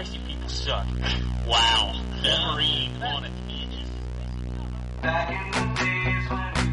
Christ, you people suck. wow. Wolverine to be Back in the days when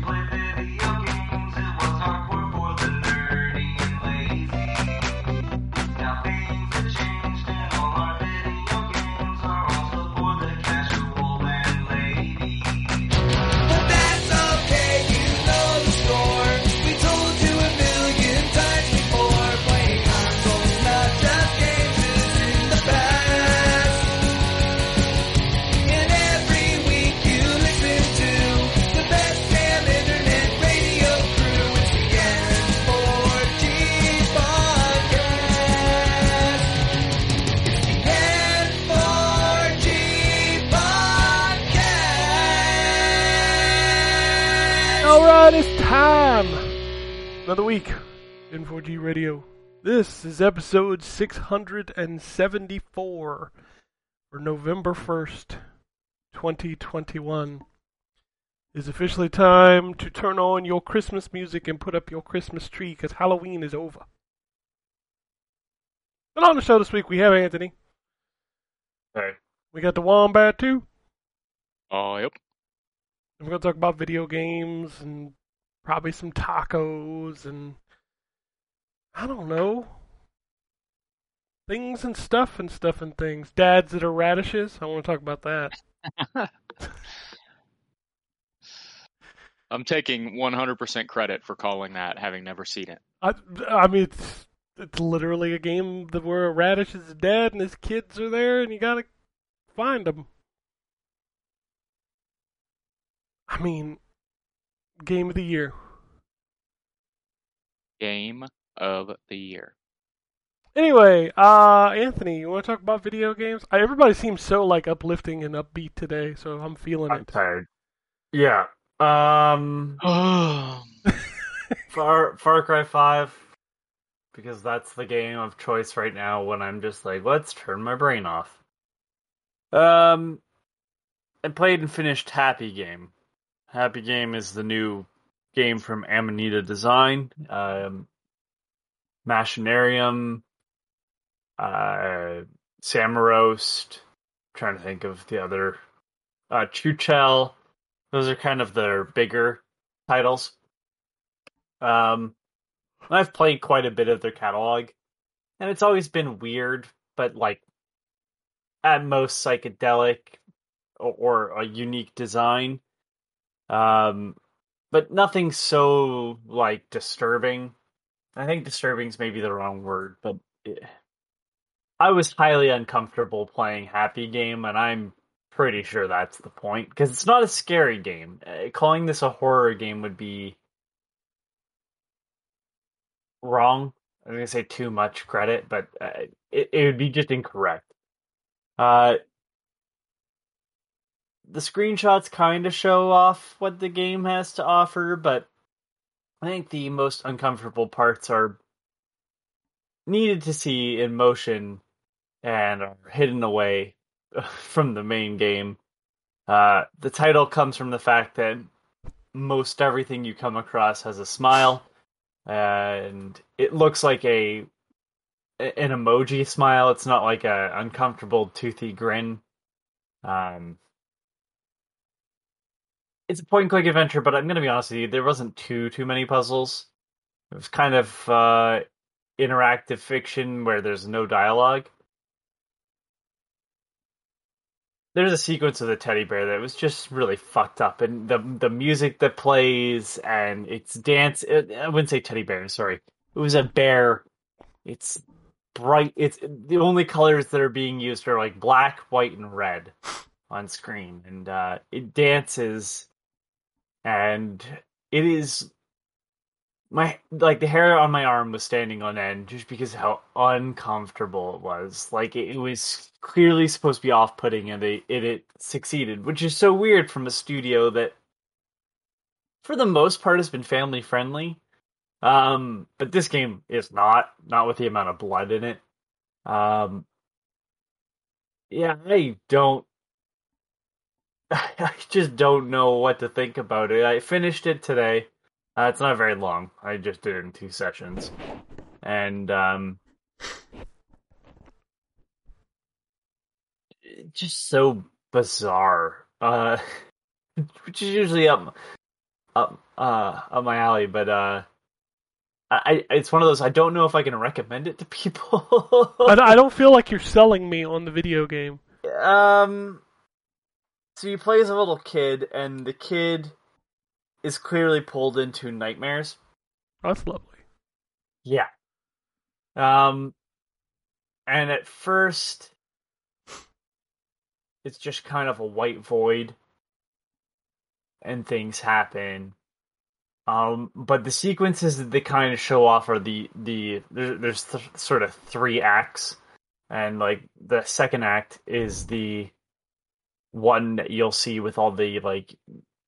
Another week in 4G Radio. This is episode 674 for November 1st, 2021. It's officially time to turn on your Christmas music and put up your Christmas tree because Halloween is over. And on the show this week, we have Anthony. Hey. We got the Wombat too. Oh, yep. We're going to talk about video games and probably some tacos and I don't know. Things and stuff and stuff and things. Dads that are radishes. I want to talk about that. I'm taking 100% credit for calling that, having never seen it. I, I mean, it's, it's literally a game where a radish is dead and his kids are there and you got to find them. I mean, game of the year. Game of the year. Anyway, uh, Anthony, you want to talk about video games? I, everybody seems so like uplifting and upbeat today, so I'm feeling I'm it. tired. Yeah. Um Far Far Cry 5 because that's the game of choice right now when I'm just like, let's turn my brain off. Um I played and finished Happy Game. Happy Game is the new game from Amanita Design. Um Machinarium uh Samorost. trying to think of the other uh Chuchel. Those are kind of their bigger titles. Um, I've played quite a bit of their catalog, and it's always been weird, but like at most psychedelic or, or a unique design. Um, but nothing so like disturbing. I think disturbing is maybe the wrong word, but it, I was highly uncomfortable playing Happy Game, and I'm pretty sure that's the point because it's not a scary game. Uh, calling this a horror game would be wrong. I'm gonna say too much credit, but uh, it it would be just incorrect. Uh, the screenshots kind of show off what the game has to offer, but I think the most uncomfortable parts are needed to see in motion and are hidden away from the main game. Uh, the title comes from the fact that most everything you come across has a smile, and it looks like a an emoji smile. It's not like a uncomfortable toothy grin. Um, it's a point and click adventure, but I'm gonna be honest with you, there wasn't too too many puzzles. It was kind of uh, interactive fiction where there's no dialogue. there's a sequence of the teddy bear that was just really fucked up, and the the music that plays and it's dance. I wouldn't say teddy bear. Sorry, it was a bear. It's bright. It's the only colors that are being used are like black, white, and red on screen, and uh, it dances, and it is my like the hair on my arm was standing on end just because how uncomfortable it was. Like it, it was clearly supposed to be off-putting, and it, it it succeeded, which is so weird from a studio that, for the most part, has been family friendly. Um, but this game is not not with the amount of blood in it. Um, yeah, I don't. I just don't know what to think about it. I finished it today. Uh, it's not very long. I just did it in two sessions, and um, just so bizarre. Uh, which is usually up up uh up my alley, but uh, I it's one of those I don't know if I can recommend it to people. I, I don't feel like you're selling me on the video game. Um, so you play as a little kid, and the kid is clearly pulled into nightmares. That's lovely. Yeah. Um, and at first, it's just kind of a white void, and things happen. Um, but the sequences that they kind of show off are the the there, there's th- sort of three acts, and like the second act is the one that you'll see with all the like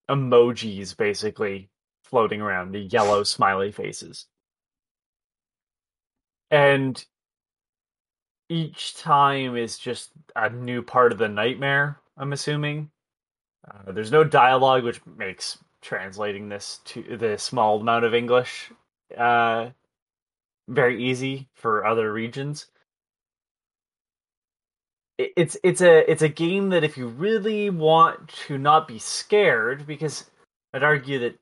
emojis basically floating around, the yellow smiley faces. And each time is just a new part of the nightmare i'm assuming. Uh, there's no dialogue which makes translating this to the small amount of english uh, very easy for other regions it's it's a it's a game that if you really want to not be scared because i'd argue that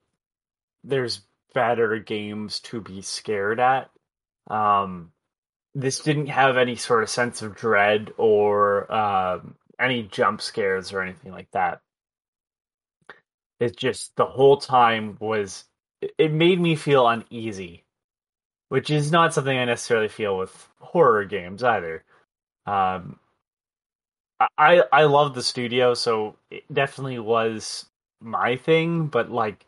there's better games to be scared at um, this didn't have any sort of sense of dread or um, any jump scares or anything like that. It just the whole time was it- made me feel uneasy, which is not something I necessarily feel with horror games either. Um, I I love the studio, so it definitely was my thing. But like,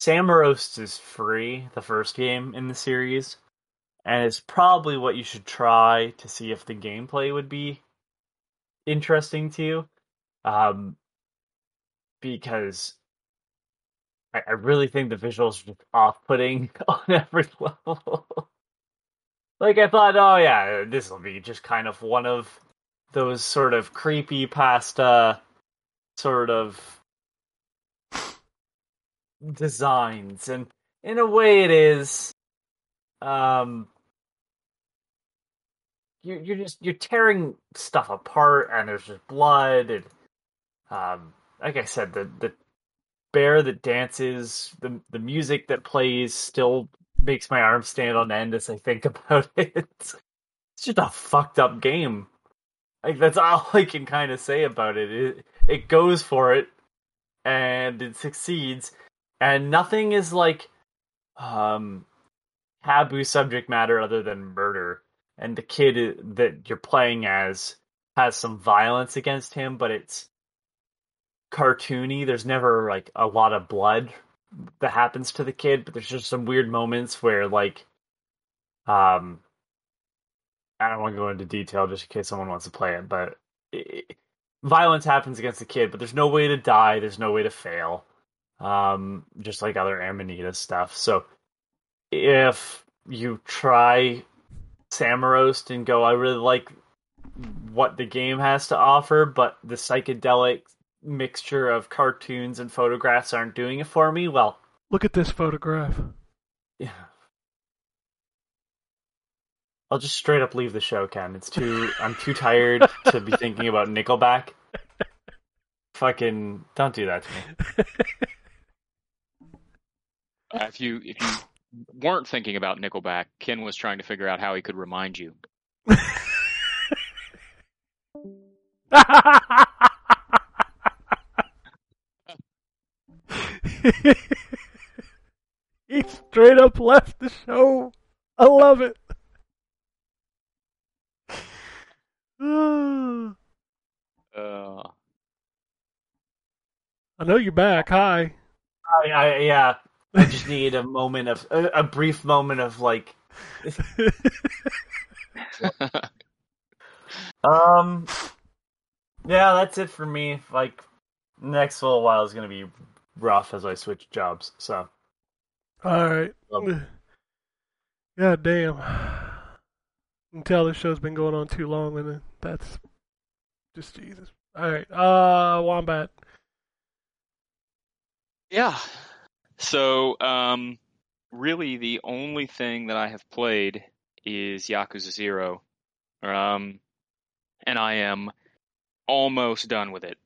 Samorost is free, the first game in the series and it's probably what you should try to see if the gameplay would be interesting to you. Um, because I, I really think the visuals are just off-putting on every level. like I thought, oh yeah, this will be just kind of one of those sort of creepy pasta sort of designs, and in a way, it is. Um, you're you're just you're tearing stuff apart and there's just blood and um like I said the the bear that dances the the music that plays still makes my arms stand on end as I think about it. It's just a fucked up game. Like that's all I can kind of say about it. It it goes for it and it succeeds and nothing is like um taboo subject matter other than murder and the kid that you're playing as has some violence against him but it's cartoony there's never like a lot of blood that happens to the kid but there's just some weird moments where like um i don't want to go into detail just in case someone wants to play it but it, violence happens against the kid but there's no way to die there's no way to fail um just like other amanita stuff so if you try Samorost and go, I really like what the game has to offer, but the psychedelic mixture of cartoons and photographs aren't doing it for me, well, Look at this photograph. yeah. I'll just straight up leave the show, Ken. It's too I'm too tired to be thinking about Nickelback. Fucking don't do that to me. Uh, if you if you weren't thinking about Nickelback, Ken was trying to figure out how he could remind you. he straight up left the show. I love it. Uh, I know you're back. Hi. I, I yeah. I just need a moment of a, a brief moment of like Um, yeah, that's it for me. Like, next little while is gonna be rough as I switch jobs. So, All right. Um, God damn. You can tell this show's been going on too long, and that's just Jesus. All right. Uh, Wombat. Yeah. So, um, really, the only thing that I have played is Yakuza Zero, um, and I am almost done with it.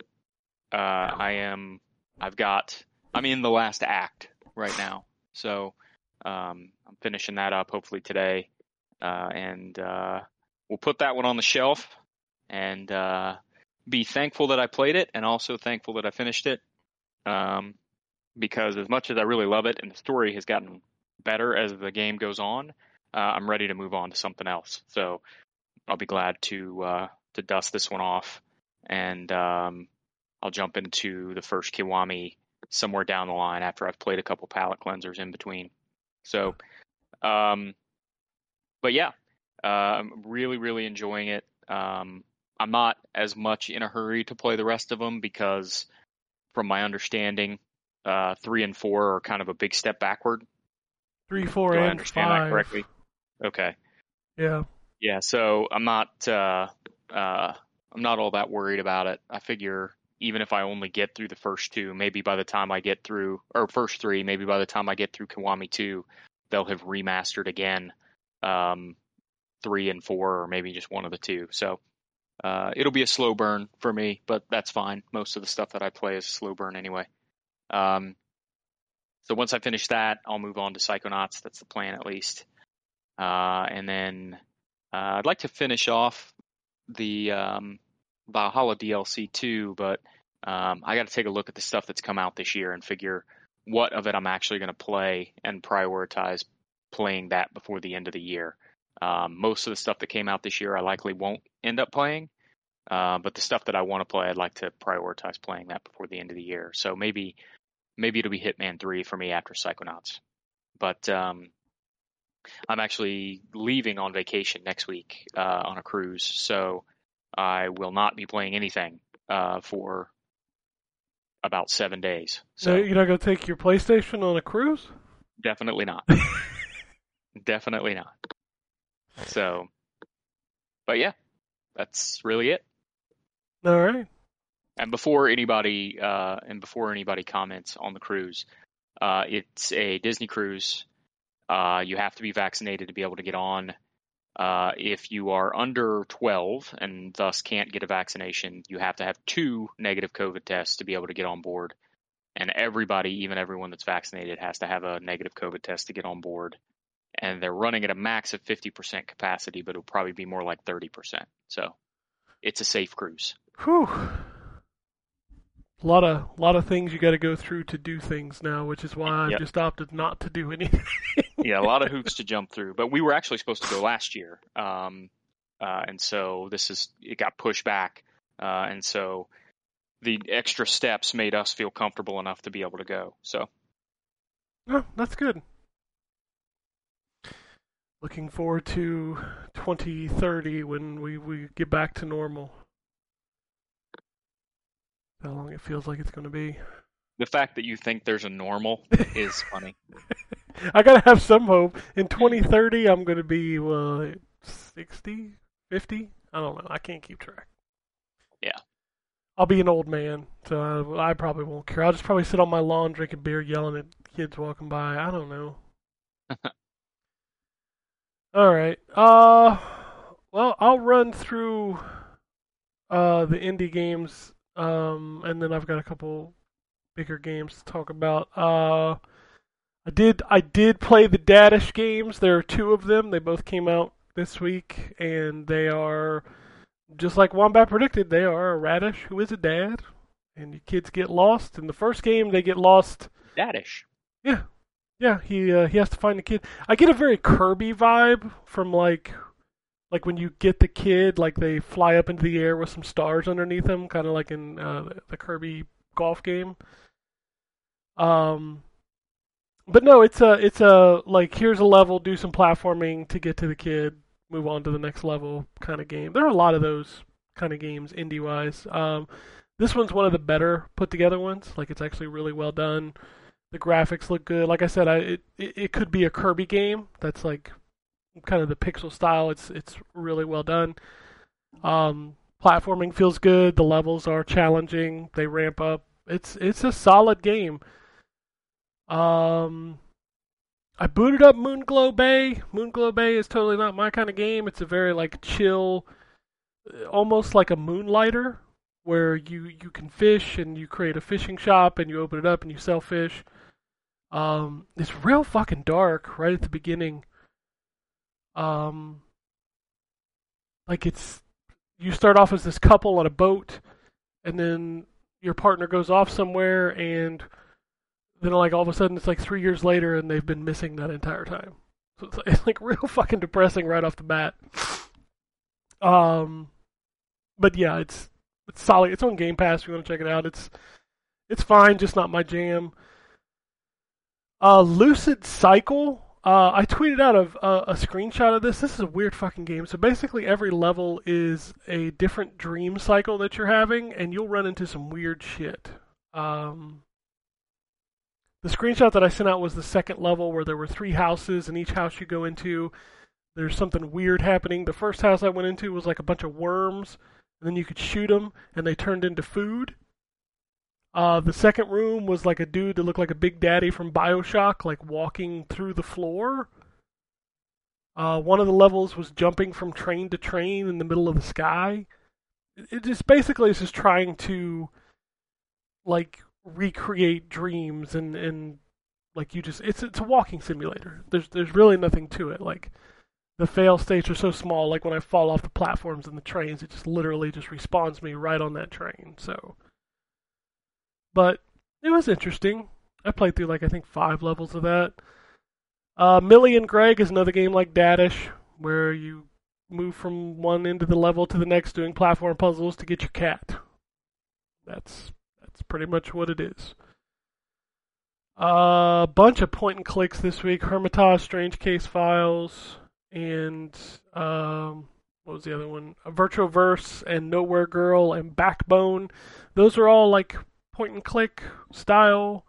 Uh, I am. I've got. I'm in the last act right now, so um, I'm finishing that up hopefully today, uh, and uh, we'll put that one on the shelf and uh, be thankful that I played it, and also thankful that I finished it. Um, because as much as I really love it, and the story has gotten better as the game goes on, uh, I'm ready to move on to something else. So I'll be glad to uh, to dust this one off, and um, I'll jump into the first Kiwami somewhere down the line after I've played a couple palate cleansers in between. So, um, but yeah, uh, I'm really really enjoying it. Um, I'm not as much in a hurry to play the rest of them because, from my understanding, uh, three and four are kind of a big step backward. Three, four, Do I and understand five. that correctly? Okay. Yeah. Yeah, so I'm not uh, uh, I'm not all that worried about it. I figure even if I only get through the first two, maybe by the time I get through or first three, maybe by the time I get through Kiwami two, they'll have remastered again um, three and four, or maybe just one of the two. So uh, it'll be a slow burn for me, but that's fine. Most of the stuff that I play is slow burn anyway. Um, so once I finish that, I'll move on to Psychonauts. That's the plan, at least. Uh, and then uh, I'd like to finish off the um, Valhalla DLC too, but um, I got to take a look at the stuff that's come out this year and figure what of it I'm actually going to play and prioritize playing that before the end of the year. Um, most of the stuff that came out this year, I likely won't end up playing, uh, but the stuff that I want to play, I'd like to prioritize playing that before the end of the year. So maybe maybe it'll be Hitman 3 for me after Psychonauts. But um, I'm actually leaving on vacation next week uh, on a cruise, so I will not be playing anything uh, for about seven days. So you're not gonna take your PlayStation on a cruise? definitely not. definitely not. So, but yeah, that's really it. All right. And before anybody uh, and before anybody comments on the cruise, uh, it's a Disney cruise. Uh, you have to be vaccinated to be able to get on. Uh, if you are under 12 and thus can't get a vaccination, you have to have two negative COVID tests to be able to get on board. And everybody, even everyone that's vaccinated, has to have a negative COVID test to get on board. And they're running at a max of 50% capacity, but it'll probably be more like 30%. So it's a safe cruise. Whew. A lot of lot of things you got to go through to do things now, which is why I've Yep. just opted not to do anything. yeah, a lot of hoops to jump through. But we were actually supposed to go last year, um, uh, and so this is it got pushed back, uh, and so the extra steps made us feel comfortable enough to be able to go. So Oh, that's good. Looking forward to 2030 when we, we get back to normal. How long it feels like it's going to be. the fact that you think there's a normal is funny. I got to have some hope. In 2030, I'm going to be uh, 60, 50? I don't know. I can't keep track. Yeah. I'll be an old man, so I, I probably won't care. I'll just probably sit on my lawn drinking beer, yelling at kids walking by. I don't know. All right. Uh, well, I'll run through uh the indie games, um, and then I've got a couple bigger games to talk about. Uh, I did I did play the Dadish games. There are two of them. They both came out this week, and they are just like Wombat predicted. They are a radish who is a dad, and your kids get lost. In the first game, they get lost. Dadish. Yeah, yeah. He uh, he has to find the kid. I get a very Kirby vibe from like like when you get the kid, like they fly up into the air with some stars underneath them, kind of like in uh, the Kirby golf game. Um, but no, it's a it's a like here's a level, do some platforming to get to the kid, move on to the next level kind of game. There are a lot of those kind of games indie wise. Um, this one's one of the better put together ones. Like it's actually really well done. The graphics look good. Like I said, I it it, it could be a Kirby game. That's like kind of the pixel style. It's it's really well done. Um, platforming feels good. The levels are challenging. They ramp up. It's it's a solid game. Um, I booted up Moonglow Bay. Moonglow Bay is totally not my kind of game. It's a very like chill, almost like a Moonlighter where you you can fish and you create a fishing shop and you open it up and you sell fish. Um, it's real fucking dark right at the beginning. Um, like it's you start off as this couple on a boat, and then your partner goes off somewhere, and then like all of a sudden it's like three years later, and they've been missing that entire time. So it's like, it's like real fucking depressing right off the bat. Um, but yeah, it's it's solid. It's on Game Pass. If you want to check it out, it's it's fine, just not my jam. Uh, Lucid Cycle. Uh, I tweeted out a, a screenshot of this. This is a weird fucking game. So basically, every level is a different dream cycle that you're having, and you'll run into some weird shit. Um, the screenshot that I sent out was the second level where there were three houses, and each house you go into, there's something weird happening. The first house I went into was like a bunch of worms, and then you could shoot them, and they turned into food. Uh, the second room was like a dude that looked like a Big Daddy from Bioshock, like walking through the floor. Uh, one of the levels was jumping from train to train in the middle of the sky. It, just basically is just trying to like recreate dreams and and like you just it's it's a walking simulator. There's there's really nothing to it. Like the fail states are so small. Like when I fall off the platforms in the trains, it just literally just respawns me right on that train. So, but it was interesting. I played through like I think five levels of that. Uh, Millie and Greg is another game like Dadish, where you move from one end of the level to the next, doing platform puzzles to get your cat. That's that's pretty much what it is. A uh, bunch of point and clicks this week: Hermitage, Strange Case Files, and um, what was the other one? A Virtual Verse and Nowhere Girl and Backbone. Those are all like point and click style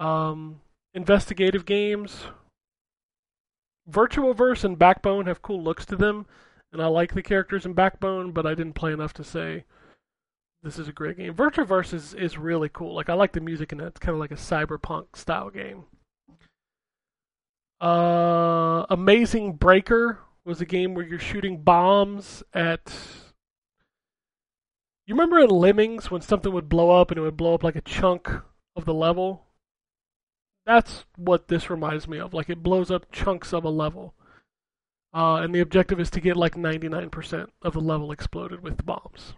um, investigative games. Virtuverse and Backbone have cool looks to them, and I like the characters in Backbone, but I didn't play enough to say this is a great game. Virtuverse is, is really cool. Like I like the music in it. It's kind of like a cyberpunk style game. Uh, Amazing Breaker was a game where you're shooting bombs at. You remember in Lemmings when something would blow up and it would blow up like a chunk of the level? That's what this reminds me of. Like it blows up chunks of a level. Uh, and the objective is to get like 99% of the level exploded with bombs.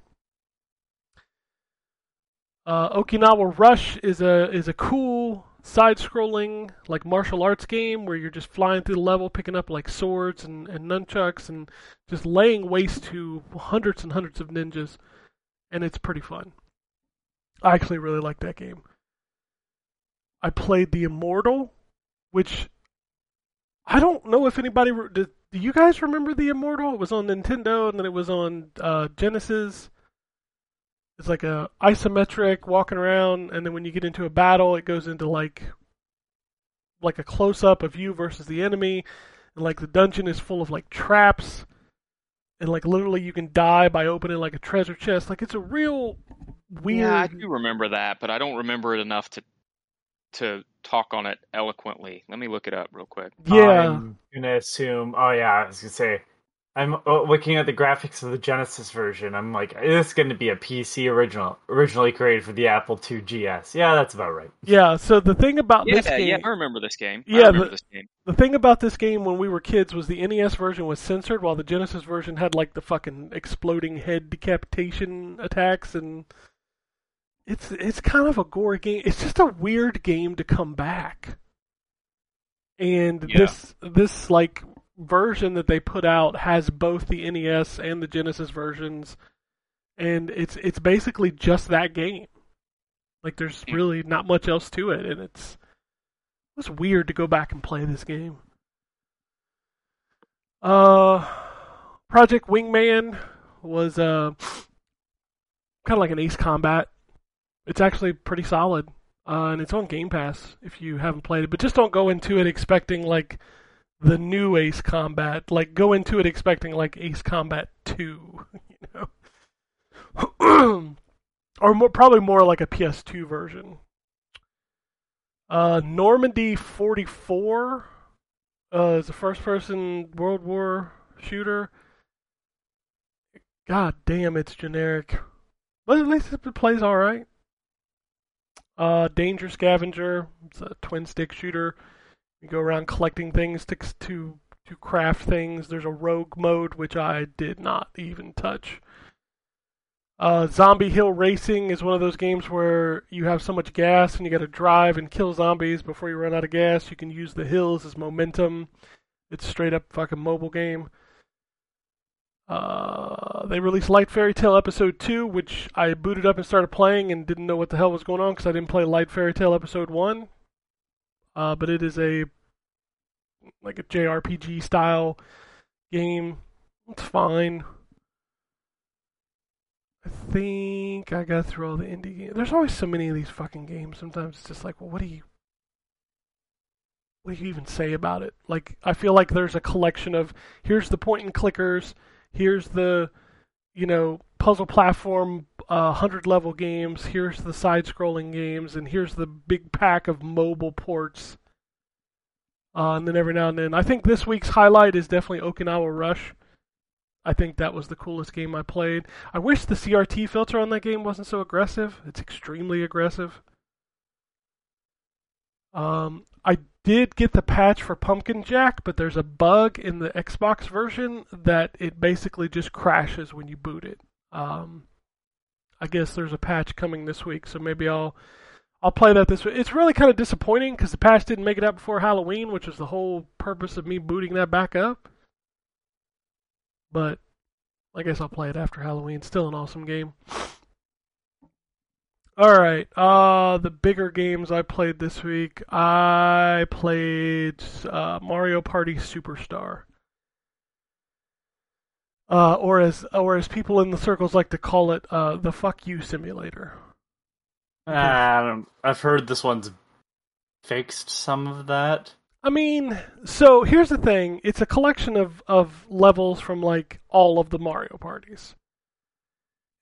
Uh, Okinawa Rush is a is a cool side-scrolling like martial arts game where you're just flying through the level, picking up like swords and, and nunchucks and just laying waste to hundreds and hundreds of ninjas, and it's pretty fun. I actually really like that game. I played the Immortal, which I don't know if anybody re- do, do you guys remember the Immortal? It was on Nintendo and then it was on uh, Genesis. It's like a isometric walking around, and then when you get into a battle, it goes into like like a close up of you versus the enemy, and like the dungeon is full of like traps, and like literally you can die by opening like a treasure chest. Like it's a real weird. Yeah, I do remember that, but I don't remember it enough to to talk on it eloquently. Let me look it up real quick. Yeah. I'm gonna assume. Oh yeah, I was gonna say. I'm uh, looking at the graphics of the Genesis version. I'm like, this is going to be a PC original, originally created for the Apple II GS. Yeah, that's about right. Yeah, so the thing about Yeah, this game, yeah, I remember this game. Yeah, I remember but- this game. the thing about this game when we were kids was the NES version was censored, while the Genesis version had like the fucking exploding head decapitation attacks, and it's it's kind of a gory game. It's just a weird game to come back. And Yeah. this this like version that they put out has both the NES and the Genesis versions, and it's it's basically just that game. Like there's really not much else to it, and it's it was weird to go back and play this game. Uh, Project Wingman was uh kind of like an Ace Combat. It's actually pretty solid, uh, and it's on Game Pass if you haven't played it. But just don't go into it expecting like the new Ace Combat. Like go into it expecting like Ace Combat Two, you know, or more probably more like a PS2 version. Uh, Normandy 44 uh, is a first-person World War shooter. God damn, it's generic. but at least it plays all right. Uh, Danger Scavenger. It's a twin stick shooter. You go around collecting things to to to craft things. There's a rogue mode which I did not even touch. Uh, Zombie Hill Racing is one of those games where you have so much gas and you got to drive and kill zombies before you run out of gas. You can use the hills as momentum. It's straight up fucking mobile game. Uh, they released Light Fairy Tale Episode 2, which I booted up and started playing and didn't know what the hell was going on because I didn't play Light Fairy Tale Episode 1. Uh, but it is a like a JRPG style game. It's fine. I think I got through all the indie games. There's always so many of these fucking games. Sometimes it's just like, well, what do you, what do you even say about it? Like, I feel like there's a collection of here's the point and clickers, here's the, you know, puzzle platform, uh, hundred level games, here's the side-scrolling games, and here's the big pack of mobile ports. Uh, and then every now and then, I think this week's highlight is definitely Okinawa Rush. I think that was the coolest game I played. I wish the CRT filter on that game wasn't so aggressive. It's extremely aggressive. Um, I did get the patch for Pumpkin Jack, but there's a bug in the Xbox version that it basically just crashes when you boot it. Um, I guess there's a patch coming this week, so maybe I'll I'll play that this week. It's really kind of disappointing because the patch didn't make it out before Halloween, which was the whole purpose of me booting that back up. But I guess I'll play it after Halloween. Still an awesome game. All right, uh, the bigger games I played this week. I played uh, Mario Party Superstar, uh, or as or as people in the circles like to call it, uh, the "fuck you" simulator. I don't, I've heard this one's fixed some of that. I mean, so here's the thing: it's a collection of of levels from like all of the Mario parties.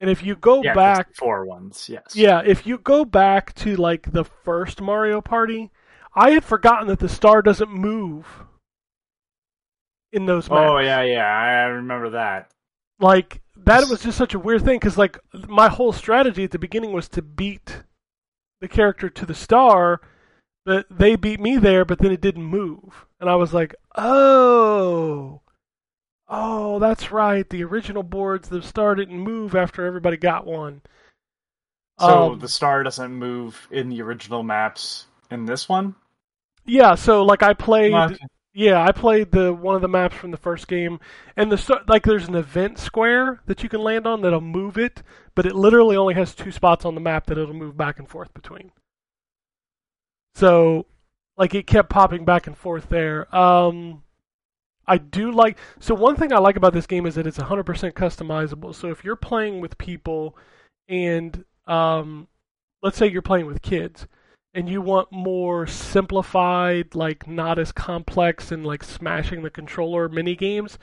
And if you go Yeah, back, four ones. Yes. yeah, if you go back to like the first Mario Party, I had forgotten that the star doesn't move in those oh, maps. Oh yeah, yeah. I remember that. like that was just such a weird thing because like my whole strategy at the beginning was to beat the character to the star but they beat me there but then it didn't move and i was like oh oh that's right the original boards the star didn't move after everybody got one So Um, the star doesn't move in the original maps in this one. yeah so like i played Okay. Yeah, I played the one of the maps from the first game, and the like there's an event square that you can land on that'll move it, but it literally only has two spots on the map that it'll move back and forth between. So, like it kept popping back and forth there. Um, I do like so one thing I like about this game is that it's 100% customizable. So if you're playing with people, and um, let's say you're playing with kids, and you want more simplified, like not as complex and like smashing the controller mini games,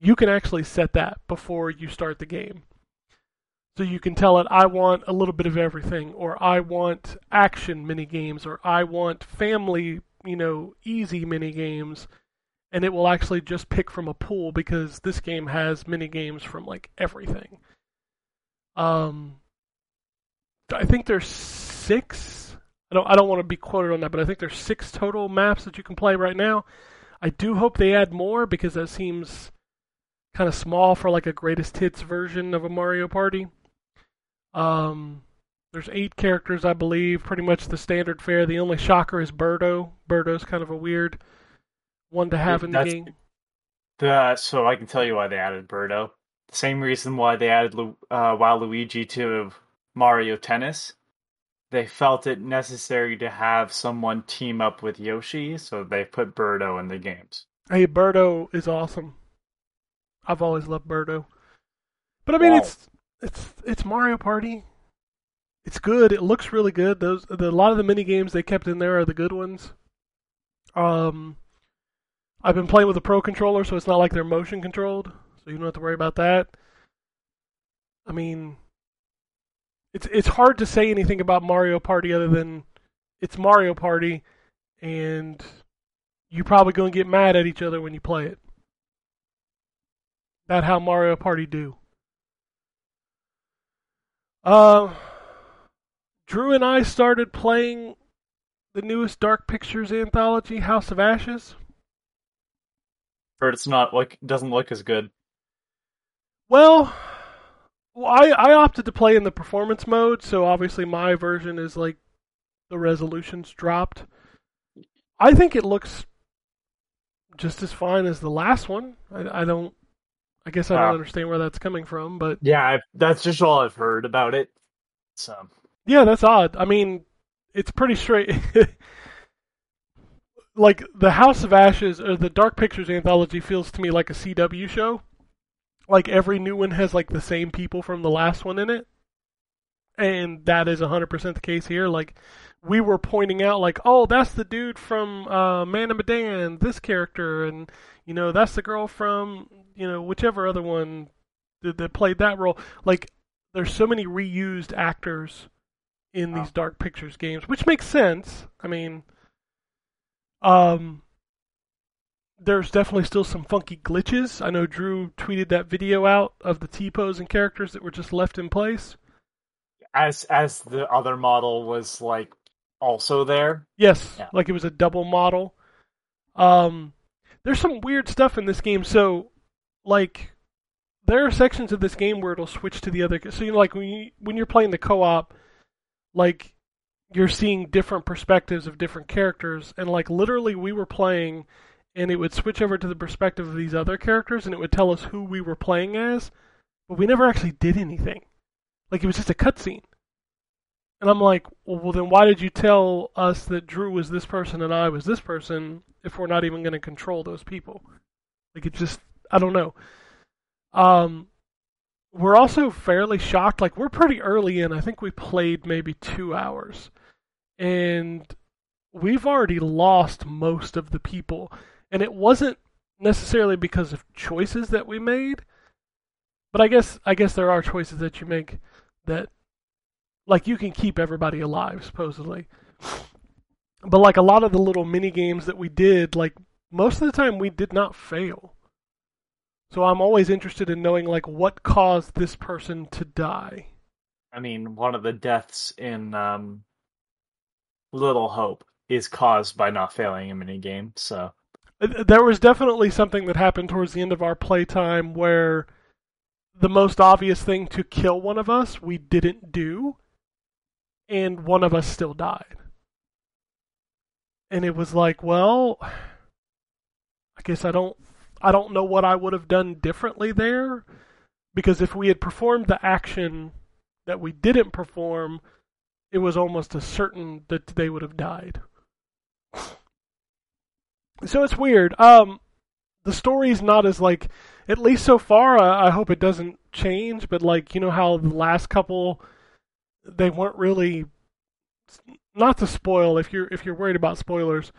you can actually set that before you start the game. So you can tell it, I want a little bit of everything, or I want action mini games, or I want family, you know, easy mini games, and it will actually just pick from a pool because this game has mini games from like everything. Um, I think there's six I don't I don't want to be quoted on that, but I think there's six total maps that you can play right now. I do hope they add more because that seems kind of small for like a greatest hits version of a Mario Party. Um, there's eight characters, I believe, pretty much the standard fare. The only shocker is Birdo. Birdo's kind of a weird one to have in the That's- game. The, so I can tell you why they added Birdo. The same reason why they added Lu- uh, Waluigi to Mario Tennis. They felt it necessary to have someone team up with Yoshi, so they put Birdo in the games. Hey, Birdo is awesome. I've always loved Birdo. But I mean, Wow. it's it's it's Mario Party. It's good. It looks really good. Those the, a lot of the mini games they kept in there are the good ones. Um, I've been playing with a pro controller, so it's not like they're motion controlled, so you don't have to worry about that. I mean, it's it's hard to say anything about Mario Party other than it's Mario Party, and you're probably gonna get mad at each other when you play it. That how Mario Party do. Uh, Drew and I started playing the newest Dark Pictures anthology, House of Ashes. Heard it's not like doesn't look as good. Well, I I opted to play in the performance mode, so obviously my version is like the resolution's dropped. I think it looks just as fine as the last one. I, I don't. I guess I don't understand where that's coming from, but Yeah, I, that's just all I've heard about it. So yeah, that's odd. I mean, it's pretty straight. like the House of Ashes or the Dark Pictures anthology feels to me like a CW show. Like every new one has like the same people from the last one in it. And that is 100% the case here. Like we were pointing out like, "Oh, that's the dude from uh Man of Medan, this character and you know, that's the girl from, you know, whichever other one that, that played that role." Like there's so many reused actors in these Dark Pictures games, which makes sense. I mean, um, there's definitely still some funky glitches. I know Drew tweeted that video out of the T pose and characters that were just left in place. as as the other model was like also there. Yes, Yeah. like it was a double model. Um, there's some weird stuff in this game. So, like, there are sections of this game where it'll switch to the other. So, you know, like when you when you're playing the co-op, like you're seeing different perspectives of different characters, and like literally, we were playing, and it would switch over to the perspective of these other characters, and it would tell us who we were playing as, but we never actually did anything. Like it was just a cutscene. And I'm like, well, then why did you tell us that Drew was this person and I was this person if we're not even going to control those people? Like, it just, I don't know. Um, we're also fairly shocked. Like, we're pretty early in. I think we played maybe two hours. And we've already lost most of the people. And it wasn't necessarily because of choices that we made. But I guess I guess there are choices that you make that like you can keep everybody alive supposedly but like a lot of the little mini games that we did like most of the time we did not fail so i'm always interested in knowing like what caused this person to die I mean, one of the deaths in um, Little Hope is caused by not failing a mini game. So Uh, there was definitely something that happened towards the end of our playtime where the most obvious thing to kill one of us we didn't do and one of us still died and it was like well i guess i don't i don't know what i would have done differently there because if we had performed the action that we didn't perform it was almost a certain that they would have died so it's weird. Um, the story's not as like, at least so far. I, I hope it doesn't change. But like, you know how the last couple, they weren't really. Not to spoil, if you're if you're worried about spoilers,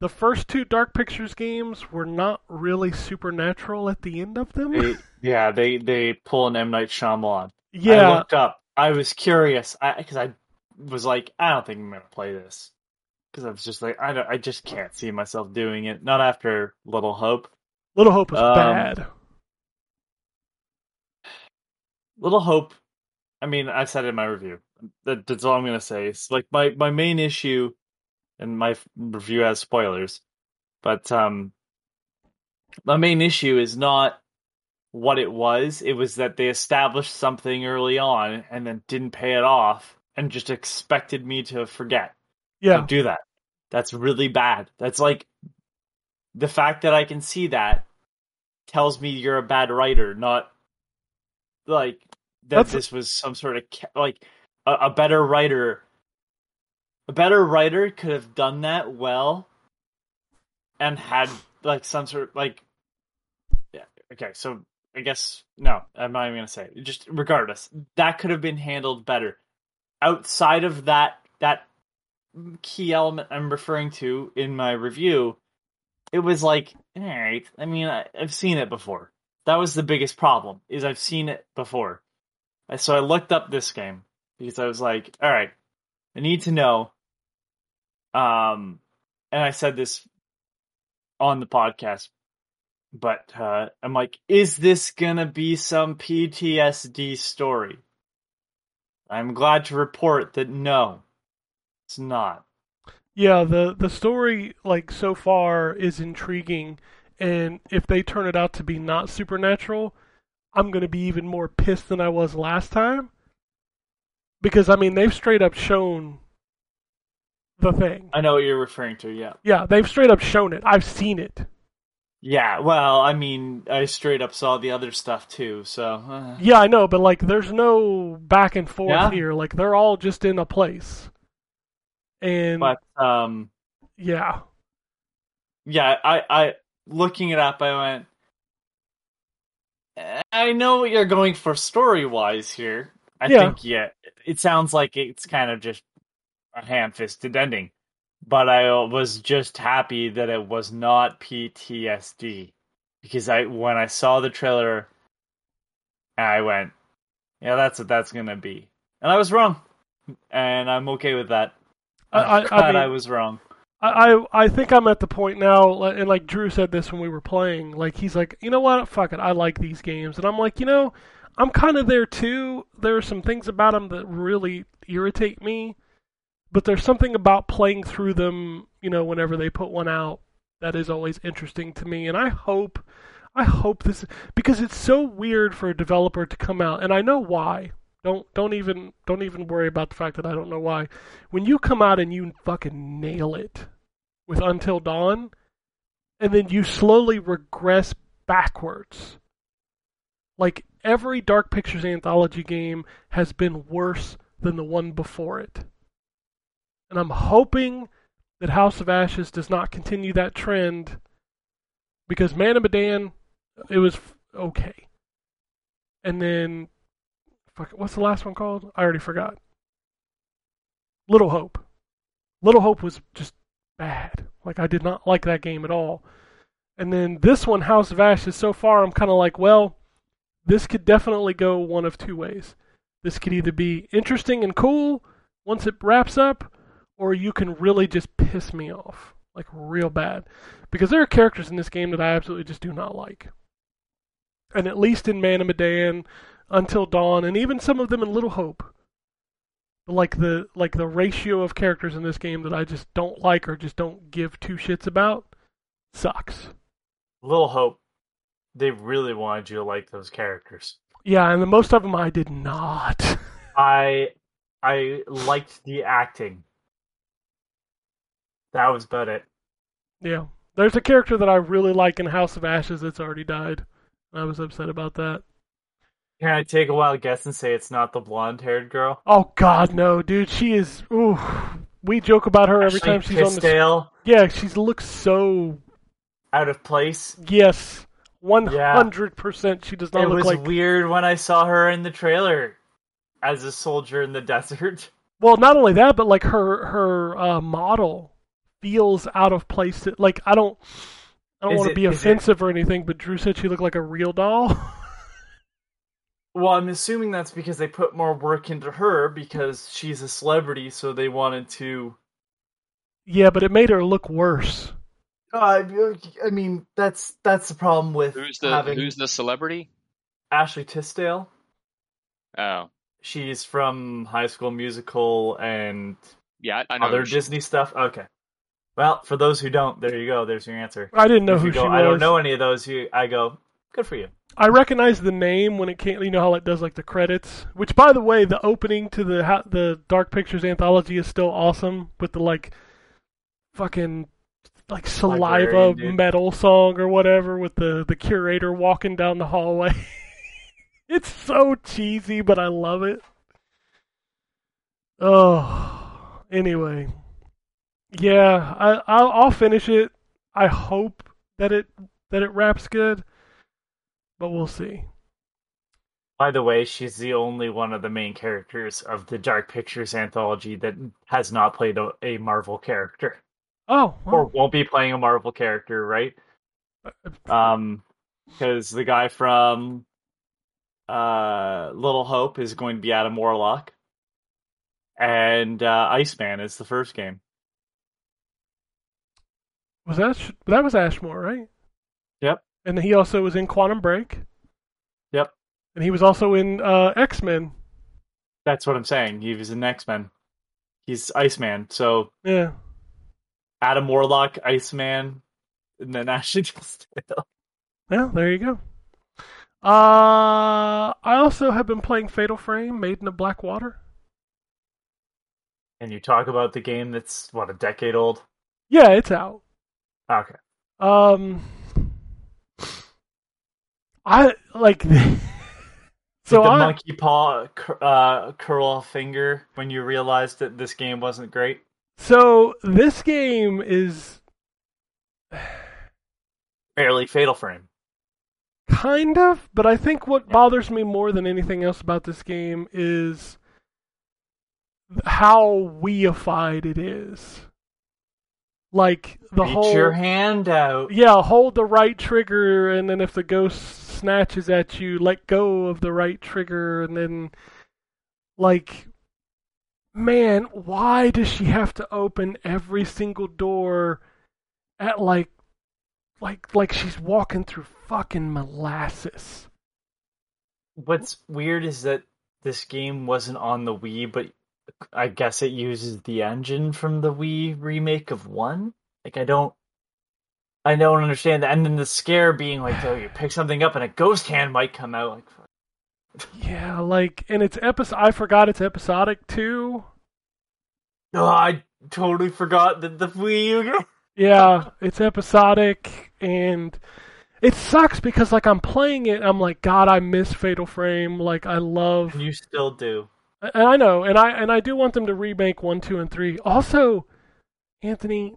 the first two Dark Pictures games were not really supernatural at the end of them. they, yeah, they they pull an M Night Shyamalan. I yeah, looked up. I was curious because I, was like, I don't think I'm gonna play this because I was just like, I don't, I just can't see myself doing it. Not after Little Hope. Little Hope was Um, bad. Little Hope. I mean, I said it in my review. That, that's all I'm gonna say. It's like my my main issue, and my review has spoilers, but um, my main issue is not what it was. It was that they established something early on and then didn't pay it off, and just expected me to forget. Yeah, Don't do that. That's really bad. That's like the fact that I can see that tells me you're a bad writer, not like that That's- this was some sort of like a, a better writer. A better writer could have done that well and had like some sort of like yeah, okay, so I guess no, I'm not even gonna say it. Just regardless, that could have been handled better. Outside of that that key element I'm referring to in my review, it was like, all right. I mean, I, I've seen it before. That was the biggest problem. Is I've seen it before. So I looked up this game because I was like, all right, I need to know. Um, and I said this on the podcast, but uh, I'm like, is this gonna be some PTSD story? I'm glad to report that no, it's not. Yeah, the the story like so far is intriguing, and if they turn it out to be not supernatural, I'm gonna be even more pissed than I was last time. Because I mean, they've straight up shown the thing. I know what you're referring to. Yeah. Yeah, they've straight up shown it. I've seen it. Yeah. Well, I mean, I straight up saw the other stuff too. So. uh, Yeah, I know, but like, there's no back and forth Yeah. here. Like, they're all just in a place. And But um, yeah, yeah, I, I looking it up, I went. "Eh, I know what you're going for story wise here. I Yeah. think yeah, it sounds like it's kind of just a ham-fisted ending, but I was just happy that it was not PTSD because I when I saw the trailer, I went, yeah, that's what that's gonna be, and I was wrong, and I'm okay with that. I- I- I mean- I was wrong. I, I I think I'm at the point now, and like Drew said this when we were playing. Like he's like, you know what? Fuck it, I like these games, and I'm like, you know, I'm kind of there too. There are some things about them that really irritate me, but there's something about playing through them. You know, whenever they put one out, that is always interesting to me, and I hope, I hope this because it's so weird for a developer to come out, and I know why. Don't don't even don't even worry about the fact that I don't know why. When you come out and you fucking nail it with Until Dawn, and then you slowly regress backwards. Like every Dark Pictures anthology game has been worse than the one before it. And I'm hoping that House of Ashes does not continue that trend because Man of Medan, it was okay. And then, fuck, what's the last one called? I already forgot. Little Hope. Little Hope was just bad. Like I did not like that game at all. And then this one, House of Ashes, so far I'm kind of like, well, this could definitely go one of two ways. This could either be interesting and cool once it wraps up, or you can really just piss me off, like real bad. Because there are characters in this game that I absolutely just do not like. And at least in Man of Medan, Until Dawn, and even some of them in Little Hope, like the like the ratio of characters in this game that I just don't like or just don't give two shits about sucks. Little Hope, they really wanted you to like those characters. Yeah, and the most of them I did not. I I liked the acting. That was about it. yeah. There's a character that I really like in House of Ashes that's already died. I was upset about that. Can I take a wild guess and say it's not the blonde-haired girl? Oh god no, dude, she is ooh. We joke about her every Ashley time she's on the Yeah, she looks so out of place. yes. One hundred percent she does not it look like It was weird when I saw her in the trailer as a soldier in the desert. Well, not only that, but like her her uh, model feels out of place. Like I don't I don't Is want to be is it- offensive or anything, but Drew said she looked like a real doll. Well, I'm assuming that's because they put more work into her because she's a celebrity, so they wanted to. yeah, but it made her look worse. Uh, I mean, that's that's the problem with Who's the having Who's the celebrity? Ashley Tisdale. Oh, She's from High School Musical and yeah, I I know. other she- Disney stuff. Okay. Well, for those who don't, there you go. There's your answer. I didn't know If who you she go, was. I don't know any of those. I go, good for you. I recognize the name when it can't. You know how it does like the credits. Which, by the way, the opening to the the Dark Pictures anthology is still awesome with the like fucking like saliva metal song or whatever with the the curator walking down the hallway. it's so cheesy, but I love it. Oh, anyway, yeah, I I'll, I'll finish it. I hope that it that it wraps good, but we'll see. By the way, she's the only one of the main characters of the Dark Pictures anthology that has not played a, a Marvel character Oh, or won't be playing a Marvel character, right? Um, because the guy from uh Little Hope is going to be Adam Warlock, and uh, Iceman is the first game. Was that that was Ashmore, right? Yep. And he also was in Quantum Break. Yep. And he was also in uh, X Men. That's what I'm saying. He was in X Men. He's Iceman. So Yeah. Adam Warlock, Iceman, and then Ashley Tisdale. Yeah, there you go. Uh, I also have been playing Fatal Frame, Maiden of Black Water. And you talk about the game that's what a decade old. Yeah, it's out. Okay. Um, I like. so Did the I, monkey paw uh, curl finger when you realized that this game wasn't great? so this game is Barely Fatal Frame. kind of, but I think what bothers me more than anything else about this game is how weified it is. Like the Reach whole your hand out. Yeah, hold the right trigger, and then if the ghost snatches at you, let go of the right trigger, and then, like, man, why does she have to open every single door at like, like, like she's walking through fucking molasses? What's weird is that this game wasn't on the Wii, but I guess it uses the engine from the Wii remake of one. Like I don't, I don't understand that. And then the scare being like, oh, you pick something up and a ghost hand might come out. Like, Yeah, like, and it's episode. I forgot it's episodic too. oh, I totally forgot that the Wii U game. Yeah, it's episodic and it sucks because like I'm playing it, I'm like, God, I miss Fatal Frame. Like I love You still do. And I know, and I and I do want them to remake one, two, and three. Also, Anthony,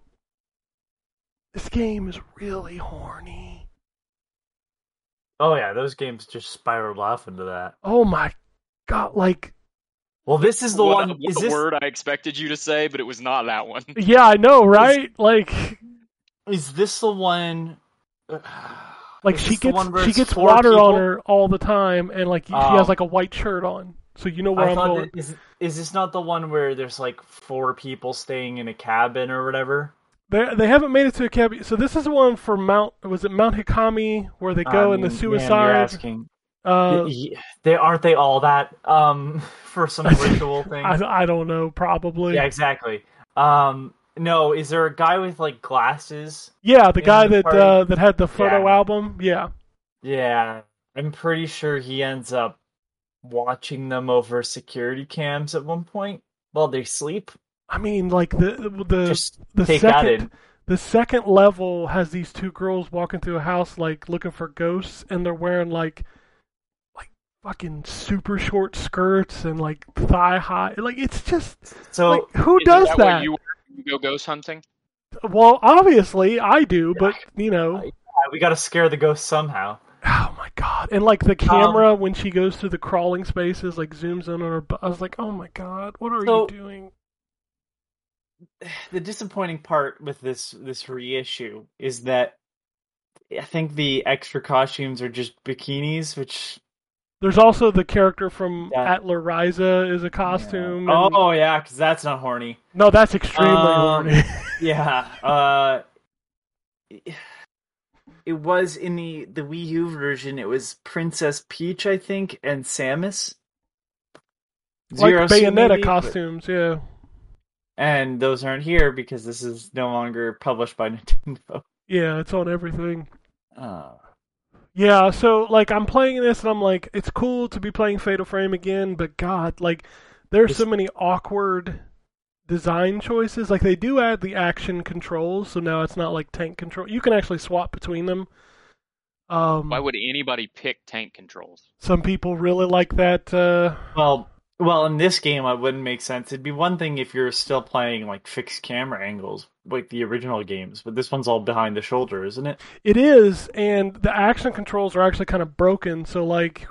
this game is really horny. Oh yeah, those games just spiraled off into that. Oh my god, like Well, this is the what, one. what Is this word I expected you to say, but it was not that one. yeah, I know, right? Like is this the one? Uh, like she gets she gets four water on her all the time, and like she Oh. has like a white shirt on, so you know where I I'm going. that, is is this not the one where there's like four people staying in a cabin or whatever? They they haven't made it to a cabin. So this is the one for Mount. Was it Mount Hikami where they go I in the mean, man, suicide? you're asking. Uh, they aren't they all that um for some ritual thing? I I don't know. Probably. yeah, exactly. Um, no, is there a guy with like glasses? Yeah, the guy the that uh, that had the photo Yeah. album. Yeah. Yeah, I'm pretty sure he ends up watching them over security cams at one point while they sleep. I mean, like the the Just the take that second in. the second level has these two girls walking through a house like looking for ghosts, and they're wearing like like fucking super short skirts and like thigh high. Like it's just So like who Isn't does that? that? What you, you go ghost hunting? Well, obviously I do, but you know. we got to scare the ghost somehow. Oh my god! And like Um, the camera when she goes through the crawling spaces, like zooms in on her. bu- I was like, oh my god, what are So- you doing? the disappointing part with this this reissue is that I think the extra costumes are just bikinis, which There's also the character from Yeah. Atelier Ryza is a costume. and- oh yeah, because that's not horny. no, that's extremely Um, horny. Yeah, uh, it was in the the Wii U version. It was Princess Peach, I think, and Samus. like Zero Suit, Bayonetta maybe, but- costumes, yeah. and those aren't here because this is no longer published by Nintendo. Yeah, it's on everything. Uh, Yeah, so like I'm playing this and I'm like, it's cool to be playing Fatal Frame again, but God, like there's so many awkward design choices. Like they do add the action controls, so now it's not like tank control. You can actually swap between them. Um, Why would anybody pick tank controls? some people really like that. Uh, well, well, in this game, it wouldn't make sense. It'd be one thing if you're still playing like fixed camera angles, like the original games, but this one's all behind the shoulder, isn't it? it is, and the action controls are actually kind of broken. So like,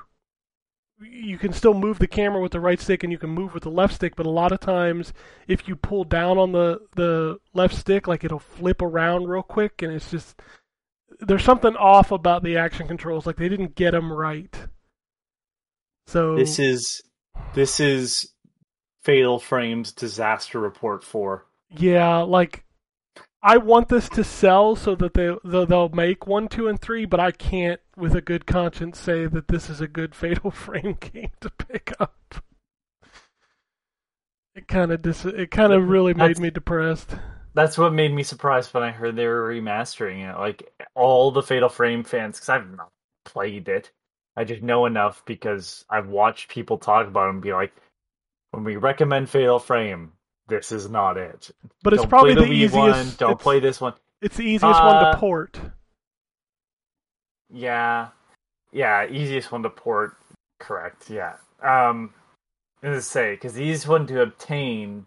you can still move the camera with the right stick, and you can move with the left stick. But a lot of times, if you pull down on the the left stick, like it'll flip around real quick, and it's just there's something off about the action controls. Like they didn't get them right. So This is this is Fatal Frames disaster report four. Yeah, like I want this to sell so that they they'll they'll make one, two, and three, but I can't, with a good conscience, say that this is a good Fatal Frame game to pick up. it kind of dis- it kind of really made That's- me depressed. That's what made me surprised when I heard they were remastering it. Like all the Fatal Frame fans, because I've not played it. I just know enough because I've watched people talk about it and be like, when we recommend Fatal Frame, this is not it. But it's don't probably the, the, easiest. one. Don't play this one. It's the easiest one Uh, to port. Yeah, yeah, easiest one to port. Correct. Yeah. Um, as say, because the easiest one to obtain.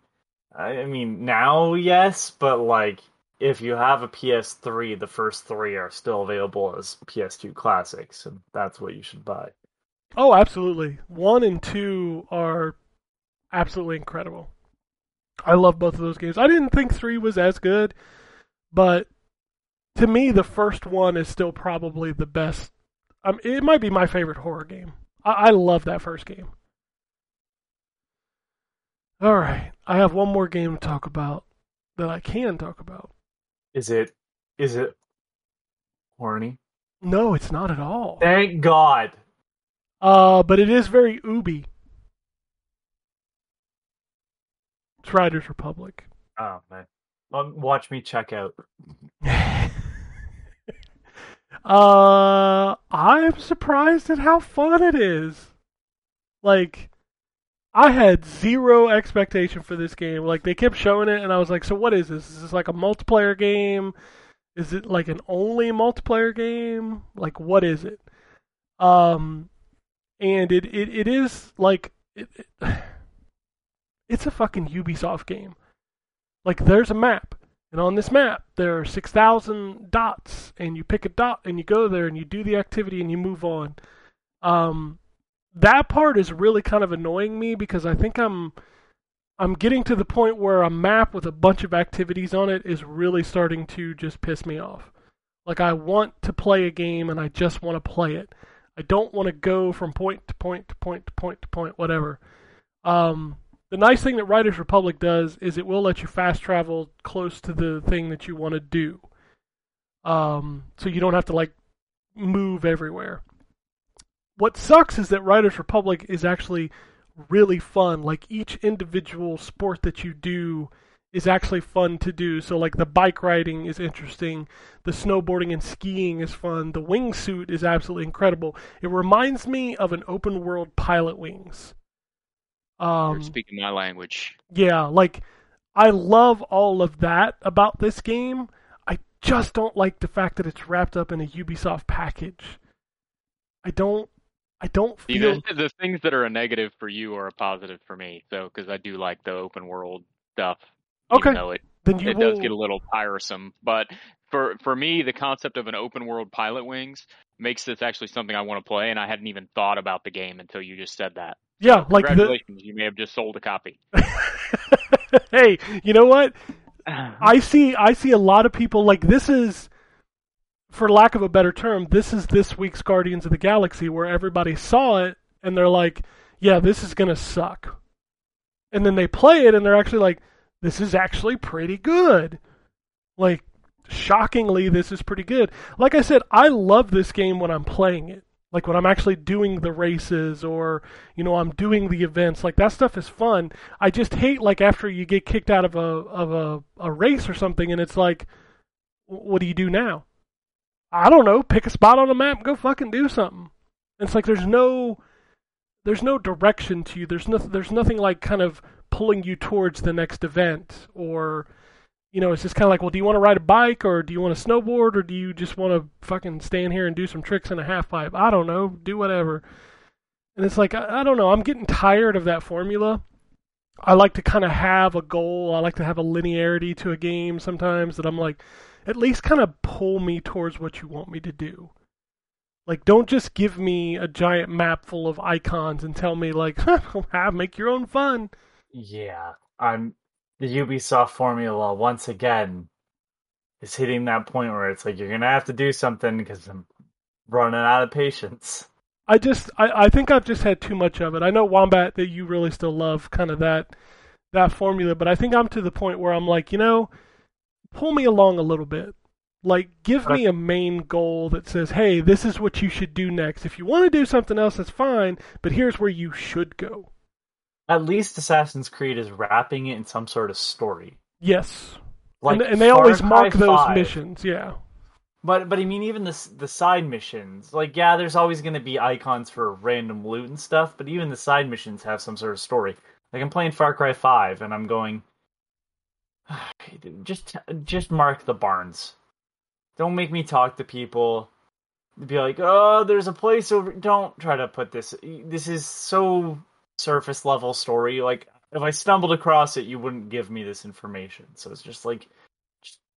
I I mean, now yes, but like if you have a PS3, the first three are still available as PS2 classics, and that's what you should buy. Oh, absolutely. One and two are absolutely incredible. I love both of those games. I didn't think three was as good, but to me, the first one is still probably the best. Um, it might be my favorite horror game. I, I love that first game. All right, I have one more game to talk about that I can talk about. Is it? Is it horny? No, it's not at all. Thank God. Uh, but it is very Ubi. It's Riders Republic. Oh man, watch me check out. uh, I'm surprised at how fun it is. Like, I had zero expectation for this game. Like, they kept showing it, and I was like, "So what is this? Is this like a multiplayer game? Is it like an only multiplayer game? Like, what is it?" Um, and it it, it is like it, it, it's a fucking Ubisoft game. Like, there's a map. And on this map, there are 6,000 dots, and you pick a dot and you go there and you do the activity and you move on. Um, that part is really kind of annoying me because I think I'm I'm getting to the point where a map with a bunch of activities on it is really starting to just piss me off. Like I want to play a game and I just want to play it. I don't want to go from point to point to point to point to point, whatever. Um, the nice thing that Riders Republic does is it will let you fast travel close to the thing that you want to do. Um, so you don't have to like move everywhere. What sucks is that Riders Republic is actually really fun. Like each individual sport that you do is actually fun to do. So like the bike riding is interesting, the snowboarding and skiing is fun, the wingsuit is absolutely incredible. It reminds me of an open world Pilotwings. You're Um, speaking my language. yeah, like I love all of that about this game. I just don't like the fact that it's wrapped up in a Ubisoft package. I don't I don't feel the, the things that are a negative for you are a positive for me, so because I do like the open world stuff. Okay. It, then you it will does get a little tiresome, but for for me, the concept of an open world pilotwings makes this actually something I want to play, and I hadn't even thought about the game until you just said that. Yeah, like the Congratulations, you may have just sold a copy. Hey, you know what? I see I see a lot of people like this is for lack of a better term, this is this week's Guardians of the Galaxy where everybody saw it and they're like, yeah, this is to suck. And then they play it and they're actually like, this is actually pretty good. Like shockingly this is pretty good. Like I said, I love this game when I'm playing it. Like when I'm actually doing the races or, you know, I'm doing the events. Like that stuff is fun. I just hate like after you get kicked out of a of a, a race or something and it's like what do you do now? I don't know, pick a spot on the map go fucking do something. And it's like there's no there's no direction to you. There's nothing there's nothing like kind of pulling you towards the next event or you know, it's just kind of like, well, do you want to ride a bike or do you want to snowboard or do you just want to fucking stand here and do some tricks in a half pipe? I don't know, do whatever. And it's like, I, I don't know, I'm getting tired of that formula. I like to kind of have a goal. I like to have a linearity to a game sometimes that I'm like, at least kind of pull me towards what you want me to do. Like, don't just give me a giant map full of icons and tell me, like, have make your own fun. Yeah, I'm the Ubisoft formula once again is hitting that point where it's like you're gonna have to do something because I'm running out of patience. I just I, I think I've just had too much of it. I know Wombat that you really still love kind of that that formula, but I think I'm to the point where I'm like, you know, pull me along a little bit. Like give me a main goal that says, "Hey, this is what you should do next. If you want to do something else, that's fine, but here's where you should go." At least Assassin's Creed is wrapping it in some sort of story. Yes. Like and, and they always mark those 5. missions, yeah. But but I mean, even the the side missions, like yeah, there's always going to be icons for random loot and stuff. But even the side missions have some sort of story. Like I'm playing Far Cry Five, and I'm going, just just mark the barns. Don't make me talk to people. Be like, oh, there's a place over. Don't try to put this. This is so surface level story. Like if I stumbled across it, you wouldn't give me this information. So it's just like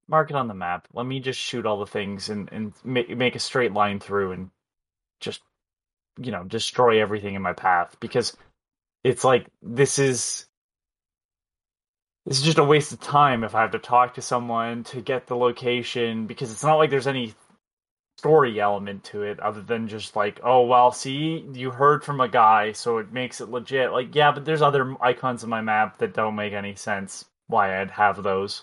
mark it on the map. Let me just shoot all the things and and make make a straight line through and just you know destroy everything in my path because it's like this is this is just a waste of time if I have to talk to someone to get the location because it's not like there's any story element to it other than just like oh well see you heard from a guy so it makes it legit like yeah but there's other icons on my map that don't make any sense why I'd have those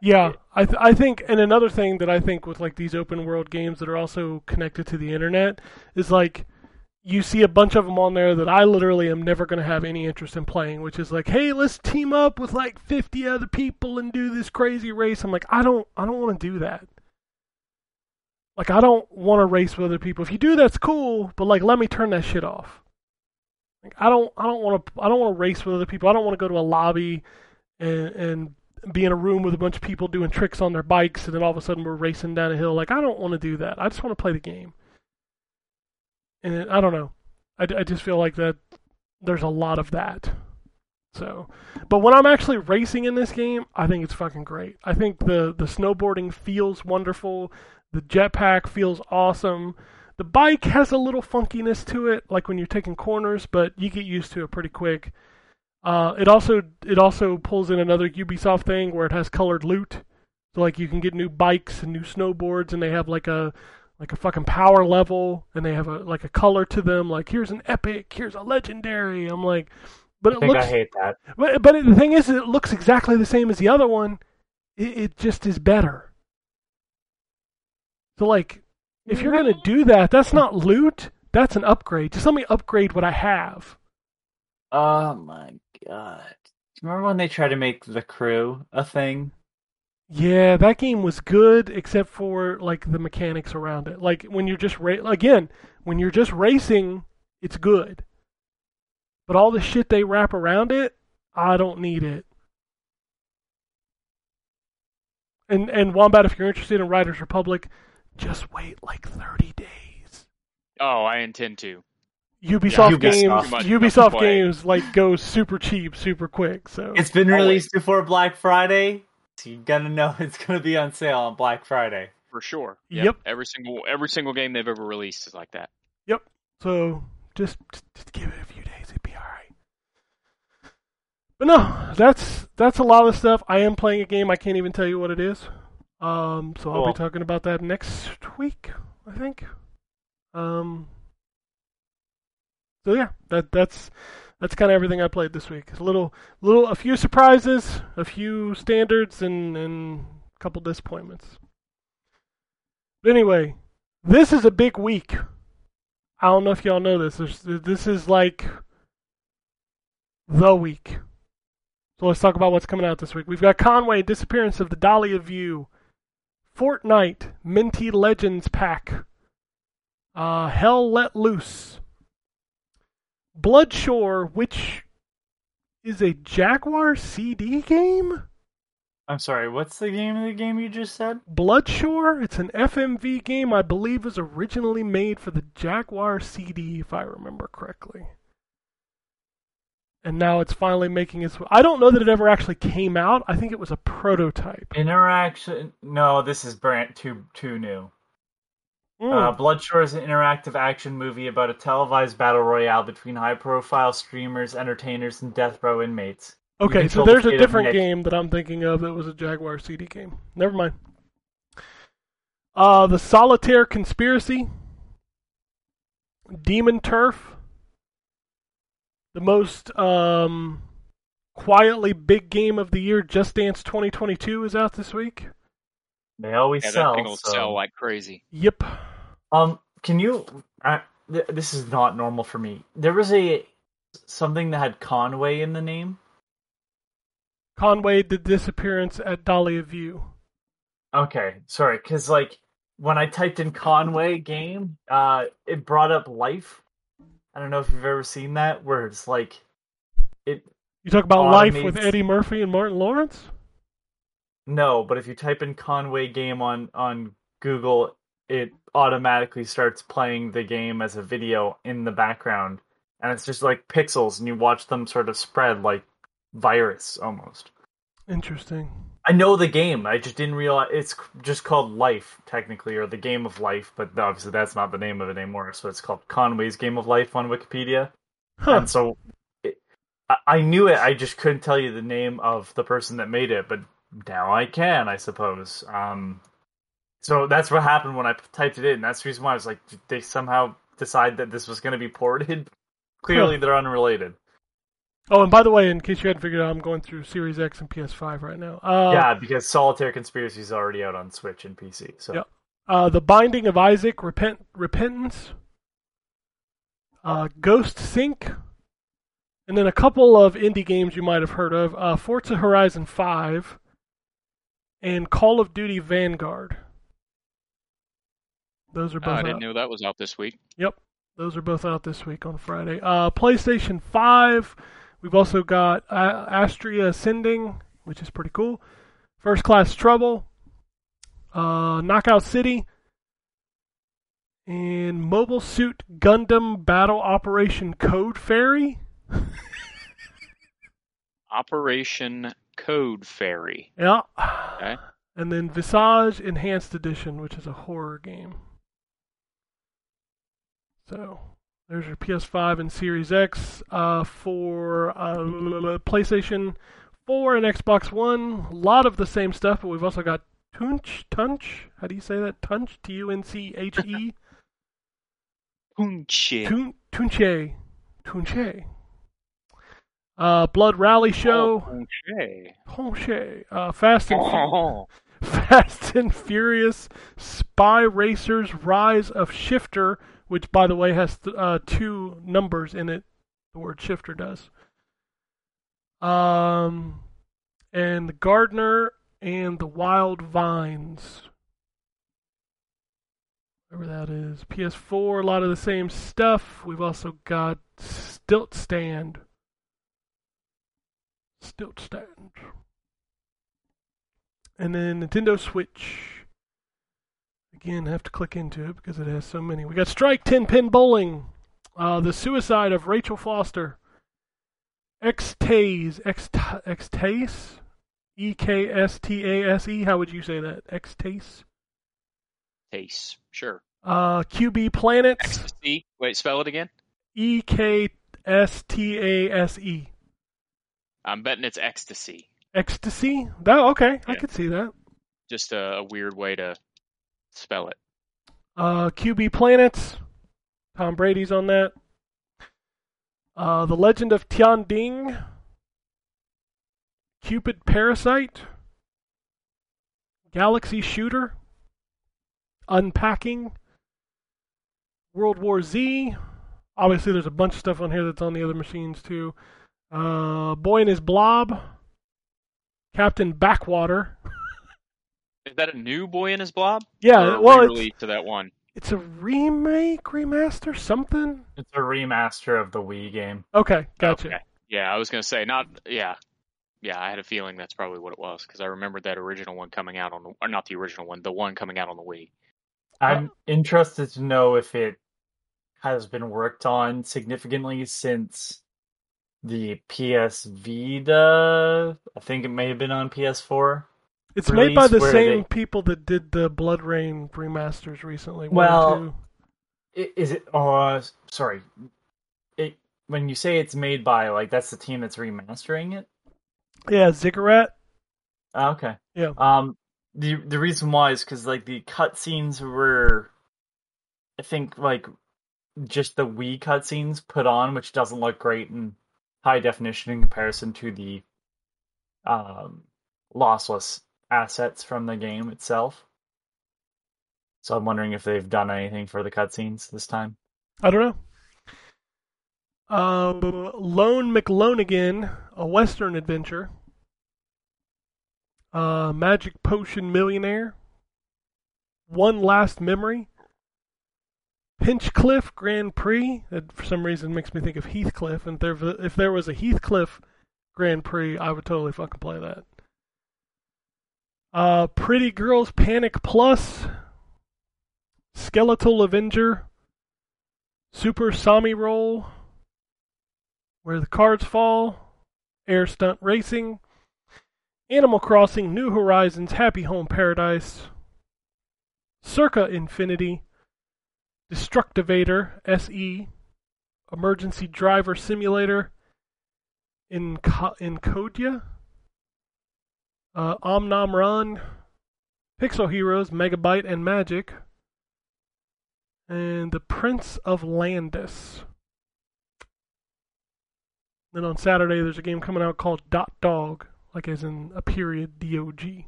Yeah, I th- I think, and another thing that I think with like these open world games that are also connected to the internet is like you see a bunch of them on there that I literally am never going to have any interest in playing, which is like, hey, let's team up with like 50 other people and do this crazy race. I'm like, I don't, I don't want to do that. Like, I don't want to race with other people. If you do, that's cool, but like, let me turn that shit off. Like, I don't, I don't want to, I don't want to race with other people. I don't want to go to a lobby and and be in a room with a bunch of people doing tricks on their bikes, and then all of a sudden we're racing down a hill. Like, I don't want to do that. I just want to play the game. And I don't know. I, I just feel like that there's a lot of that. So, but when I'm actually racing in this game, I think it's fucking great. I think the the snowboarding feels wonderful. The jetpack feels awesome. The bike has a little funkiness to it, like when you're taking corners, but you get used to it pretty quick. Uh, it also it also pulls in another Ubisoft thing where it has colored loot. So like you can get new bikes and new snowboards, and they have like a like a fucking power level, and they have a like a color to them. Like here's an epic, here's a legendary. I'm like, but I it looks I hate that but but the thing is, it looks exactly the same as the other one. It, it just is better. So like, if you're gonna do that, that's not loot. That's an upgrade. Just let me upgrade what I have. Oh my god. Remember when they tried to make the crew a thing? Yeah, that game was good, except for like the mechanics around it. Like when you're just ra- again, when you're just racing, it's good. But all the shit they wrap around it, I don't need it. And and Wombat, if you're interested in Riders Republic, just wait like 30 days. Oh, I intend to. Ubisoft, Ubisoft. games, Ubisoft games like go super cheap, super quick. So It's been Always. released before Black Friday, so you gotta know it's gonna be on sale on Black Friday. For sure. Yep. Every single every single game they've ever released is like that. Yep. So just just give it a few days, it'd be alright. But no, that's that's a lot of stuff. I am playing a game. I can't even tell you what it is. Um, so I'll be talking about that next week, I think. Um. So yeah, that that's that's kind of everything I played this week. A little little a few surprises, a few standards, and and a couple disappointments. But anyway, this is a big week. I don't know if y'all know this. There's, this is like the week. So let's talk about what's coming out this week. We've got Conway, Disappearance of the Dahlia View, Fortnite, Minty Legends Pack, uh, Hell Let Loose, Bloodshore, which is a Jaguar CD game. I'm sorry, what's the name of the game you just said? Bloodshore. It's an FMV game I believe was originally made for the Jaguar CD, if I remember correctly. And now it's finally making its. I don't know that it ever actually came out. I think it was a prototype. Interaction no, this is brand too too new. Mm. Uh, Bloodshore is an interactive action movie about a televised battle royale between high-profile streamers, entertainers, and death row inmates. Okay, so there's a different game that I'm thinking of that was a Jaguar CD game. Never mind. Uh, the Solitaire Conspiracy, Demon Turf, the most um, quietly big game of the year, Just Dance 2022 is out this week. They always Yeah, that sell. thing will so- sell like crazy. Yep. Um, can you? Uh, th- this is not normal for me. There was a something that had Conway in the name? Conway, the disappearance at Dahlia View. Okay, sorry, because like when I typed in Conway game, uh, it brought up Life. I don't know if you've ever seen that, where it's like it. You talk about life with Eddie Murphy and Martin Lawrence. No, but if you type in Conway game on on Google, it automatically starts playing the game as a video in the background, and it's just like pixels, and you watch them sort of spread like virus almost. Interesting. I know the game. I just didn't realize it's just called Life technically, or the Game of Life. But obviously, that's not the name of it anymore. So it's called Conway's Game of Life on Wikipedia. Huh. And so it, I, knew it. I just couldn't tell you the name of the person that made it. But now I can, I suppose. Um, so that's what happened when I typed it in. That's the reason why I was like, did they somehow decide that this was going to be ported. Clearly, Huh. they're unrelated. Oh, and by the way, in case you hadn't figured out, I'm going through Series X and PS5 right now. Uh, yeah, because Solitaire Conspiracy is already out on Switch and PC. So Yep. Uh, the Binding of Isaac, Repent, Repentance, uh, Ghost Sync, and then a couple of indie games you might have heard of: uh, Forza Horizon 5 and Call of Duty Vanguard. Those are Oh, both. I out. didn't know that was out this week. Yep, those are both out this week on Friday. Uh, PlayStation 5. We've also got uh, Astria Ascending, which is pretty cool. First Class Trouble, uh, Knockout City, and Mobile Suit Gundam Battle Operation Code Fairy. Operation Code Fairy. Yeah. Okay. And then Visage Enhanced Edition, which is a horror game. So there's your PS5 and Series X. Uh, for uh, PlayStation 4 and Xbox One, a lot of the same stuff, but we've also got Tunch, Tunch. How do you say that? Tunch, T U N C H E. Punche. Tun- Tunche, Tunche. Uh, Blood Rally Show. Punche. Tunche. Uh, Fast and Oh. Fast and Furious Spy Racers Rise of Shifter, which, by the way, has uh, two numbers in it. The word shifter does. Um, and the Gardener and the Wild Vines. Whatever that is. PS4, a lot of the same stuff. We've also got Stilt Stand. Stilt Stand. And then Nintendo Switch. Again, have to click into it because it has so many. We got Strike 10 Pin Bowling. Uh, the Suicide of Rachel Foster. X-Tase. X-Tase? E E-K-S-T-A-S-E. How would you say that? X-Tase? Taste. Sure. Uh, QB Planets. Ecstasy. Wait, spell it again. E K S T A S E. I'm betting it's ecstasy. Ecstasy? That, okay, I Yeah. could see that. Just a, a weird way to spell it. Uh, QB Planets. Tom Brady's on that. Uh, the Legend of Tian Ding. Cupid Parasite. Galaxy Shooter. Unpacking. World War Z. Obviously, there's a bunch of stuff on here that's on the other machines too. Uh, Boy and His Blob. Captain Backwater. Is that a new Boy in His Blob? Yeah, Or well, it's, re-release to that one. it's a remake, remaster, something. It's a remaster of the Wii game. Okay, gotcha. Okay. Yeah, I was gonna say not. Yeah, yeah. I had a feeling that's probably what it was because I remembered that original one coming out on, or not the original one, the one coming out on the Wii. I'm interested to know if it has been worked on significantly since the PS Vita. I think it may have been on PS4. It's made by the same they- people that did the BloodRayne remasters recently. Well, and two. I- Is it? Oh, uh, sorry. It when you say it's made by like that's the team that's remastering it. yeah, Ziggurat. Oh, okay. Yeah. Um, the the reason why is because like the cutscenes were, I think like just the Wii cutscenes put on, which doesn't look great in high definition in comparison to the um lossless assets from the game itself. So I'm wondering if they've done anything for the cutscenes this time. I don't know. Uh, Lone McLonegan, a Western adventure. Uh, Magic Potion Millionaire. One Last Memory. Pinchcliffe Grand Prix. That for some reason makes me think of Heathcliff. And if there was a Heathcliff Grand Prix, I would totally fucking play that. Uh, Pretty Girls Panic Plus. Skeletal Avenger. Super Sami Roll. Where the Cards Fall. Air Stunt Racing. Animal Crossing New Horizons Happy Home Paradise. Circa Infinity. Destructivator SE. Emergency Driver Simulator. In Encodya. Uh, Omnom Run. Pixel Heroes Megabyte and Magic. And The Prince of Landis. Then on Saturday, there's a game coming out called Dot Dog, like as in a period D O G.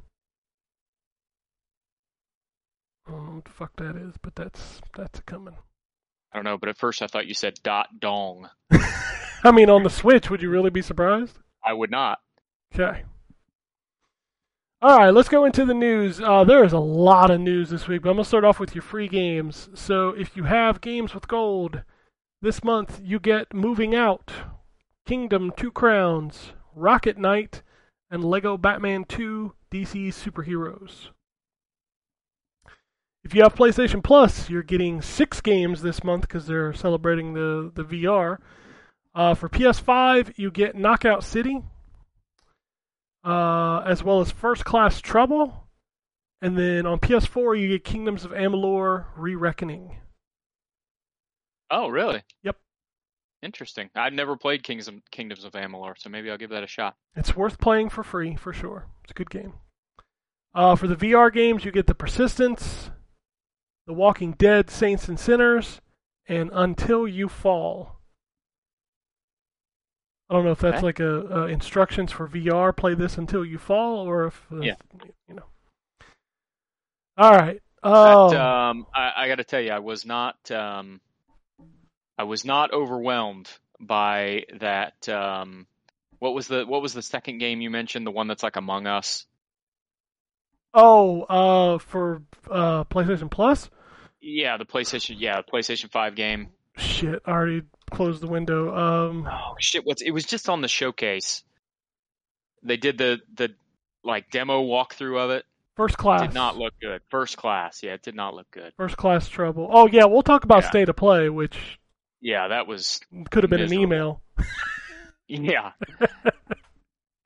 I don't know what the fuck that is, but that's that's coming. I don't know, but at first I thought you said dot dong. I mean, on the Switch, would you really be surprised? I would not. Okay. All right, let's go into the news. Uh, there is a lot of news this week, but I'm going to start off with your free games. So if you have games with gold, this month you get Moving Out, Kingdom Two Crowns, Rocket Knight, and Lego Batman 2 DC Superheroes. If you have PlayStation Plus, you're getting six games this month because they're celebrating the, the VR. Uh, for PS5, you get Knockout City, uh, as well as First Class Trouble. And then on PS4, you get Kingdoms of Amalur Re Reckoning. Oh, really? Yep. Interesting. I've never played Kings of, Kingdoms of Amalur, so maybe I'll give that a shot. It's worth playing for free, for sure. It's a good game. Uh, for the VR games, you get The Persistence, The Walking Dead Saints and Sinners, and Until You Fall. I don't know if that's Okay. like a, uh instructions for VR. Play this until you fall, or if uh, Yeah. you know. All right. Oh, That, um, I, I got to tell you, I was not, um, I was not overwhelmed by that. Um, what was the what was the second game you mentioned? The one that's like Among Us. oh, uh, for uh, PlayStation Plus. Yeah, the PlayStation. Yeah, the PlayStation Five game. Shit, I already closed the window. Um, Oh shit! What's it was just on the showcase. They did the the like demo walkthrough of it. first class. Did not look good. First class. Yeah, it did not look good. First class trouble. Oh yeah, we'll talk about Yeah. state of play, which Yeah, that was could have been Miserable. an email. yeah.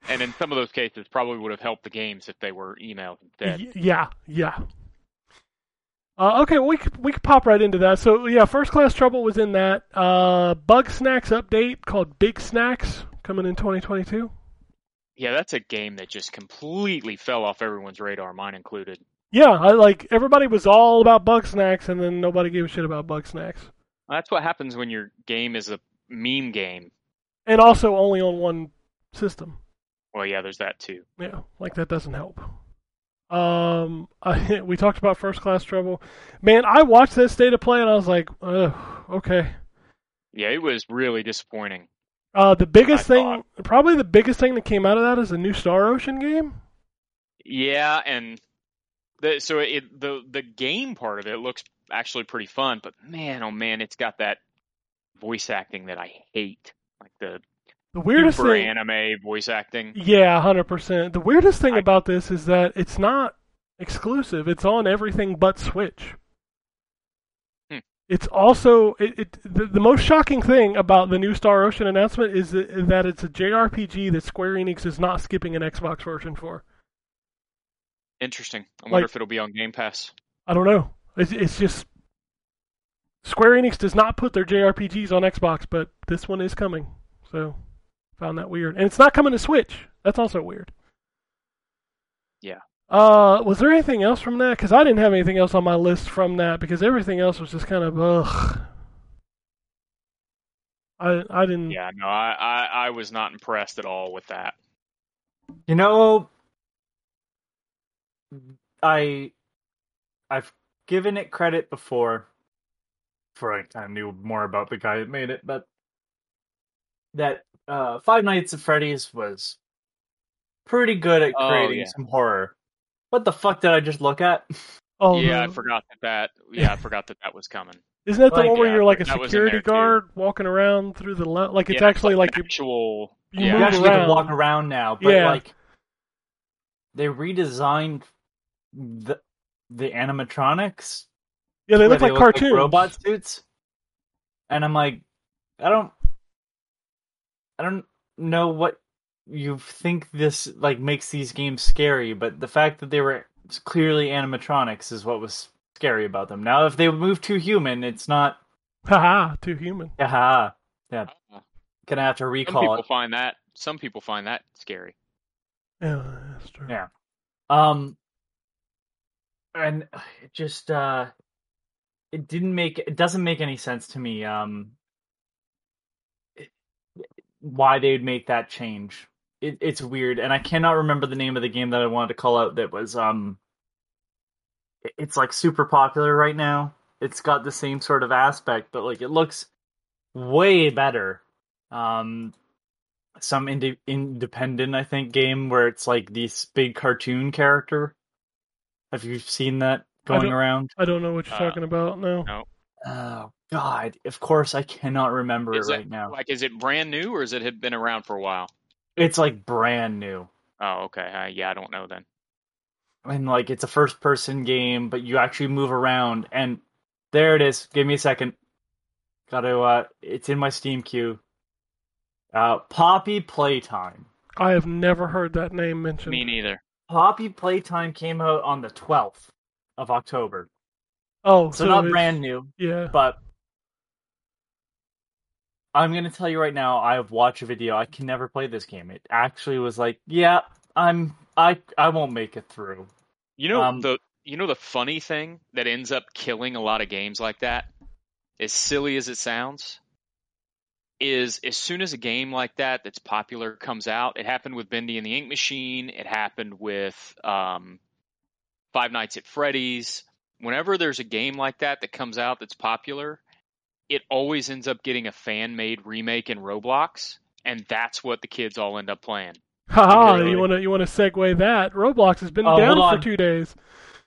and in some of those cases, probably would have helped the games if they were emailed instead. Yeah, yeah. Uh, okay, well, we could we could pop right into that. So yeah, first class trouble was in that. Uh, Bugsnax update called Bigsnax coming in 2022. Yeah, that's a game that just completely fell off everyone's radar, mine included. Yeah, I like everybody was all about Bugsnax, and then nobody gave a shit about Bugsnax, That's what happens when your game is a meme game. and also only on one system. Well, yeah, there's that too. Yeah, like that doesn't help. Um, I, we talked about first class trouble. Man, I watched that state of play and I was like, okay. Yeah, it was really disappointing. Uh, the biggest thing, probably the biggest thing that came out of that is the new Star Ocean game. Yeah, and the so it the the game part of it looks actually pretty fun, but man, oh man, it's got that voice acting that I hate, like the The weirdest super thing, anime voice acting. yeah, hundred percent. The weirdest thing I- about this is that it's not exclusive. It's on everything but Switch. Hmm. It's also it, it the, the most shocking thing about the new Star Ocean announcement is that, that it's a JRPG that Square Enix is not skipping an Xbox version for. Interesting. I wonder Like- if it'll be on Game Pass. I don't know. It's, it's just Square Enix does not put their JRPGs on Xbox, but this one is coming. So found that weird, and it's not coming to Switch. That's also weird. Yeah. Uh, was there anything else from that? Because I didn't have anything else on my list from that because everything else was just kind of ugh. I I didn't. Yeah, no, I, I I was not impressed at all with that. You know, I I've given it credit before, for I, I knew more about the guy that made it, but that uh, Five Nights at Freddy's was pretty good at Oh, creating yeah. some horror. What the fuck did I just look at? Oh, yeah, I forgot that that. Yeah, I forgot that that was coming. Isn't that the Like, one where yeah, you're like a that was in security there, too. guard walking around through the lo- like it's Yeah, actually like an you, actual. you yeah, You move actually get to around. walk around now, but Yeah. like they redesigned the the animatronics. yeah they where look like cartoons. robot suits, and I'm like, I don't, I don't know what you think this like makes these games scary, but the fact that they were clearly animatronics is what was scary about them. Now, if they move too human, it's not. Haha, too human. Haha. Yeah, Uh, gonna have to Some recall people it. find that. Some people find that scary. Yeah, that's true. Yeah. Um, and it just uh, it didn't make it doesn't make any sense to me. Um, it- why they'd make that change? It, it's weird, and I cannot remember the name of the game that I wanted to call out. That was um, it's like super popular right now. It's got the same sort of aspect, but like it looks way better. Um, some inde- independent, I think, game where it's like this big cartoon character. Have you seen that going don't- around? I don't know what you're Uh, talking about. No. no. Oh God! Of course, I cannot remember Is it it right now. like is it brand new or is it had been around for a while? It's like brand new, Oh, okay. Uh, yeah, I don't know then. and like it's a first-person game, but you actually move around. And there it is. Give me a second. Got to. uh It's in my Steam queue. Uh, Poppy Playtime. I have never heard that name mentioned. Me neither. Poppy Playtime came out on the twelfth of October, oh, so, so not it's- brand new. Yeah. but I'm gonna tell you right now, I've watched a video. I can never play this game. It actually was like, yeah, I'm I I won't make it through. You know Um, the you know the funny thing that ends up killing a lot of games like that, as silly as it sounds, is as soon as a game like that that's popular comes out, it happened with Bendy and the Ink Machine, it happened with um, Five Nights at Freddy's. Whenever there's a game like that that comes out that's popular, it always ends up getting a fan made remake in Roblox, and that's what the kids all end up playing. Haha, Really? you want to you want to segue that? Roblox has been Oh, down for two days.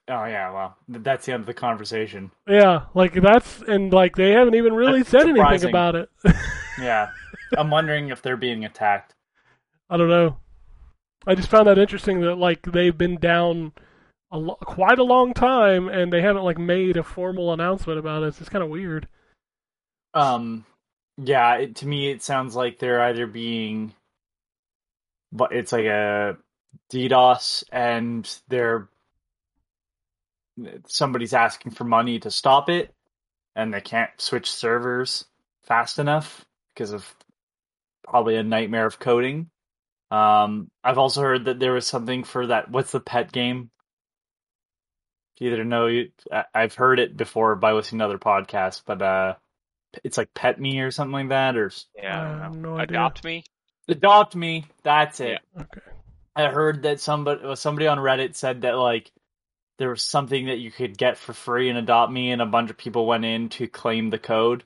Oh yeah, well, that's the end of the conversation. Yeah, like that's and like they haven't even really That's said anything about it. Yeah, I'm wondering if they're being attacked. I don't know. I just found that interesting that like they've been down a lo- quite a long time and they haven't like made a formal announcement about it. It's kind of weird. Um, yeah, it, to me it sounds like they're either being, but it's like a DDoS, and they're somebody's asking for money to stop it, and they can't switch servers fast enough because of probably a nightmare of coding. Um, I've also heard that there was something for that. What's the pet game? Do you either know you? I- I've heard it before by listening to other podcasts, but uh, it's like Pet Me or something like that, or Yeah, I I don't no idea. Adopt me. Adopt Me. That's it. Okay. I heard that somebody well, somebody on Reddit said that like there was something that you could get for free and Adopt Me, and a bunch of people went in to claim the code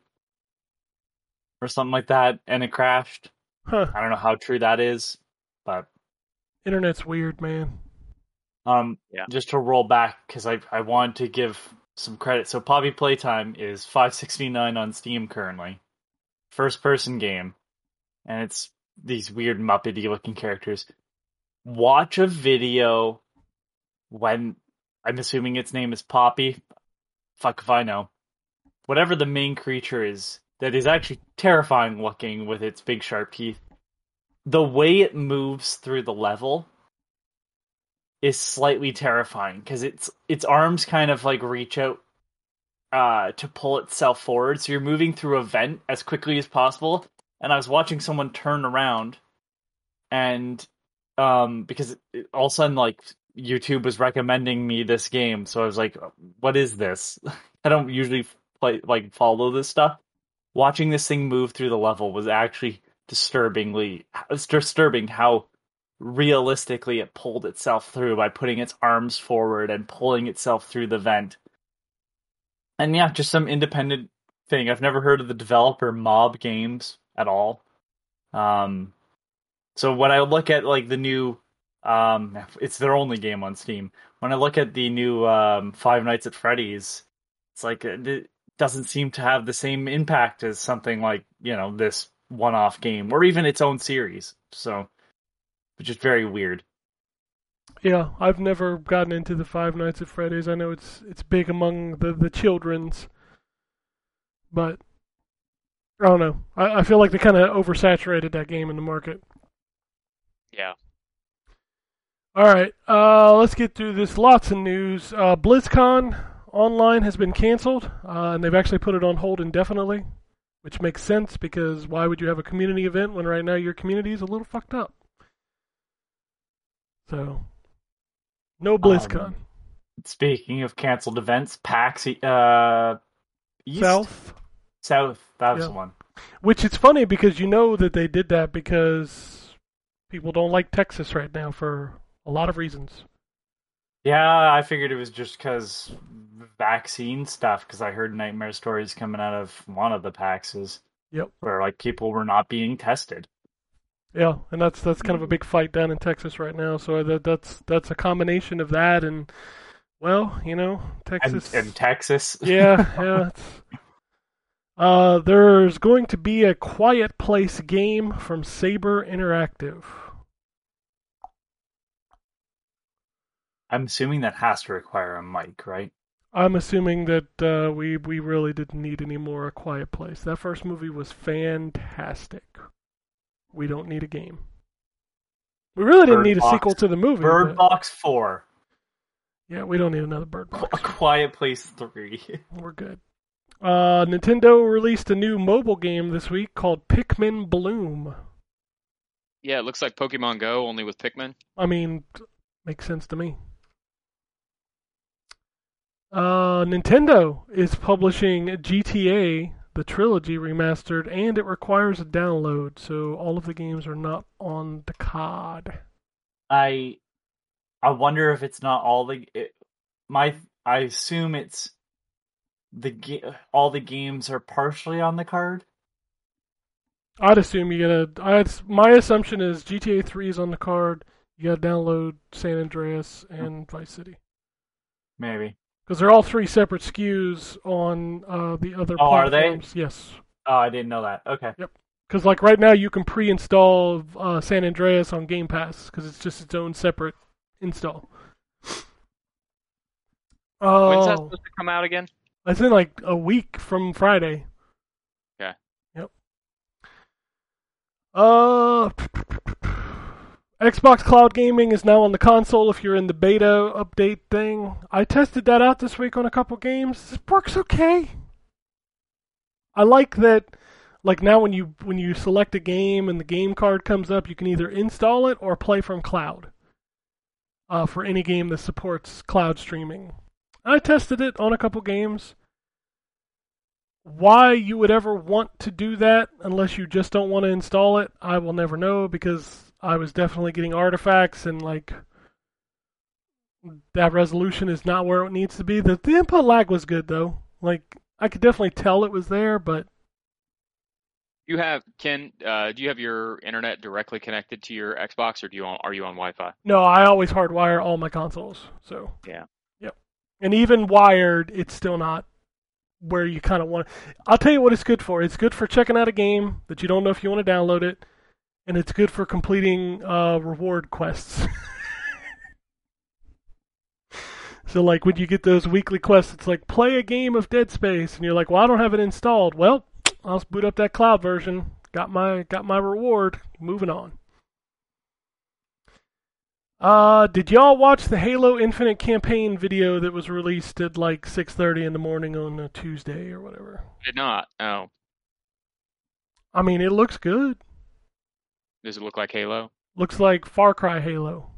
or something like that, and it crashed. Huh. I don't know how true that is, but Internet's weird, man. Um, Yeah. just to roll back because I I want to give some credit. So Poppy Playtime is five sixty nine on Steam currently, first person game, and it's these weird muppety looking characters. Watch a video when I'm assuming its name is Poppy. Fuck if I know. Whatever the main creature is that is actually terrifying looking with its big sharp teeth. The way it moves through the level is slightly terrifying because its its arms kind of like reach out uh to pull itself forward. So you're moving through a vent as quickly as possible. And i was watching someone turn around and um because it, all of a sudden like youtube was recommending me this game. So i was like what is this? I don't usually play like follow this stuff. Watching this thing move through the level was actually disturbingly disturbing how realistically it pulled itself through by putting its arms forward and pulling itself through the vent. And yeah, just some independent thing. I've never heard of the developer Mob Games at all. Um, so when I look at like the new, um, it's their only game on Steam. When I look at the new um, Five Nights at Freddy's, it's like it it doesn't seem to have the same impact as something like you know this one-off game or even its own series. So, which is very weird. Yeah, I've never gotten into the Five Nights at Freddy's. I know it's it's big among the the childrens, but I don't know. I, I feel like they kind of oversaturated that game in the market. Yeah. All right, uh, let's get through this. Lots of news. Uh, BlizzCon online has been canceled, uh, and they've actually put it on hold indefinitely, which makes sense because why would you have a community event when right now your community is a little fucked up? So, no BlizzCon. Um, Speaking of canceled events, PAX uh, East? South. South, that was Yeah. the one. Which it's funny because you know that they did that because people don't like Texas right now for a lot of reasons. Yeah, I figured it was just because vaccine stuff. Because I heard nightmare stories coming out of one of the PAXs. Yep. Where like people were not being tested. Yeah, and that's that's kind of a big fight down in Texas right now. So that that's that's a combination of that and well, you know, And, Texas. and Texas. yeah, yeah. Uh, there's going to be a Quiet Place game from Saber Interactive. I'm assuming that has to require a mic, right? I'm assuming that uh, we we really didn't need any more A Quiet Place. That first movie was fantastic. We don't need a game. We really didn't Bird need a Box- sequel to the movie. Bird but- Box Four, yeah, we don't need another Bird A Box. Quiet Place Three. We're good. Uh, Nintendo released a new mobile game this week called Pikmin Bloom. Yeah, it looks like Pokemon Go only with Pikmin. I mean, makes sense to me. Uh, Nintendo is publishing GTA, the trilogy remastered, and it requires a download, so all of the games are not on the card. I I wonder if it's not all the it, my I assume it's the all the games are partially on the card. I'd assume you gotta. I'd, my assumption is GTA 3 is on the card. You gotta download San Andreas and mm. Vice City. Maybe. Because they're all three separate SKUs on uh, the other Oh, are they? platforms. Yes. Oh, I didn't know that. Okay. Yep. Because like right now, you can pre-install uh, San Andreas on Game Pass because it's just its own separate install. Oh, When's that supposed to come out again? that's in like a week from Friday. Okay. Yep. Uh, Xbox Cloud Gaming is now on the console. If you're in the beta update thing, I tested that out this week on a couple games. It works okay. I like that. Like now, when you when you select a game and the game card comes up, you can either install it or play from cloud. Uh, for any game that supports cloud streaming, I tested it on a couple games. Why you would ever want to do that unless you just don't want to install it, I will never know because I was definitely getting artifacts and like that resolution is not where it needs to be. The, the input lag was good though. Like I could definitely tell it was there, but You have Ken. Uh, do you have your internet directly connected to your Xbox, or do you on, are you on Wi-Fi? no, I always hardwire all my consoles. So Yeah. Yep. And even wired, it's still not where you kind of want. I'll tell you what it's good for. It's good for checking out a game that you don't know if you want to download it, and it's good for completing uh, reward quests. so, like when you get those weekly quests, it's like play a game of Dead Space, and you're like, "Well, I don't have it installed." Well, I'll just boot up that cloud version. Got my got my reward. Moving on. Uh, did y'all watch the Halo Infinite campaign video that was released at like 6:30 in the morning on a Tuesday or whatever? Did not. Oh, I mean, it looks good. Does it look like Halo? Looks like Far Cry Halo.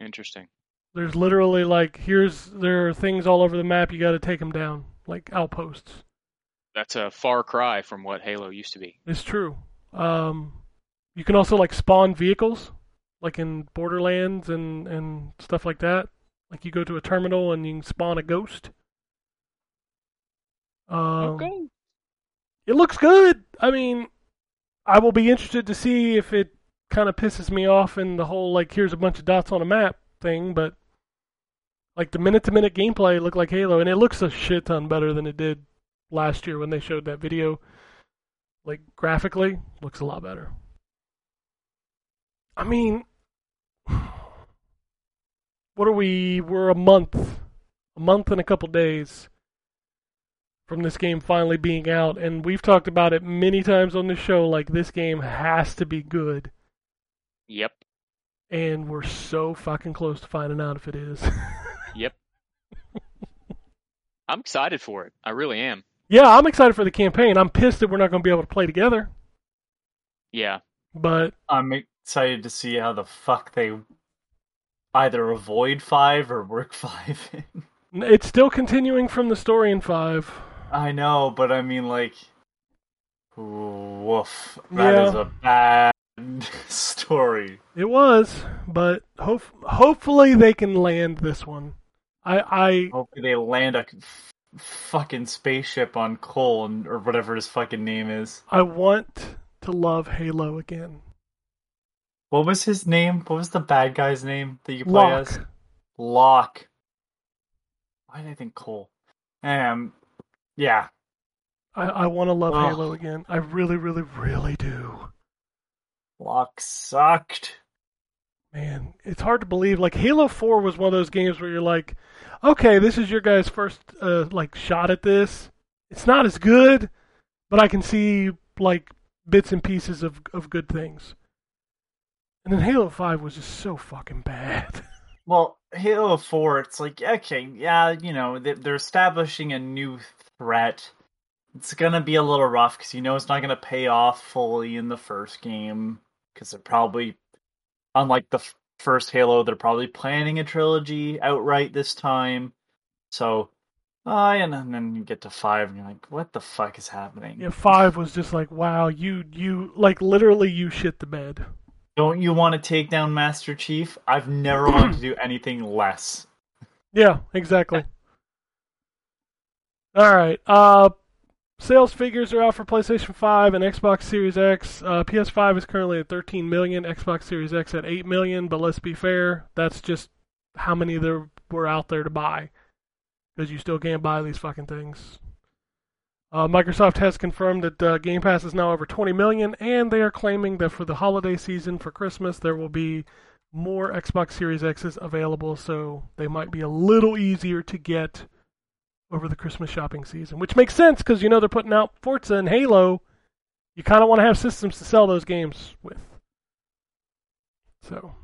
Interesting. There's literally like here's there are things all over the map. You got to take them down, like outposts. That's a far cry from what Halo used to be. It's true. Um, you can also like spawn vehicles, like in Borderlands and and stuff like that. Like you go to a terminal and you can spawn a ghost. Um, okay. It looks good. I mean, I will be interested to see if it kind of pisses me off in the whole like here's a bunch of dots on a map thing, but like the minute to minute gameplay looked like Halo, and it looks a shit ton better than it did last year when they showed that video. Like graphically, looks a lot better. I mean, what are we? We're a month, a month and a couple days from this game finally being out, and we've talked about it many times on the show. Like this game has to be good, Yep. and we're so fucking close to finding out if it is. Yep. I'm excited for it. I really am. yeah, I'm excited for the campaign. I'm pissed that we're not going to be able to play together, Yeah. but I'm excited to see how the fuck they either avoid five or work five. in. it's still continuing from the story in five. I know, but I mean, like, woof. That is Yeah. a bad story. It was, but hope hopefully they can land this one. I I Hopefully, they land a f- fucking spaceship on Cole and, or whatever his fucking name is. I want to love Halo again. What was his name? What was the bad guy's name that you play Locke. as? Locke. Why did I think Cole? Um, yeah. I, I want to love Ugh. Halo again. I really, really, really do. Locke sucked. Man, it's hard to believe. Like Halo Four was one of those games where you're like, okay, this is your guys' first uh, like shot at this. It's not as good, but I can see like bits and pieces of of good things. And then Halo Five was just so fucking bad. Well, Halo 4, it's like, okay, yeah, you know, they're establishing a new threat. It's gonna be a little rough because you know it's not gonna pay off fully in the first game because they're probably, unlike the f- first Halo, they're probably planning a trilogy outright this time. So, uh, and, and then you get to five and you're like, what the fuck is happening? yeah, Five was just like, wow, you you like literally you shit the bed. Don't you want to take down Master Chief? I've never wanted to do anything less. Yeah, exactly. All right. Uh, sales figures are out for PlayStation 5 and Xbox Series X. Uh, PS5 is currently at 13 million, Xbox Series X at 8 million. But let's be fair, that's just how many there were out there to buy, because you still can't buy these fucking things. Uh, Microsoft has confirmed that uh, Game Pass is now over 20 million, and they are claiming that for the holiday season for Christmas there will be more Xbox Series X's available, so they might be a little easier to get over the Christmas shopping season, which makes sense because you know they're putting out Forza and Halo. You kind of want to have systems to sell those games with. So,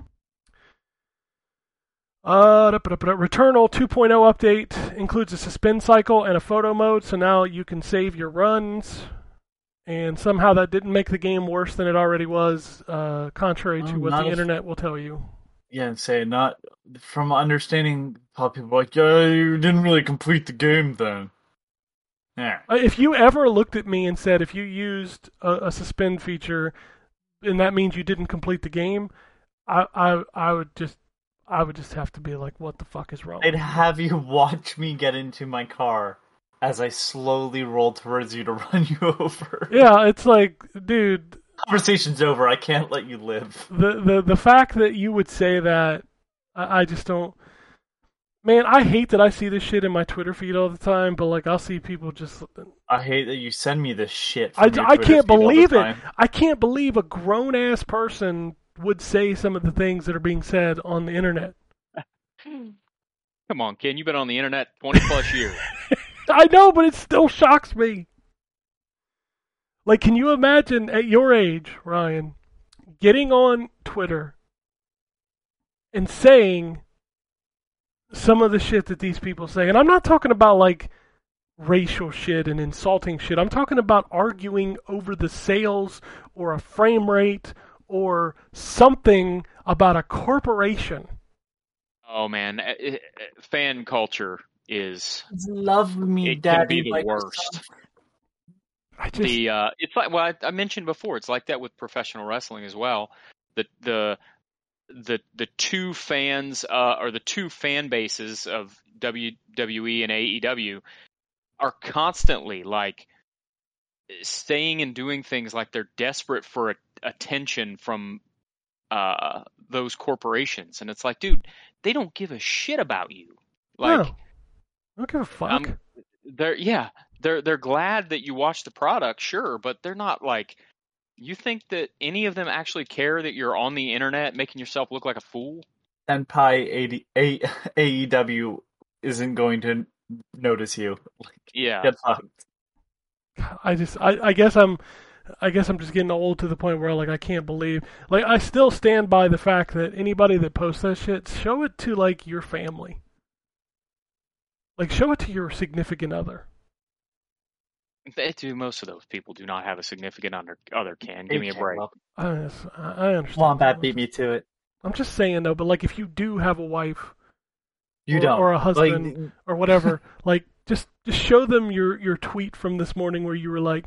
uh, Returnal 2.0 update includes a suspend cycle and a photo mode, so now you can save your runs. And somehow that didn't make the game worse than it already was, uh, contrary to Oh, what the if- internet will tell you. Yeah, and say not from understanding people are like, yeah, you didn't really complete the game then. Yeah. Uh, If you ever looked at me and said if you used a, a suspend feature, and that means you didn't complete the game, I, I I would just I would just have to be like, what the fuck is wrong? I'd have you watch me get into my car as I slowly roll towards you to run you over. yeah, it's like, dude, Conversation's over. I can't let you live. the the the fact that you would say that, I, I just don't. Man, I hate that I see this shit in my Twitter feed all the time, but like I'll see people just I hate that you send me this shit. I, your I can't feed all the believe it. I can't believe a grown ass person would say some of the things that are being said on the internet. Come on, Ken. You've been on the internet 20 plus years. I know, but it still shocks me. Like, can you imagine at your age, Ryan, getting on Twitter and saying some of the shit that these people say? And I'm not talking about like racial shit and insulting shit. I'm talking about arguing over the sales or a frame rate or something about a corporation. Oh man, eh, eh, eh, fan culture is Love me, it daddy. can be the like worst. I just the uh, it's like well I, I mentioned before it's like that with professional wrestling as well the the the the two fans uh, or the two fan bases of WWE and AEW are constantly like staying and doing things like they're desperate for a, attention from uh, those corporations, and it's like, dude, they don't give a shit about you. Like, no. I don't give a fuck. Um, they're yeah, they're they're glad that you watch the product, sure, but they're not like. You think that any of them actually care that you're on the internet making yourself look like a fool? Senpai AD, A, AEW isn't going to notice you. Yeah. Get fucked. I just, I, I guess I'm, I guess I'm just getting old to the point where like I can't believe, like I still stand by the fact that anybody that posts that shit, show it to like your family, like show it to your significant other. They do. Most of those people do not have a significant under, other. Can give me a break. I, just- I I understand. Wombat beat me to it. I'm just saying though, but like if you do have a wife You or, don't. or a husband Like, or whatever, like just just show them your your tweet from this morning where you were like,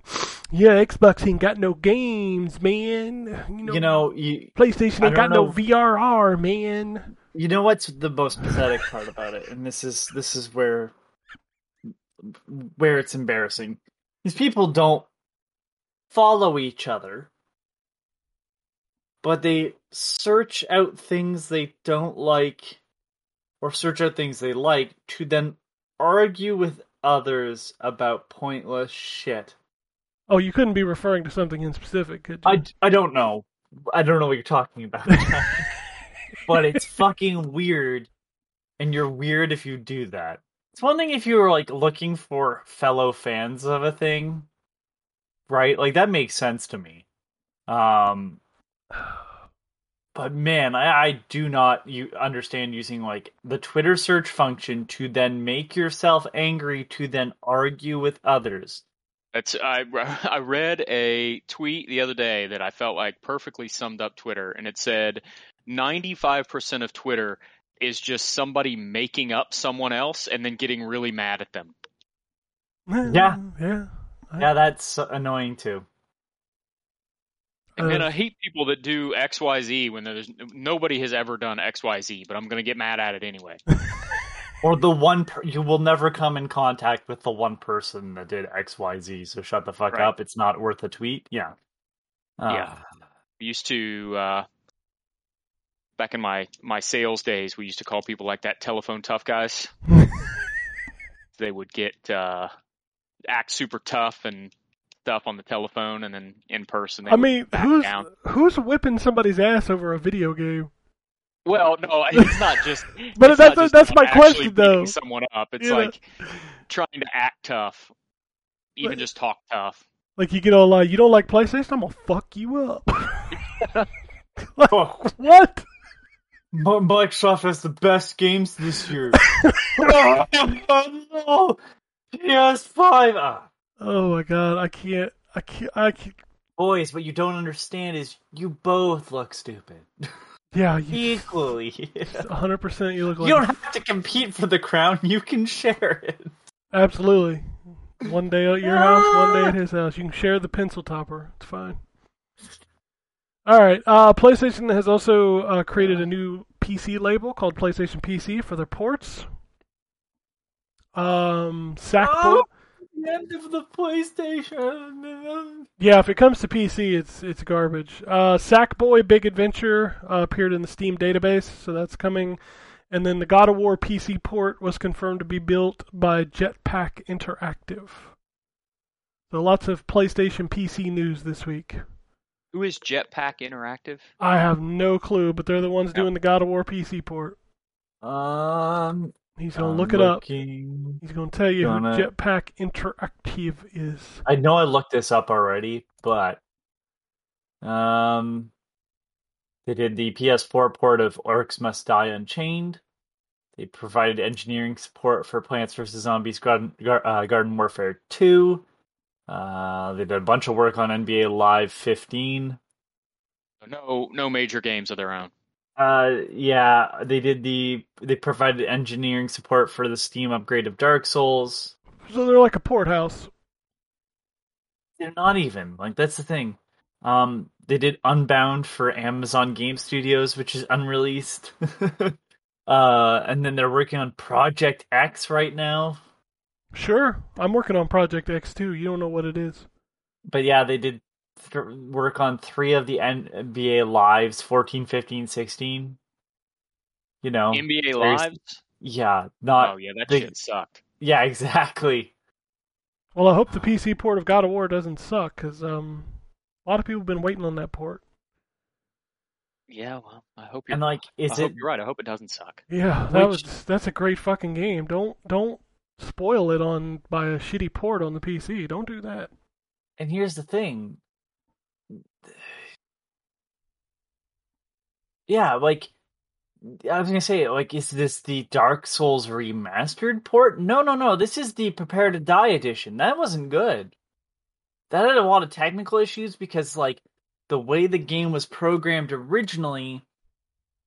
"Yeah, Xbox ain't got no games, man. You know, you know, you PlayStation ain't got don't no. VRR, man." you know what's the most pathetic part about it, and this is this is where where it's embarrassing. These people don't follow each other, but they search out things they don't like, or search out things they like to then argue with others about pointless shit. Oh, you couldn't be referring to something in specific, could you? I, I don't know. I don't know what you're talking about. but it's fucking weird, and you're weird if you do that. It's one thing if you were like looking for fellow fans of a thing, right? Like that makes sense to me. Um, but man, I, I do not you understand using like the Twitter search function to then make yourself angry to then argue with others. That's I I read a tweet the other day that I felt like perfectly summed up Twitter, and it said 95% of Twitter is just somebody making up someone else and then getting really mad at them. Yeah. yeah. Yeah, that's annoying too. And Uh, I hate people that do X Y Z when there's nobody has ever done X Y Z, but I'm gonna get mad at it anyway. Or the one per- you will never come in contact with the one person that did X Y Z. So shut the fuck Right. up. It's not worth a tweet. Yeah. Uh, Yeah. We used to uh, back in my my sales days, we used to call people like that telephone tough guys. they would get uh, act super tough and stuff on the telephone, and then in person. They I mean, who's down. who's whipping somebody's ass over a video game? Well, no, it's not just. But that's- not just that's my question, though. Someone up. It's You know? like trying to act tough, even But- just talk tough. Like you get all like, you don't like PlayStation? I'm gonna fuck you up. Like, what? But Microsoft has the best games this year. oh, no! PS5. Ah. Oh my god, I can't. I can't. I can't. Boys, what you don't understand is you both look stupid. Yeah, you. Equally. 100. percent You look like. You don't have to compete for the crown. You can share it. Absolutely. One day at your house, one day at his house. You can share the pencil topper. It's fine. All right. Uh, PlayStation has also uh, created a new PC label called PlayStation PC for their ports. Um, Sackboy. Oh, the end of the PlayStation. Yeah, if it comes to PC, it's it's garbage. Uh, Sackboy Big Adventure uh, appeared in the Steam database, so that's coming. And then the God of War PC port was confirmed to be built by Jetpack Interactive. So lots of PlayStation PC news this week. Who is Jetpack Interactive? I have no clue, but they're the ones Yep. doing the God of War PC port. Um, He's gonna I'm look it up. looking- He's gonna tell you Gonna- who Jetpack Interactive is. I know I looked this up already, but um, they did the PS4 port of Orcs Must Die Unchained. They provided engineering support for Plants vs Zombies Garden, Gar- uh, Garden Warfare 2. Uh, they did a bunch of work on NBA Live 15. No, no major games of their own. Uh, yeah, they did the they provided engineering support for the Steam upgrade of Dark Souls. So they're like a port house. They're not even like that's the thing. Um, they did Unbound for Amazon Game Studios, which is unreleased. uh, and then they're working on Project X right now. Sure, I'm working on Project X too. You don't know what it is. but yeah, they did th- work on three of the NBA lives 14, 15, 16. You know, NBA Lives. yeah, not Oh yeah, that they- shit sucked. yeah, exactly. Well, I hope the PC port of God of War doesn't suck, because um, a lot of people have been waiting on that port. Yeah, well, I hope you're. And like, I is hope it? you're right. I hope it doesn't suck. Yeah, that Which- was that's a great fucking game. Don't don't spoil it on by a shitty port on the PC. Don't do that. And here's the thing. Yeah, like I was gonna say, like, is this the Dark Souls remastered port? No, no, no. This is the Prepare to Die edition. That wasn't good. That had a lot of technical issues because, like, the way the game was programmed originally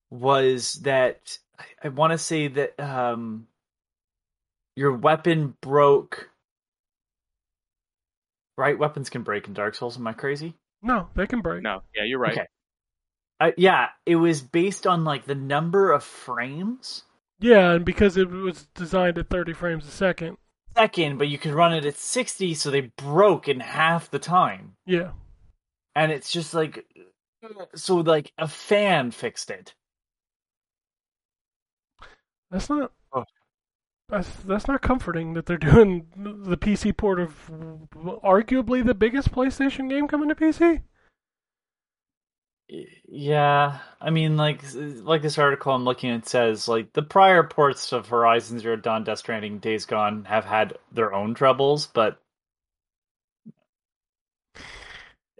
was that I, I want to say that um, your weapon broke. Right, weapons can break in Dark Souls. Am I crazy? No, they can break. No, yeah, you're right. Okay. Uh, yeah, it was based on like the number of frames Yeah, and because it was designed at 30 frames a second. second, but you could run it at 60, so they broke in half the time. Yeah. And it's just like, so like a fan fixed it. That's not. That's that's not comforting that they're doing the PC port of arguably the biggest PlayStation game coming to PC. Yeah, I mean, like, like this article I'm looking at says, like the prior ports of Horizon Zero Dawn, Death Stranding, Days Gone have had their own troubles, but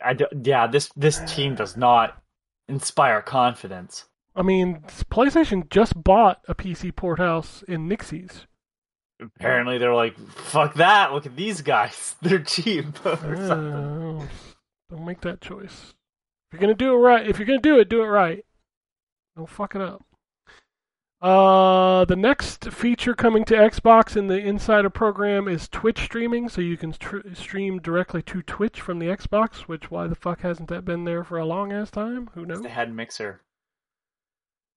I do, yeah, this this team does not inspire confidence. I mean, PlayStation just bought a PC port house in Nixxes. Apparently, they're like, "Fuck that! Look at these guys; they're cheap." or something. Uh, don't make that choice. If you're gonna do it right, if you're gonna do it, do it right. Don't fuck it up. Uh, the next feature coming to Xbox in the Insider program is Twitch streaming, so you can tr- stream directly to Twitch from the Xbox. Which why the fuck hasn't that been there for a long ass time? Who knows? They had Mixer,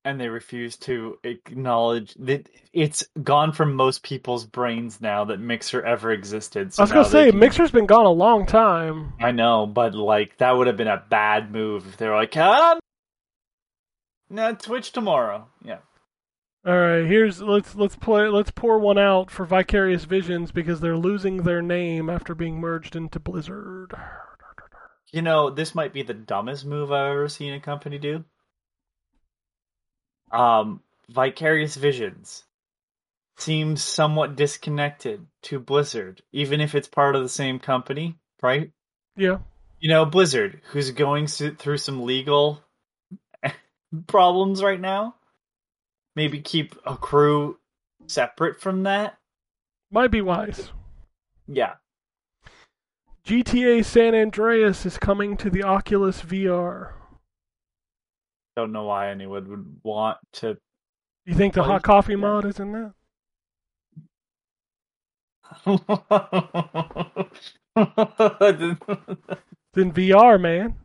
and they refuse to acknowledge that it's gone from most people's brains now that Mixer ever existed. So I was gonna say can- Mixer's been gone a long time. I know, but like that would have been a bad move if they were like, "Ah, no, Twitch tomorrow." Yeah. All right, here's let's let's play let's pour one out for Vicarious Visions because they're losing their name after being merged into Blizzard. You know, this might be the dumbest move I've ever seen a company do. Um, Vicarious Visions seems somewhat disconnected to Blizzard, even if it's part of the same company, right? Yeah, You know, Blizzard, who's going through some legal problems right now. Maybe keep a crew separate from that. might be wise. Yeah. GTA San Andreas is coming to the Oculus VR. Don't know why anyone would want to. You think the hot coffee mod is in that? then VR, man.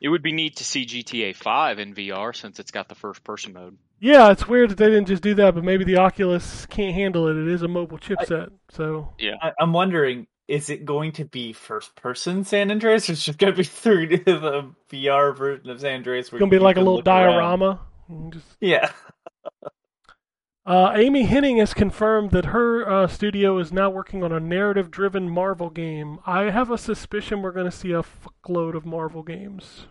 It would be neat to see GTA 5 in VR since it's got the first person mode. Yeah, it's weird that they didn't just do that, but maybe the Oculus can't handle it. It is a mobile chipset, so I, I'm wondering, is it going to be first person San Andreas, or is it just going to be through the VR version of San Andreas? it's gonna be like a little diorama. Just Yeah. Uh, Amy Hennig has confirmed that her uh, studio is now working on a narrative driven Marvel game. I have a suspicion we're going to see a fuckload of Marvel games.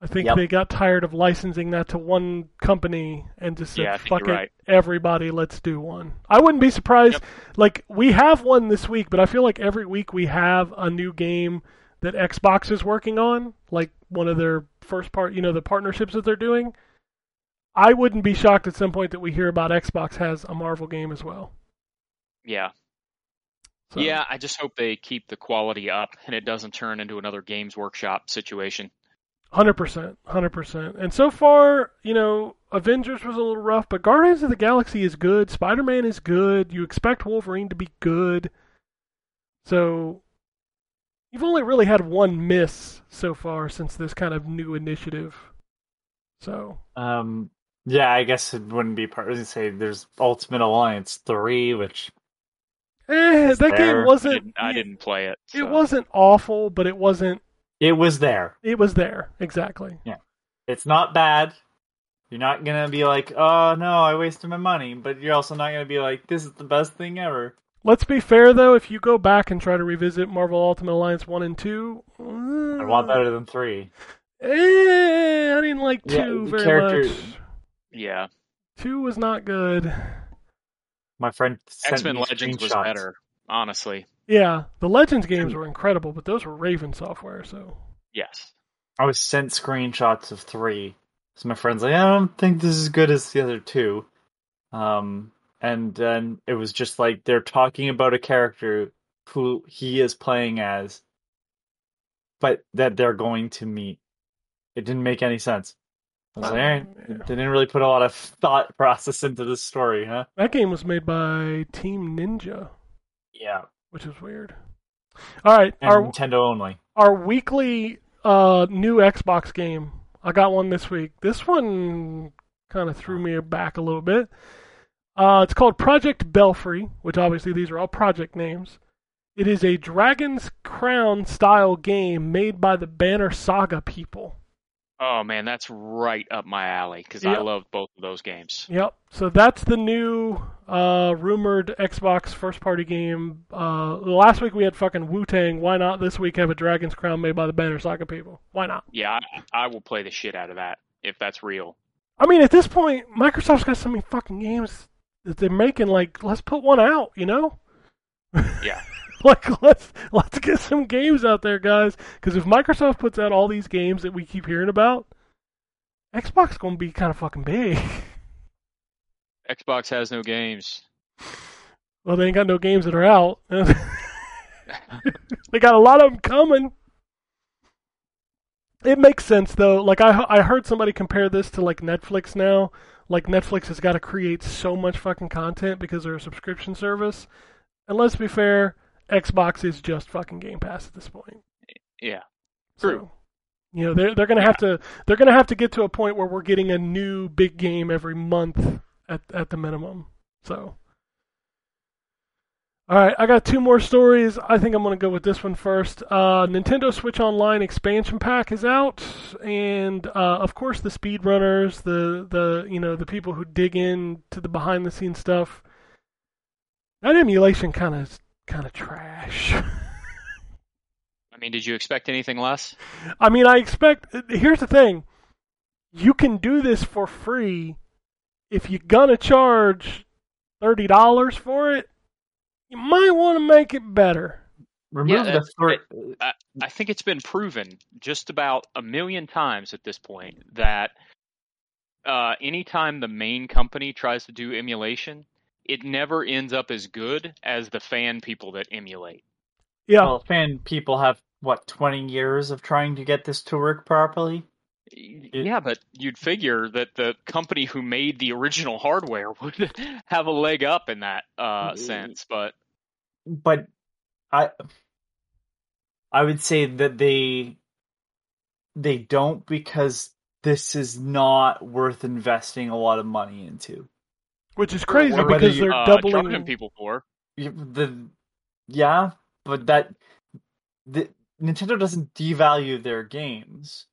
I think Yep. they got tired of licensing that to one company and just said, Yeah, fuck it, right. everybody, let's do one. I wouldn't be surprised. Yep. Like, we have one this week, but I feel like every week we have a new game that Xbox is working on, like one of their first part, you know, the partnerships that they're doing. I wouldn't be shocked at some point that we hear about Xbox has a Marvel game as well. Yeah. So, Yeah, I just hope they keep the quality up and it doesn't turn into another Games Workshop situation. Hundred percent, hundred percent. And so far, you know, Avengers was a little rough, but Guardians of the Galaxy is good. Spider Man is good. You expect Wolverine to be good. So you've only really had one miss so far since this kind of new initiative. So Um. Yeah, I guess it wouldn't be part. As you say, there's Ultimate Alliance three, which Eh, that there. game wasn't. didn't, I didn't play it. It wasn't awful, but it wasn't. It was there. It was there exactly. Yeah. It's not bad. You're not gonna be like, oh no, I wasted my money, but you're also not gonna be like, this is the best thing ever. Let's be fair though. If you go back and try to revisit Marvel Ultimate Alliance one and two, I want better than three. Eh, I didn't like two the very character- much. Yeah, Two was not good. My friend sent X Men me Legends was better. Honestly, Yeah, the Legends games were incredible, but those were Raven software, so yes. I was sent screenshots of three. So my friend's like, I don't think this is as good as the other two. Um, and then it was just like they're talking about a character who he is playing as, but that they're going to meet. It didn't make any sense. I was like, all right, Yeah. they didn't really put a lot of thought process into this story, huh? that game was made by Team Ninja, Yeah, which is weird. All right, and our Nintendo only. our weekly uh, new Xbox game. I got one this week. This one kind of threw me back a little bit. Uh, it's called Project Belfry, which obviously these are all project names. It is a Dragon's Crown style game made by the Banner Saga people. Oh man, that's right up my alley because I love both of those games. Yep. So that's the new uh, rumored Xbox first party game. Uh, last week we had fucking Wu Tang. Why not this week have a Dragon's Crown made by the Banner Saga people? Why not? Yeah, I, I will play the shit out of that if that's real. I mean, at this point, Microsoft's got so many fucking games that they're making. Like, let's put one out, you know? Yeah. like, let's let's get some games out there, guys. Because if Microsoft puts out all these games that we keep hearing about, Xbox gonna be kind of fucking big. Xbox has no games. well, they ain't got no games that are out. they got a lot of them coming. It makes sense though. Like I I heard somebody compare this to like Netflix now. Like Netflix has got to create so much fucking content because they're a subscription service. And let's be fair, Xbox is just fucking Game Pass at this point. Yeah. So, True. you know, they're they're gonna have to they're gonna have to get to a point where we're getting a new big game every month at at the minimum. So all right, I got two more stories. I think I'm going to go with this one first. Uh, Nintendo Switch Online expansion pack is out, and uh, of course the speedrunners, the the you know the people who dig in to the behind the scenes stuff. That emulation kind of kind of trash. I mean, did you expect anything less? I mean, I expect. Here's the thing: you can do this for free if you're gonna charge thirty dollars for it. You might want to make it better. Remove Yeah, the third. I think it's been proven just about a million times at this point that uh, anytime the main company tries to do emulation, it never ends up as good as the fan people that emulate. Yeah, Well, fan people have what twenty years of trying to get this to work properly. Yeah, but you'd figure that the company who made the original hardware would have a leg up in that uh, Mm. sense. But but I I would say that they they don't because this is not worth investing a lot of money into. Which is crazy Or because they're uh, doubling. people for The yeah, but that the Nintendo doesn't devalue their games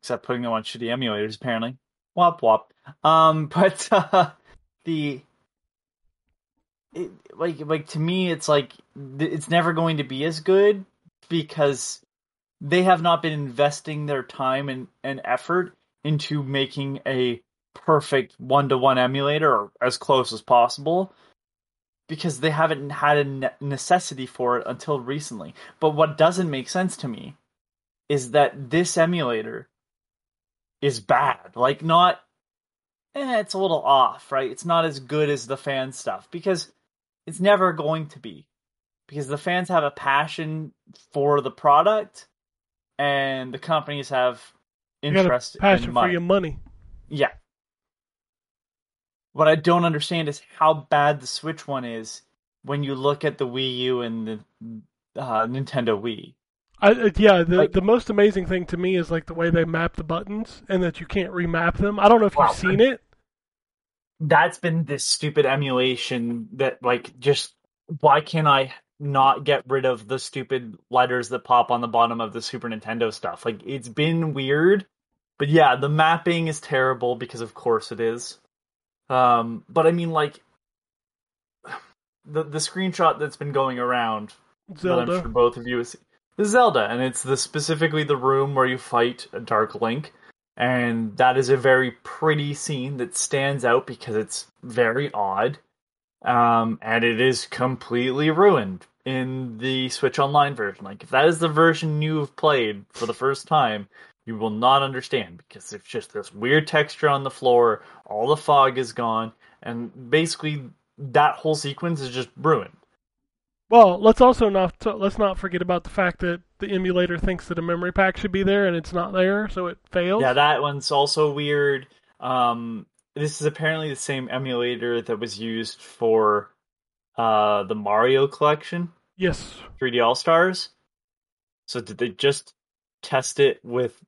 except putting them on shitty emulators apparently. Wop wop. Um but uh, the it, like like to me it's like it's never going to be as good because they have not been investing their time and, and effort into making a perfect one-to-one emulator or as close as possible because they haven't had a ne- necessity for it until recently but what doesn't make sense to me is that this emulator is bad like not eh, it's a little off right it's not as good as the fan stuff because it's never going to be because the fans have a passion for the product and the companies have you got a interest passion in for your money. Yeah. What I don't understand is how bad the Switch one is when you look at the Wii U and the uh, Nintendo Wii. I, uh, yeah, the Like- the most amazing thing to me is like the way they map the buttons and that you can't remap them. I don't know if Wow. you've seen it. That's been this stupid emulation that like just why can't I not get rid of the stupid letters that pop on the bottom of the Super Nintendo stuff? Like it's been weird, but yeah, the mapping is terrible because of course it is. Um, but I mean, like the the screenshot that's been going around that I'm Zelda. sure both of you have seen. The Zelda, and it's the specifically the room where you fight a Dark Link, and that is a very pretty scene that stands out because it's very odd, um, and it is completely ruined in the Switch Online version. Like if that is the version you've played for the first time, you will not understand because it's just this weird texture on the floor, all the fog is gone, and basically that whole sequence is just ruined. Well, let's also not let's not forget about the fact that the emulator thinks that a memory pack should be there and it's not there, so it fails. Yeah, that one's also weird. Um, this is apparently the same emulator that was used for uh, the Mario collection, yes. 3D All Stars. So did they just test it with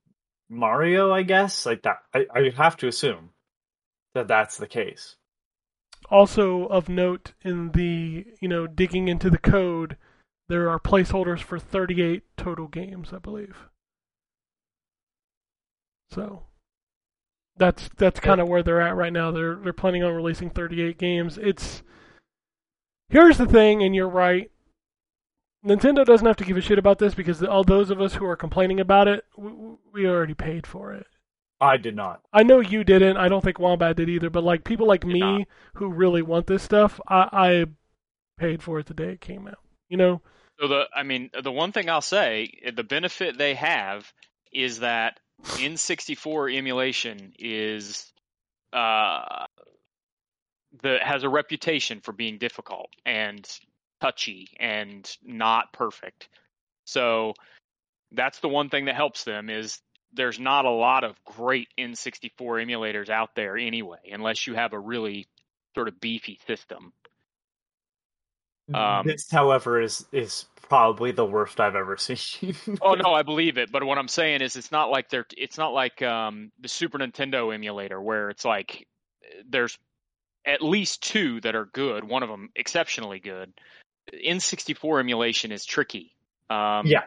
Mario? I guess like that. I, I have to assume that that's the case. Also of note in the you know digging into the code, there are placeholders for 38 total games, I believe. So that's that's kind of where they're at right now. They're they're planning on releasing 38 games. It's here's the thing, and you're right. Nintendo doesn't have to give a shit about this because all those of us who are complaining about it, we, we already paid for it. I did not. I know you didn't. I don't think Wombat did either. But like people like Did me not. who really want this stuff, I, I paid for it the day it came out. You know, So the, I mean, the one thing I'll say, the benefit they have is that N64 emulation is, uh, the has a reputation for being difficult and touchy and not perfect. So that's the one thing that helps them is there's not a lot of great N64 emulators out there anyway, unless you have a really sort of beefy system. Um, this, however, is is probably the worst I've ever seen. Oh no, I believe it. But what I'm saying is, it's not like they're. It's not like um, the Super Nintendo emulator where it's like there's at least two that are good. One of them exceptionally good. N64 emulation is tricky. Um, yeah,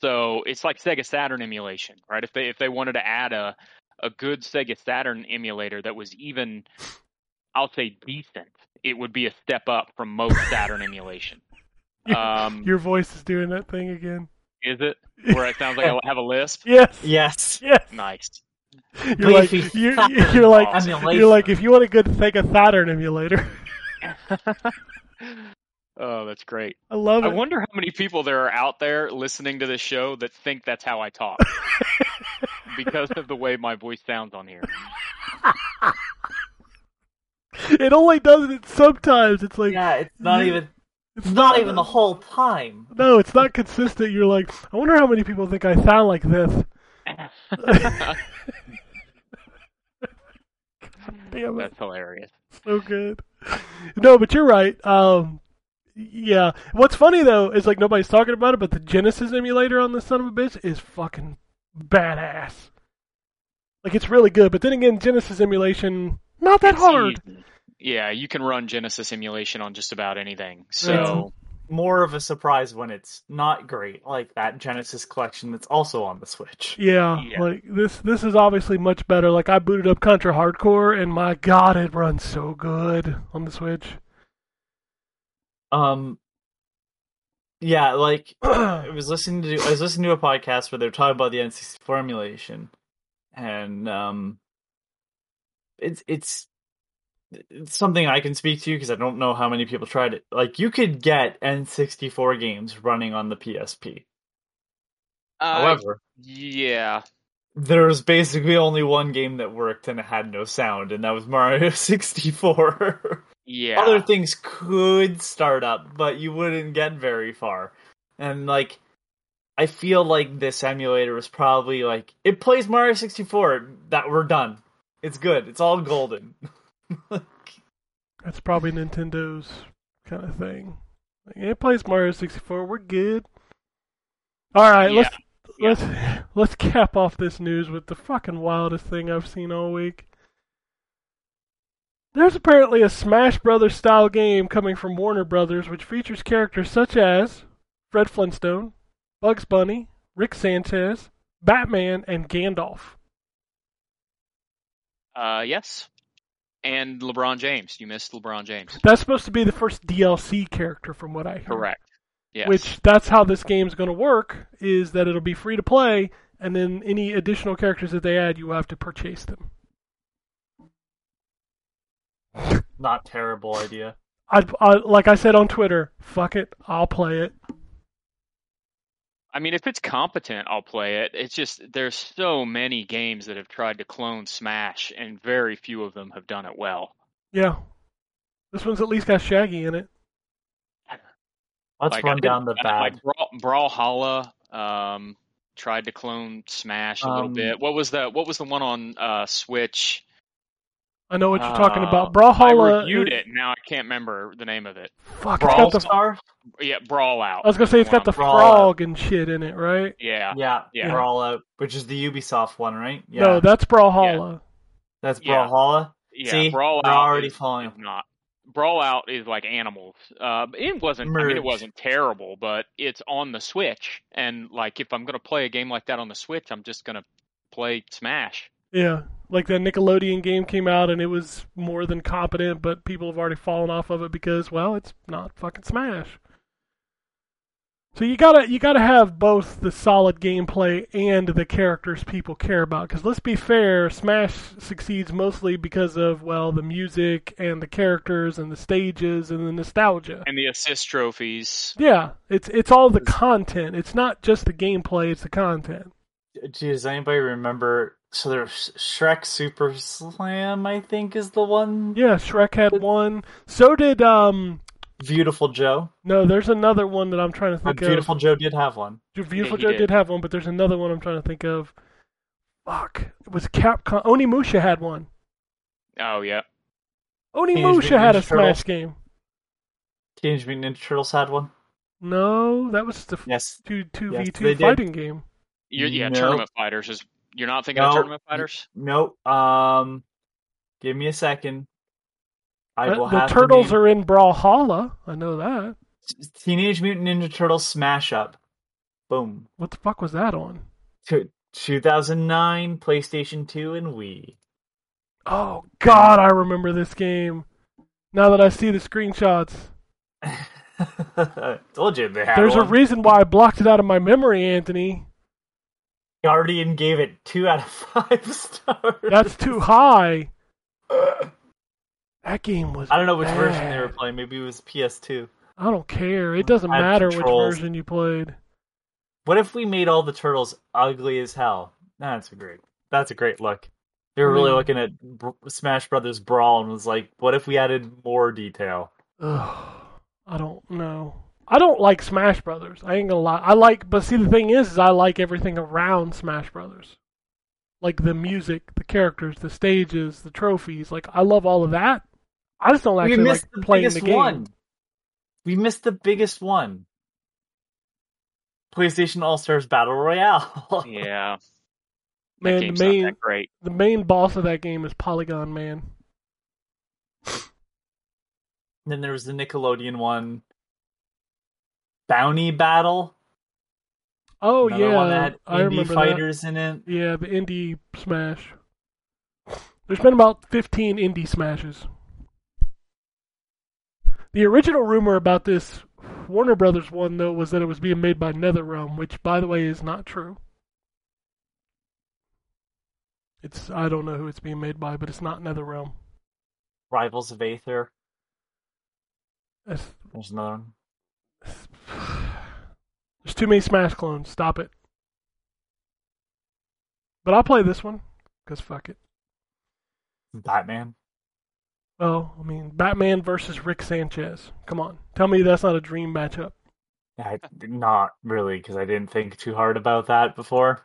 So it's like Sega Saturn emulation, right? If they if they wanted to add a a good Sega Saturn emulator that was even, I'll say decent, it would be a step up from most Saturn emulation. Um, your voice is doing that thing again. is it where it sounds like I have a lisp? Yes, yes. yes. Nice. You're like you're, you're like emulation. you're like if you want a good Sega Saturn emulator, oh, that's great. I love it. I wonder how many people there are out there listening to this show that think that's how I talk because of the way my voice sounds on here. it only does it sometimes. It's like Yeah, it's not even it's not even the whole time. No, it's not consistent. You're like, I wonder how many people think I sound like this. Damn it, that's hilarious. so good. No, but you're right. Um, yeah. What's funny though is like nobody's talking about it, but the Genesis emulator on this son of a bitch is fucking badass. Like it's really good, but then again, Genesis emulation not that It's hard. easy. Yeah, you can run Genesis emulation on just about anything. So More of a surprise when it's not great, like that Genesis collection that's also on the Switch. Yeah, Yeah. like this this is obviously much better. Like I booted up Contra Hardcore and my god, it runs so good on the Switch. Um, yeah, like I was listening to I was listening to a podcast where they're talking about the N64 formulation, and um, it's it's it's something I can speak to because I don't know how many people tried it. Like you could get N64 games running on the PSP. uh, However, yeah, there was basically only one game that worked and it had no sound, and that was Mario 64. Yeah. Other things could start up, but you wouldn't get very far. And like I feel like this emulator is probably like it plays Mario 64 that we're done. It's good. It's all golden. That's probably Nintendo's kind of thing. Like, it plays Mario 64. We're good. All right, Yeah. let's let's let's cap off this news with the fucking wildest thing I've seen all week. There's apparently a Smash Brothers style game coming from Warner Brothers which features characters such as Fred Flintstone, Bugs Bunny, Rick Sanchez, Batman, and Gandalf. Uh, yes. And LeBron James. You missed LeBron James. That's supposed to be the first DLC character from what I heard. Correct. Yes. Which that's how this game's going to work is that it'll be free to play and then any additional characters that they add you will have to purchase them. Not terrible idea. I, I like I said on Twitter, fuck it, I'll play it. I mean, if it's competent, I'll play it. It's just there's so many games that have tried to clone Smash, and very few of them have done it well. Yeah. This one's at least got Shaggy in it. Let's Like, run think- down the I- bad. Like Brawlhalla um, tried to clone Smash a little Um, bit. What was the What was the one on uh, Switch? I know what you're talking Uh, about. I Brawlhalla. reviewed it. Now I can't remember the name of it. Fuck, it's Brawl got the. Star? Yeah, Brawlout. I was gonna say it's got the Brawl. frog and shit in it, right? Yeah. Yeah, Yeah. Brawlout, which is the Ubisoft one, right? Yeah, No, that's Brawlhalla. that's Yeah. Brawlhalla. Yeah, See, Brawl we're Out already is, falling. is not. Brawlout is like animals. Uh, it wasn't. I mean, it wasn't terrible, but it's on the Switch, and like if I'm gonna play a game like that on the Switch, I'm just gonna play Smash. Yeah, like that Nickelodeon game came out and it was more than competent, but people have already fallen off of it because, well, it's not fucking Smash. So you gotta you gotta have both the solid gameplay and the characters people care about. Because let's be fair, Smash succeeds mostly because of well the music and the characters and the stages and the nostalgia. And the assist trophies. Yeah, it's it's all the content. It's not just the gameplay; it's the content. Does anybody remember? So there's Shrek Super Slam, I think, is the one. Yeah, Shrek had one. So did um. Beautiful Joe. No, there's another one that I'm trying to Uh, think Beautiful of. Beautiful Joe did have one. Beautiful he Joe did. did. have one, but there's another one I'm trying to think of. Fuck, it was Capcom. Onimusha had one. Oh yeah. Onimusha Mutant had a Ninja Turtles. Smash game. Teenage Mutant Ninja Turtles had one. No, that was the Yes. two two Yes, v they two did. fighting game. You're, yeah, No. tournament fighters is. You're not thinking of tournament fighters? Nope. Um, give me a second. I Uh, will the have turtles the are in Brawlhalla. I know that. Teenage Mutant Ninja Turtles Smash Up. Boom. What the fuck was that on? Two- 2009 PlayStation 2 and Wii. Oh God, I remember this game. Now that I see the screenshots, Told you they had there's a reason why I blocked it out of my memory, Anthony. Guardian gave it two out of five stars. That's too high. That game was. I don't know which version they were playing. Maybe it was PS2. I don't care. It doesn't I matter which version you played. What if we made all the turtles ugly as hell? That's a great. That's a great look. They were really Hmm. looking at Br- Smash Brothers Brawl and was like, "What if we added more detail?" Ugh, I don't know. I don't like Smash Brothers. I ain't gonna lie. I like, but see, the thing is, is I like everything around Smash Brothers, like the music, the characters, the stages, the trophies. Like I love all of that. I just don't actually like missed the playing biggest the game. one. We missed the biggest one. PlayStation All Stars Battle Royale. Yeah. That Man, the game's not main that great. the main boss of that game is Polygon Man. then there was the Nickelodeon one. Bounty Battle. Oh Another one that yeah, had I indie remember that. fighters in it. Yeah, the indie smash. There's been about 15 indie smashes. The original rumor about this Warner Brothers one, though, was that it was being made by NetherRealm, which, by the way, is not true. It's I don't know who it's being made by, but it's not NetherRealm. Rivals of Aether. It's- There's another one. There's too many Smash clones. Stop it. But I'll play this one because fuck it. Batman. Well, I mean, Batman versus Rick Sanchez. Come on, tell me that's not a dream matchup. I, not really, because I didn't think too hard about that before.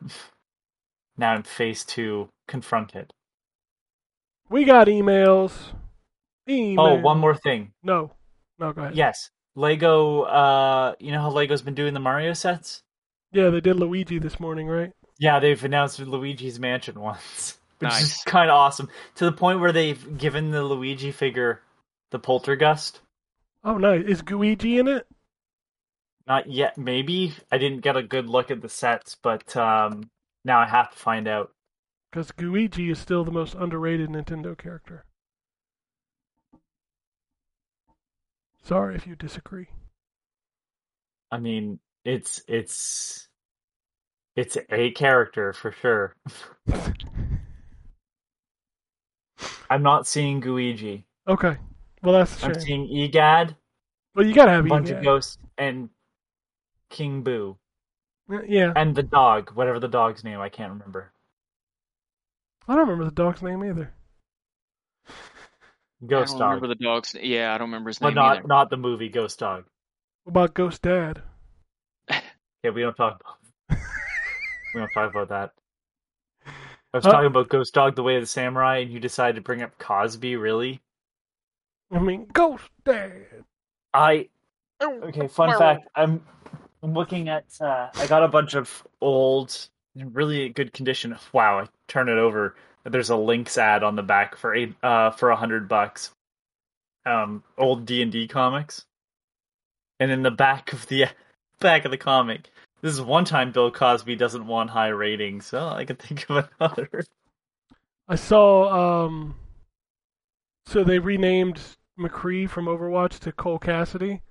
now I'm face to confront it. We got emails. Email. Oh, one more thing. No, no, go ahead. Yes, Lego. Uh, you know how Lego's been doing the Mario sets? Yeah, they did Luigi this morning, right? Yeah, they've announced Luigi's Mansion once. which is kind of awesome. To the point where they've given the Luigi figure the Poltergust. Oh, nice. Is Gooigi in it? Not yet, maybe. I didn't get a good look at the sets, but um, now I have to find out. Because Gooigi is still the most underrated Nintendo character. Sorry if you disagree. I mean, it's it's it's a character for sure. I'm not seeing Gooigi. Okay. Well, that's I'm seeing Egad, Well, you gotta have a bunch Egad. of ghosts, and King Boo, uh, Yeah. and the dog, whatever the dog's name, I can't remember. I don't remember the dog's name either. Ghost I don't dog, remember the dog's. Yeah, I don't remember his name. but name not either. not the movie Ghost Dog. What about Ghost Dad? Yeah, we don't talk. About we don't talk about that. I was Huh? talking about Ghost Dog, the Way of the Samurai, and you decided to bring up Cosby. Really? I mean, Ghost Dad. I okay. Fun fact: I'm I'm looking at. Uh, I got a bunch of old, in really good condition. Wow! I turn it over. There's a links ad on the back for eight uh for a hundred bucks. Um, old D and D comics, and in the back of the back of the comic, this is one time Bill Cosby doesn't want high ratings. So I can think of another. I saw. um So they renamed McCree from Overwatch to Cole Cassidy.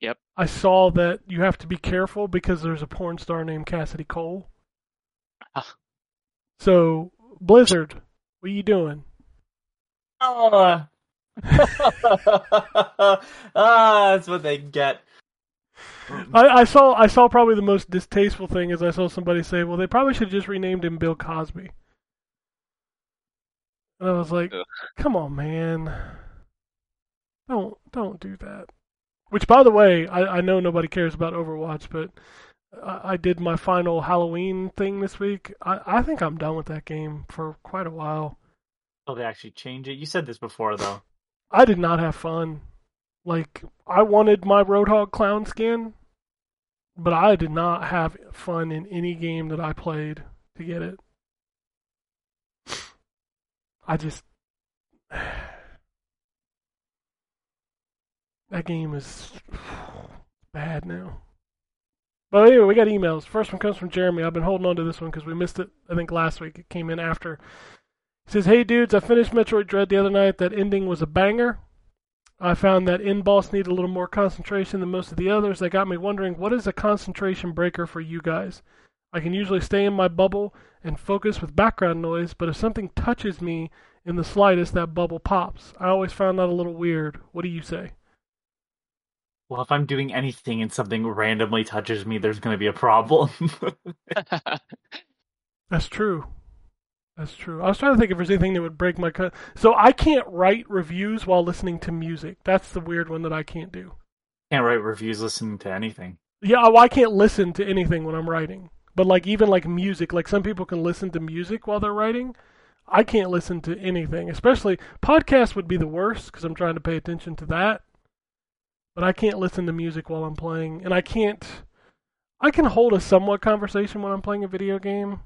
Yep. I saw that you have to be careful because there's a porn star named Cassidy Cole. Ah. So Blizzard, what are you doing? Oh. ah, that's what they get. I, I saw I saw probably the most distasteful thing is I saw somebody say, "Well, they probably should have just renamed him Bill Cosby." And I was like, Ugh. "Come on, man, don't don't do that." Which, by the way, I, I know nobody cares about Overwatch, but I, did my final Halloween thing this week. I, I think I'm done with that game for quite a while. Oh, they actually change it. You said this before, though. I did not have fun. Like I wanted my Roadhog clown skin, but I did not have fun in any game that I played to get it. I just that game is bad now. But anyway, we got emails. First one comes from Jeremy. I've been holding on to this one because we missed it. I think last week it came in after. He says, "Hey dudes, I finished Metroid Dread the other night. That ending was a banger. I found that in boss needed a little more concentration than most of the others. That got me wondering, what is a concentration breaker for you guys? I can usually stay in my bubble and focus with background noise, but if something touches me in the slightest, that bubble pops. I always found that a little weird. What do you say?" Well, if I'm doing anything and something randomly touches me, there's going to be a problem. That's true. That's true. I was trying to think if there's anything that would break my cut. So I can't write reviews while listening to music. That's the weird one that I can't do. Can't write reviews listening to anything. Yeah, well, I can't listen to anything when I'm writing. But like even like music, like some people can listen to music while they're writing. I can't listen to anything, especially podcasts would be the worst because I'm trying to pay attention to that. But I can't listen to music while I'm playing, and I can't. I can hold a somewhat conversation when I'm playing a video game.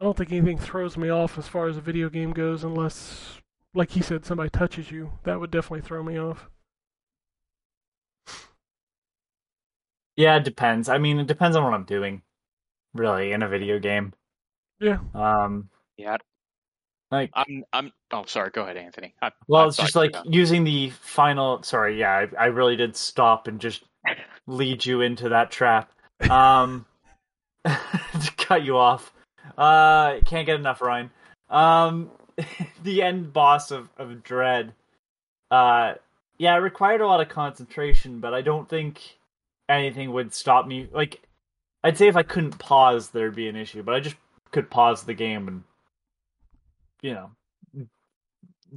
I don't think anything throws me off as far as a video game goes, unless, like he said, somebody touches you. That would definitely throw me off. Yeah, it depends. I mean, it depends on what I'm doing, really, in a video game. Yeah. Um, yeah, like, I'm. I'm. Oh, sorry. Go ahead, Anthony. I, well, I it's just like using the final. Sorry, yeah, I, I really did stop and just lead you into that trap. Um, to cut you off. Uh, can't get enough, Ryan. Um, the end boss of of Dread. Uh, yeah, it required a lot of concentration, but I don't think anything would stop me. Like, I'd say if I couldn't pause, there'd be an issue, but I just could pause the game and, you know,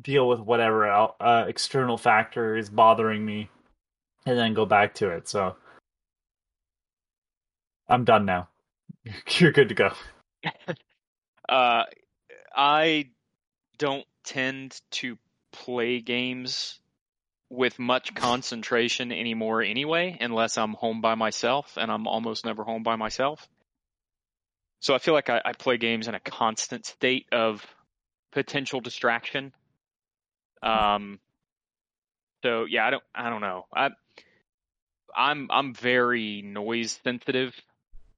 deal with whatever uh, external factor is bothering me, and then go back to it. So, I'm done now. You're good to go. Uh, I don't tend to play games with much concentration anymore anyway, unless I'm home by myself, and I'm almost never home by myself. so I feel like I, I play games in a constant state of potential distraction. Um, so yeah, I don't I don't know. I I'm I'm very noise sensitive.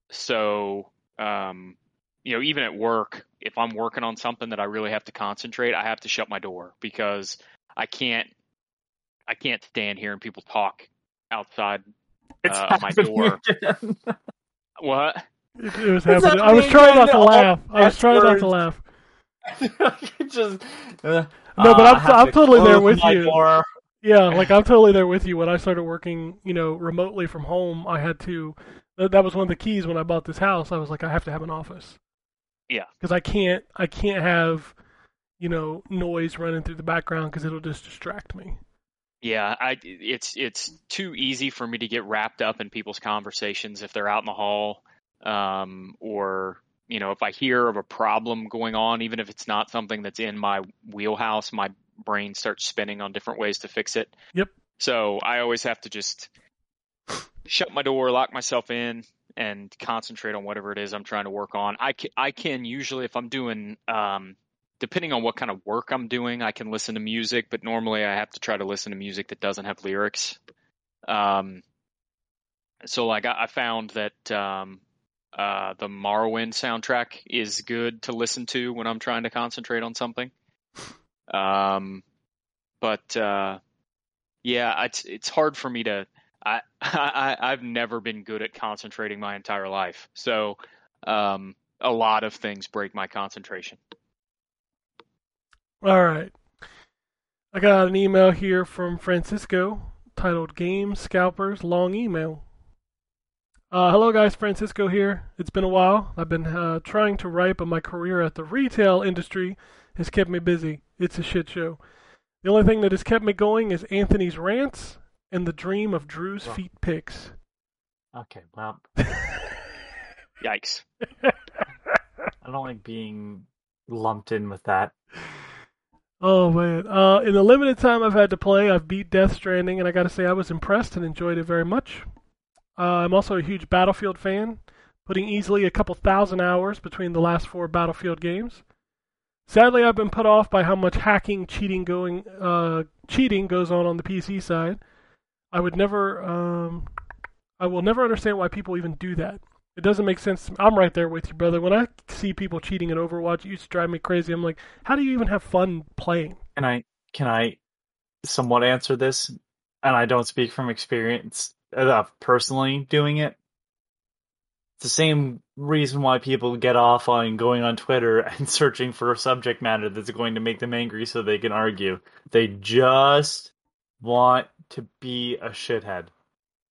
So um, you know, even at work, if I'm working on something that I really have to concentrate, I have to shut my door because I can't I can't stand hearing people talk outside It's uh, my door. again. What? It, it was happening. I was trying not to laugh. I was S trying not to laugh. Just, uh, No, but I'm- I'm to totally there with you. door. Yeah, like I'm totally there with you. When I started working, you know, remotely from home, I had to. That, that was one of the keys when I bought this house. I was like, I have to have an office. Yeah. Because I can't, I can't have, you know, noise running through the background because it'll just distract me. Yeah, I it's it's too easy for me to get wrapped up in people's conversations if they're out in the hall, um, or you know if I hear of a problem going on, even if it's not something that's in my wheelhouse, my brain starts spinning on different ways to fix it. Yep. So I always have to just shut my door, lock myself in, and concentrate on whatever it is I'm trying to work on. I can, I can usually if I'm doing um, depending on what kind of work I'm doing, I can listen to music, but normally I have to try to listen to music that doesn't have lyrics. Um, so like I, I found that um, uh, the Morrowind soundtrack is good to listen to when I'm trying to concentrate on something. Um, but uh, yeah, it's it's hard for me to. I, I I've never been good at concentrating my entire life, so um, a lot of things break my concentration. All right. I got an email here from Francisco titled Game Scalpers Long Email. Uh, hello, guys. Francisco here. It's been a while. I've been uh, trying to write, but my career at the retail industry has kept me busy. It's a shit show. The only thing that has kept me going is Anthony's rants and the dream of Drew's Wow. feet pics. Okay, well, Yikes. I don't like being lumped in with that. Oh man! Uh, in the limited time I've had to play, I've beat Death Stranding, and I got to say I was impressed and enjoyed it very much. Uh, I'm also a huge Battlefield fan, putting easily a couple thousand hours between the last four Battlefield games. Sadly, I've been put off by how much hacking, cheating going, uh, cheating goes on on the PC side. I would never, um, I will never understand why people even do that. It doesn't make sense. I'm right there with you, brother. When I see people cheating in Overwatch, it used to drive me crazy. I'm like, how do you even have fun playing? Can I can I somewhat answer this? And I don't speak from experience uh, personally doing it. It's the same reason why people get off on going on Twitter and searching for a subject matter that's going to make them angry so they can argue. They just want to be a shithead.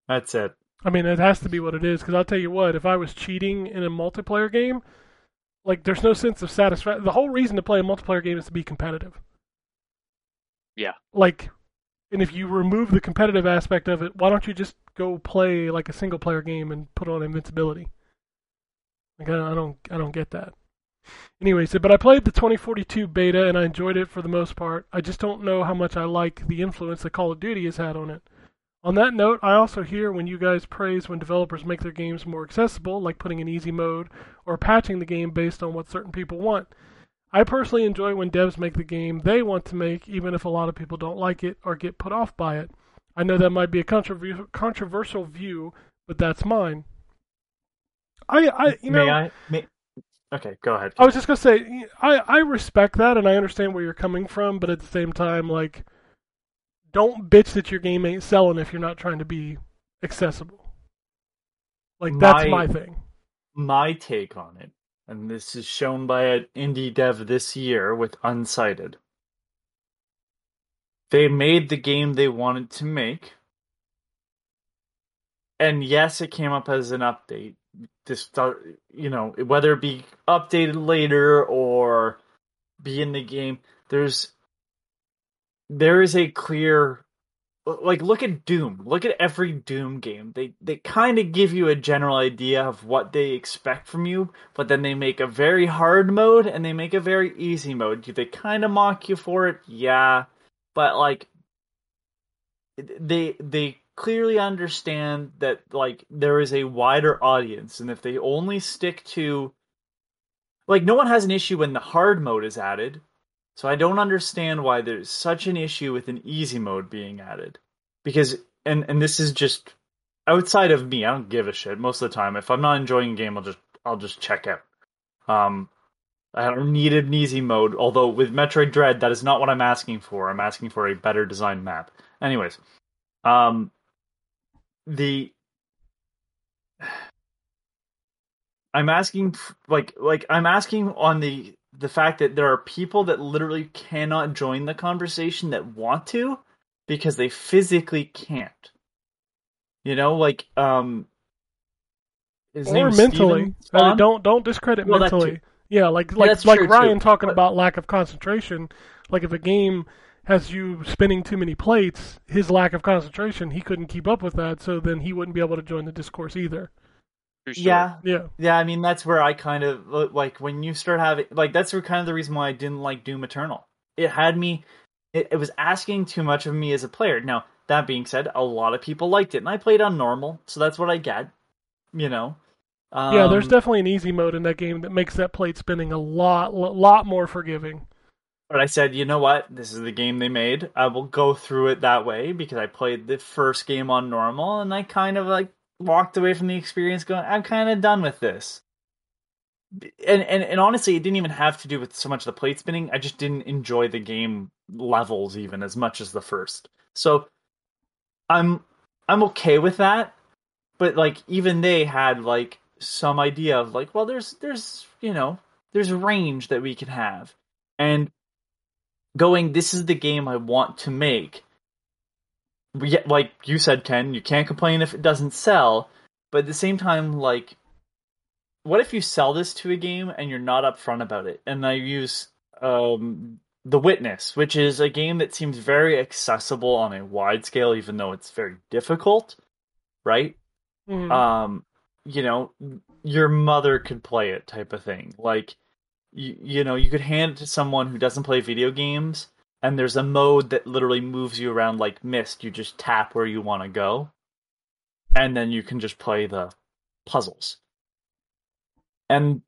That's it. I mean, it has to be what it is. Because I'll tell you what, if I was cheating in a multiplayer game, like there's no sense of satisfaction. The whole reason to play a multiplayer game is to be competitive. Yeah. Like, and if you remove the competitive aspect of it, why don't you just go play like a single player game and put on invincibility? Like I don't, I don't, get that. Anyway, so but I played the 2042 beta and I enjoyed it for the most part. I just don't know how much I like the influence that Call of Duty has had on it. On that note, I also hear when you guys praise when developers make their games more accessible, like putting in easy mode or patching the game based on what certain people want. I personally enjoy when devs make the game they want to make, even if a lot of people don't like it or get put off by it. I know that might be a controversial view, but that's mine. I, I, you know, may I? May... Okay, go ahead. I was just gonna say, I, I respect that and I understand where you're coming from, but at the same time, like, don't bitch that your game ain't selling if you're not trying to be accessible. Like that's My- my thing. my take on it, and this is shown by an indie dev this year with Unsighted. They made the game they wanted to make. And yes, it came up as an update. This start, you know, whether it be updated later or be in the game, there's there is a clear like look at Doom. Look at every Doom game. They they kind of give you a general idea of what they expect from you, but then they make a very hard mode and they make a very easy mode. Do they kind of mock you for it? Yeah, but like they they clearly understand that like there is a wider audience and if they only stick to like no one has an issue when the hard mode is added. So I don't understand why there's such an issue with an easy mode being added. Because and and this is just outside of me, I don't give a shit most of the time. If I'm not enjoying a game, I'll just I'll just check out. Um I don't need an easy mode, although with Metroid Dread that is not what I'm asking for. I'm asking for a better designed map. Anyways, um the I'm asking like like I'm asking on the the fact that there are people that literally cannot join the conversation that want to because they physically can't. You know, like um his or mentally. Uh, don't don't discredit Well, mentally. Yeah, like like that's like Ryan too. talking But- about lack of concentration. Like if a game has you spinning too many plates, his lack of concentration, he couldn't keep up with that, so then he wouldn't be able to join the discourse either. True. Yeah, Yeah. Yeah, I mean that's where I kind of like when you start having like that's where kind of the reason why I didn't like Doom Eternal. It had me it, it was asking too much of me as a player. Now, that being said, a lot of people liked it and I played on normal, so that's what I get, you know. Um, yeah, there's definitely an easy mode in that game that makes that plate spinning a lot lot more forgiving. but I said, you know what? This is the game they made. I will go through it that way because I played the first game on normal and I kind of like walked away from the experience going, I'm kind of done with this. And, and and honestly, it didn't even have to do with so much the plate spinning. I just didn't enjoy the game levels even as much as the first. So I'm I'm okay with that. But like even they had like some idea of like, well, there's there's you know there's a range that we can have, and going, this is the game I want to make. Like you said, Ken, you can't complain if it doesn't sell, but at the same time, like, what if you sell this to a game and you're not upfront about it? And I use um, The Witness, which is a game that seems very accessible on a wide scale, even though it's very difficult, right? Mhm. um you know your mother could play it type of thing like you, you know you could hand it to someone who doesn't play video games and there's a mode that literally moves you around like mist you just tap where you want to go and then you can just play the puzzles and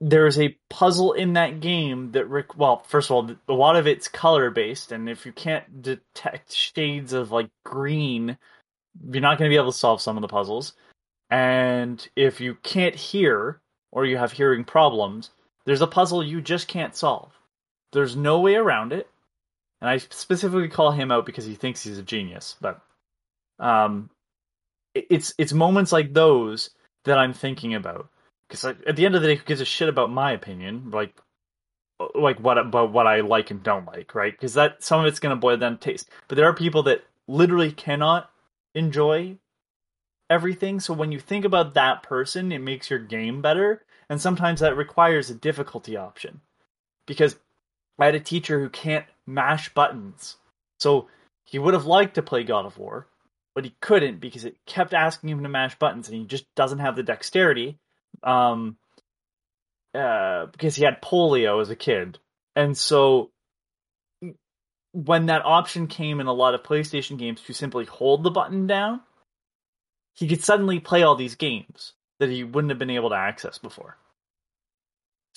there's a puzzle in that game that Rick. well first of all a lot of it's color based and if you can't detect shades of like green you're not going to be able to solve some of the puzzles. And if you can't hear or you have hearing problems, there's a puzzle you just can't solve. There's no way around it. And I specifically call him out because he thinks he's a genius, but um it's it's moments like those that I'm thinking about. Cuz at the end of the day who gives a shit about my opinion? Like like what about what I like and don't like, right? Because that some of it's going to boil down to taste. But there are people that literally cannot enjoy everything. So when you think about that person, it makes your game better. And sometimes that requires a difficulty option. Because I had a teacher who can't mash buttons. So he would have liked to play God of War, but he couldn't because it kept asking him to mash buttons and he just doesn't have the dexterity. Um uh because he had polio as a kid. And so when that option came in a lot of PlayStation games to simply hold the button down, he could suddenly play all these games that he wouldn't have been able to access before.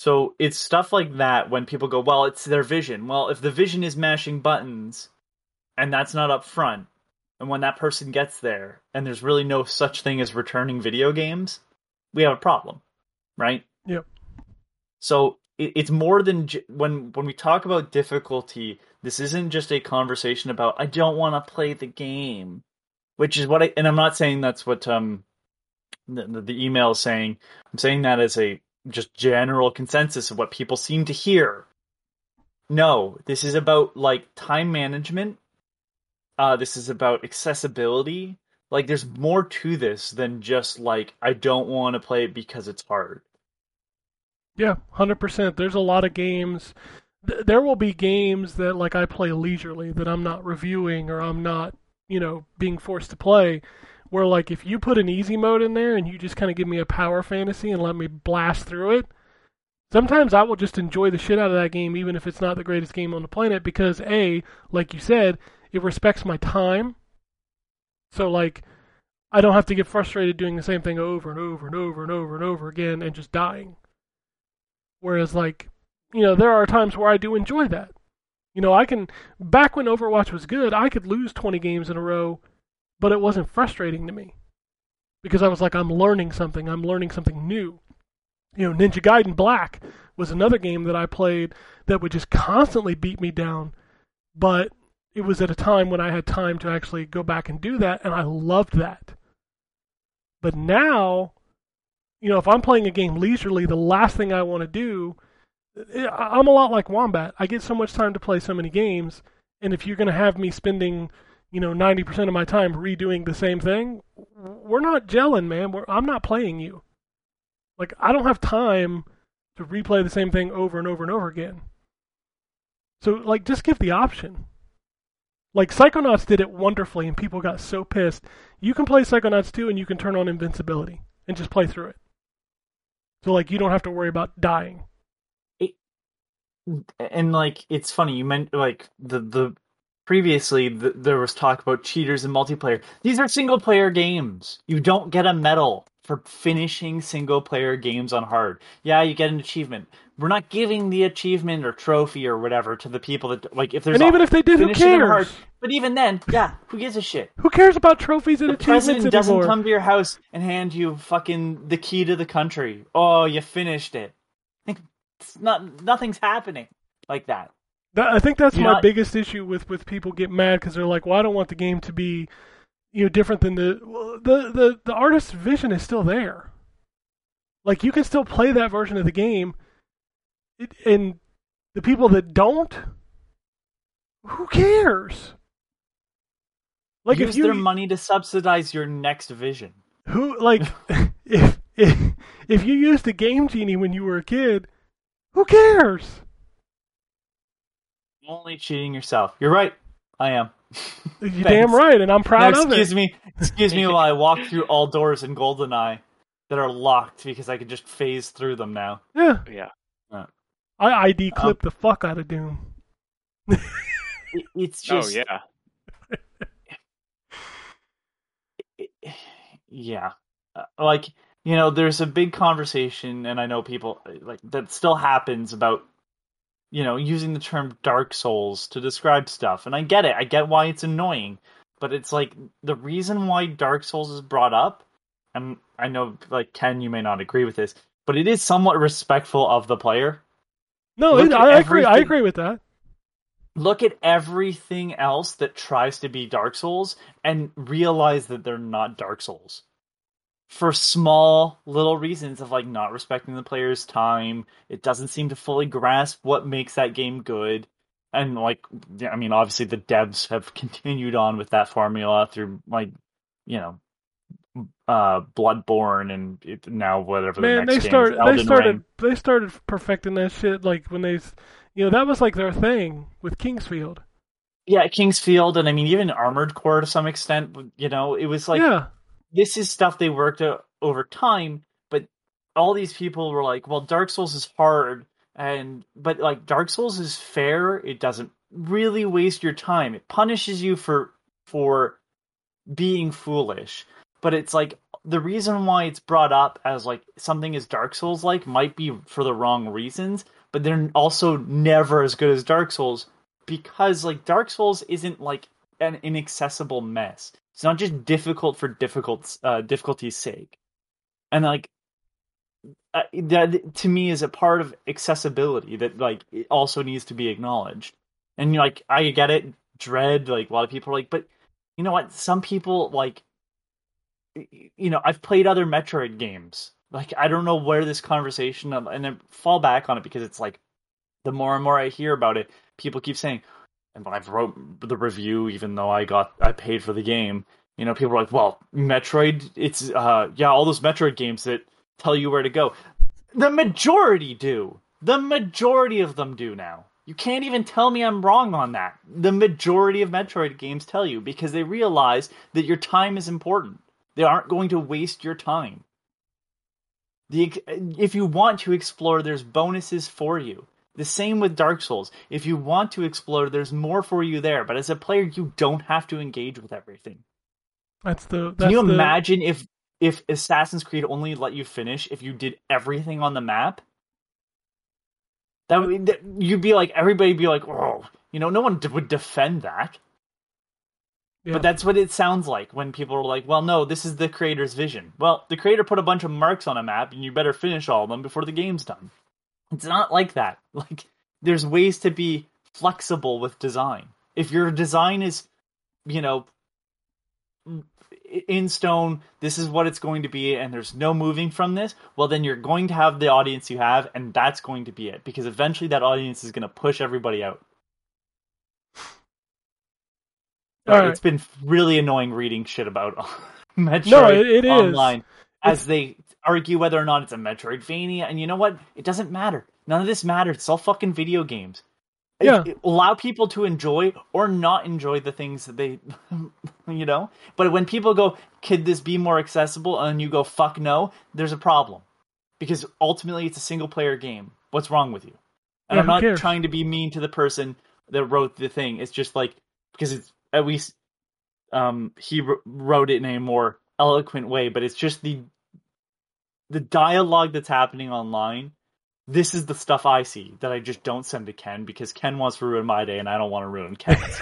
So it's stuff like that when people go, well, it's their vision. Well, if the vision is mashing buttons and that's not up front, and when that person gets there and there's really no such thing as returning video games, we have a problem, right? Yep. So it's more than j- when when we talk about difficulty. This isn't just a conversation about I don't want to play the game, which is what I and I'm not saying that's what um the, the, the email is saying. I'm saying that as a just general consensus of what people seem to hear. No, this is about like time management. Uh, this is about accessibility. Like, there's more to this than just like I don't want to play it because it's hard. Yeah, hundred percent. There's a lot of games. Th- there will be games that like I play leisurely that I'm not reviewing or I'm not, you know, being forced to play. Where like if you put an easy mode in there and you just kind of give me a power fantasy and let me blast through it, sometimes I will just enjoy the shit out of that game even if it's not the greatest game on the planet because a, like you said, it respects my time. So like I don't have to get frustrated doing the same thing over and over and over and over and over again and just dying. Whereas, like, you know, there are times where I do enjoy that. You know, I can, back when Overwatch was good, I could lose 20 games in a row, but it wasn't frustrating to me. Because I was like, I'm learning something, I'm learning something new. You know, Ninja Gaiden Black was another game that I played that would just constantly beat me down, but it was at a time when I had time to actually go back and do that, and I loved that. But now, you know, if I'm playing a game leisurely, the last thing I want to do, eh, I- I'm a lot like Wombat. I get so much time to play so many games, and if you're going to have me spending, you know, 90% of my time redoing the same thing, we're not gelling, man. We're, I'm not playing you. Like, I don't have time to replay the same thing over and over and over again. So, like, just give the option. Like, Psychonauts did it wonderfully, and people got so pissed. You can play Psychonauts 2 and you can turn on invincibility and just play through it. So, like, you don't have to worry about dying. and like it's funny you meant like the the previously the, there was talk about cheaters and multiplayer these are single player games you don't get a medal for finishing single player games on hard yeah you get an achievement we're not giving the achievement or trophy or whatever to the people that like if there's And a- even if they did, who cares? but even then yeah who gives a shit Who cares about trophies and the achievements president doesn't come to your house and hand you fucking the key to the country. Oh, you finished it. It's not nothing's happening like that. I think that's You're my not- biggest issue with with people get mad because they're like, "Well, I don't want the game to be, you know, different than the well, the the the artist's vision is still there. Like you can still play that version of the game, it, and the people that don't, who cares? Like Use if you their money to subsidize your next vision. who like if if if you used a game genie when you were a kid, who cares? Only cheating yourself. You're right. I am. You Thanks. damn right, and I'm proud Now, of it. excuse me. Excuse me while I walk through all doors in GoldenEye that are locked because I can just phase through them now. Yeah. Yeah. I ID Um, clipped the fuck out of Doom. it's just. Oh yeah. yeah Uh, like you know there's a big conversation and i know people like that still happens about you know using the term dark souls to describe stuff and i get it i get why it's annoying but it's like the reason why dark souls is brought up and i know like ken you may not agree with this but it is somewhat respectful of the player No, it, I agree. I agree with that. look at everything else that tries to be Dark Souls and realize that they're not Dark Souls. For small little reasons of like not respecting the player's time, it doesn't seem to fully grasp what makes that game good. And like I mean obviously the devs have continued on with that formula through like you know uh Bloodborne and it, now whatever the Man, next they game is, They started. Ring. They started perfecting that shit. Like when they, you know, that was like their thing with King's Field. Yeah, King's Field and I mean even Armored Core to some extent, you know, it was like yeah, this is stuff they worked out over time, but all these people were like, well, Dark Souls is hard, and but like Dark Souls is fair. It doesn't really waste your time. It punishes you for for being foolish, but it's like the reason why it's brought up as like something is Dark Souls like might be for the wrong reasons, but they're also never as good as Dark Souls because like Dark Souls isn't like an inaccessible mess. It's not just difficult for difficult uh, difficulty's sake, and like uh, that to me is a part of accessibility that like also needs to be acknowledged. And you're like, I get it, dread. Like a lot of people are like, but you know what? Some people like, you know, I've played other Metroid games. Like I don't know where this conversation and then fall back on it because it's like the more and more I hear about it, people keep saying, and when I've wrote the review, even though I got I paid for the game, you know, people are like, well, Metroid, it's uh, yeah, all those Metroid games that tell you where to go. The majority do. The majority of them do now. You can't even tell me I'm wrong on that. The majority of Metroid games tell you because they realize that your time is important. They aren't going to waste your time. The if you want to explore, there's bonuses for you. The same with Dark Souls. If you want to explore, there's more for you there. But as a player, you don't have to engage with everything. That's the. That's Can you the, imagine if if Assassin's Creed only let you finish if you did everything on the map? That would that- you'd be like everybody'd be like, oh, you know, no one d- would defend that. Yeah. But that's what it sounds like when people are like, well, no, this is the creator's vision. Well, the creator put a bunch of marks on a map, and you better finish all of them before the game's done. It's not like that. Like, there's ways to be flexible with design. If your design is, you know, in stone, this is what it's going to be, and there's no moving from this, well, then you're going to have the audience you have, and that's going to be it. Because eventually that audience is going to push everybody out. All right. It's been really annoying reading shit about Metroid No, it- it is. online as they argue whether or not it's a Metroidvania. And you know what? It doesn't matter. None of this matters. It's all fucking video games. Yeah. allow people to enjoy or not enjoy the things that they, you know. But when people go, "Could this be more accessible?" and you go, "Fuck no," there's a problem because ultimately it's a single player game. What's wrong with you? And Yeah, I'm not cares? trying to be mean to the person that wrote the thing. It's just like because it's at least um, he wrote it in a more eloquent way, but it's just the the dialogue that's happening online. This is the stuff I see that I just don't send to Ken because Ken wants to ruin my day and I don't want to ruin Ken's.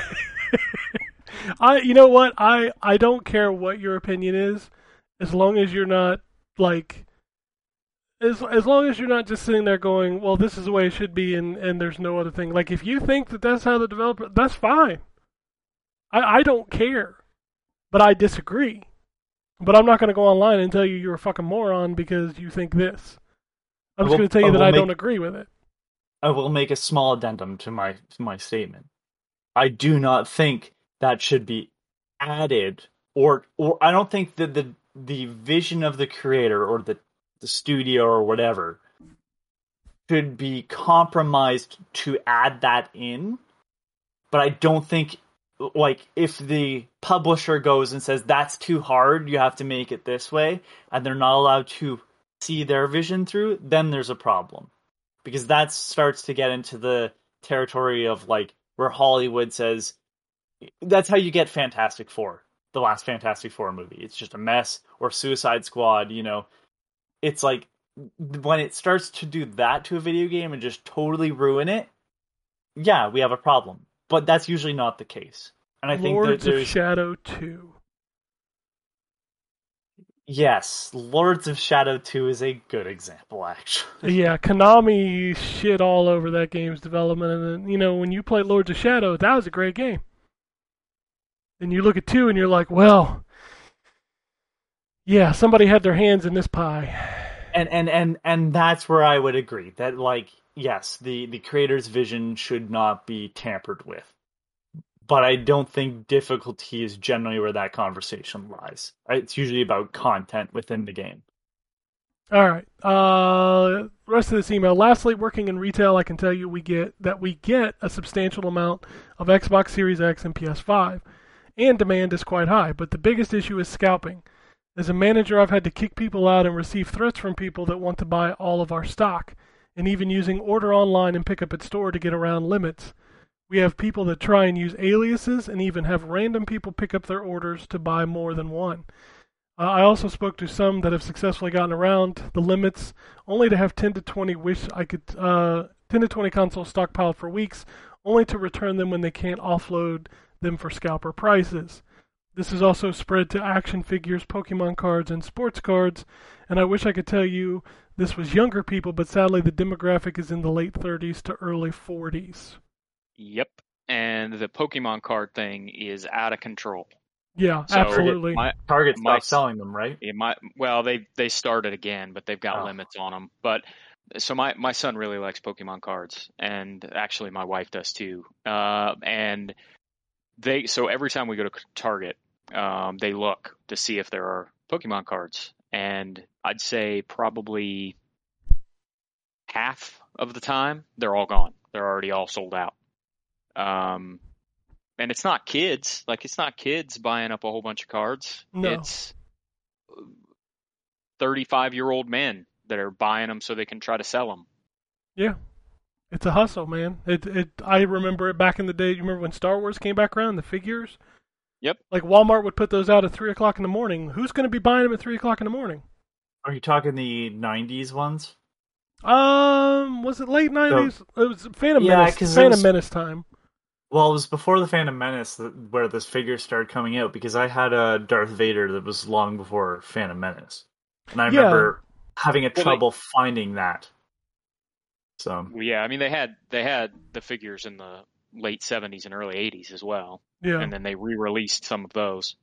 I you know what I I don't care what your opinion is, as long as you're not like. As, as long as you're not just sitting there going, well, this is the way it should be, and, and there's no other thing. Like, if you think that that's how the developer, that's fine. I, I don't care, but I disagree. But I'm not going to go online and tell you you're a fucking moron because you think this. I'm just going to tell you I that I make- don't agree with it. I will make a small addendum to my to my statement. I do not think that should be added, or or I don't think that the the vision of the creator or the the studio or whatever should be compromised to add that in. But I don't think like if the publisher goes and says that's too hard, you have to make it this way, and they're not allowed to see their vision through, then there's a problem because that starts to get into the territory of like where Hollywood says that's how you get Fantastic Four, the last Fantastic Four movie. It's just a mess, or Suicide Squad. You know, it's like when it starts to do that to a video game and just totally ruin it. Yeah, we have a problem, but that's usually not the case. And I think that Lords of Shadow 2. yes, Lords of Shadow Two is a good example, actually. yeah, Konami shit all over that game's development, and then you know when you play Lords of Shadow, that was a great game. And you look at two, and you're like, well, yeah, somebody had their hands in this pie. and and and and that's where I would agree that like yes, the the creator's vision should not be tampered with. But I don't think difficulty is generally where that conversation lies. It's usually about content within the game. All right. Uh, rest of this email. Lastly, working in retail, I can tell you we get that we get a substantial amount of Xbox Series X and PS5, and demand is quite high. But the biggest issue is scalping. As a manager, I've had to kick people out and receive threats from people that want to buy all of our stock, and even using order online and pick up at store to get around limits. We have people that try and use aliases and even have random people pick up their orders to buy more than one. Uh, I also spoke to some that have successfully gotten around the limits, only to have 10 to 20 wish I could uh, 10 to 20 consoles stockpiled for weeks, only to return them when they can't offload them for scalper prices. This is also spread to action figures, Pokemon cards, and sports cards. And I wish I could tell you this was younger people, but sadly the demographic is in the late 30s to early 40s. Yep. And the Pokemon card thing is out of control. Yeah, So absolutely. My, Target My- stopped selling them, right? it might, well, they they started again, but they've got Oh. limits on them. But so my my son really likes Pokemon cards, and actually my wife does too. Uh, and they so every time we go to Target, um, they look to see if there are Pokemon cards, and I'd say probably half of the time they're all gone. They're already all sold out. Um, and it's not kids. Like it's not kids buying up a whole bunch of cards. No. It's 35 year old men that are buying them so they can try to sell them. Yeah. It's a hustle, man. It it I remember it back in the day. You remember when Star Wars came back around, the figures? Yep. Like Walmart would put those out at three o'clock in the morning. Who's going to be buying them at three o'clock in the morning? Are you talking the '90s ones? Um, was it late nineties? it was Phantom Yeah, Menace. 'cause it Phantom was- Menace time. Well, it was before the Phantom Menace that, where this figure started coming out because I had a Darth Vader that was long before Phantom Menace, and I Yeah. remember having a Well, they- trouble finding that. So Well, yeah, I mean they had they had the figures in the late '70s and early '80s as well, Yeah, and then they re-released some of those.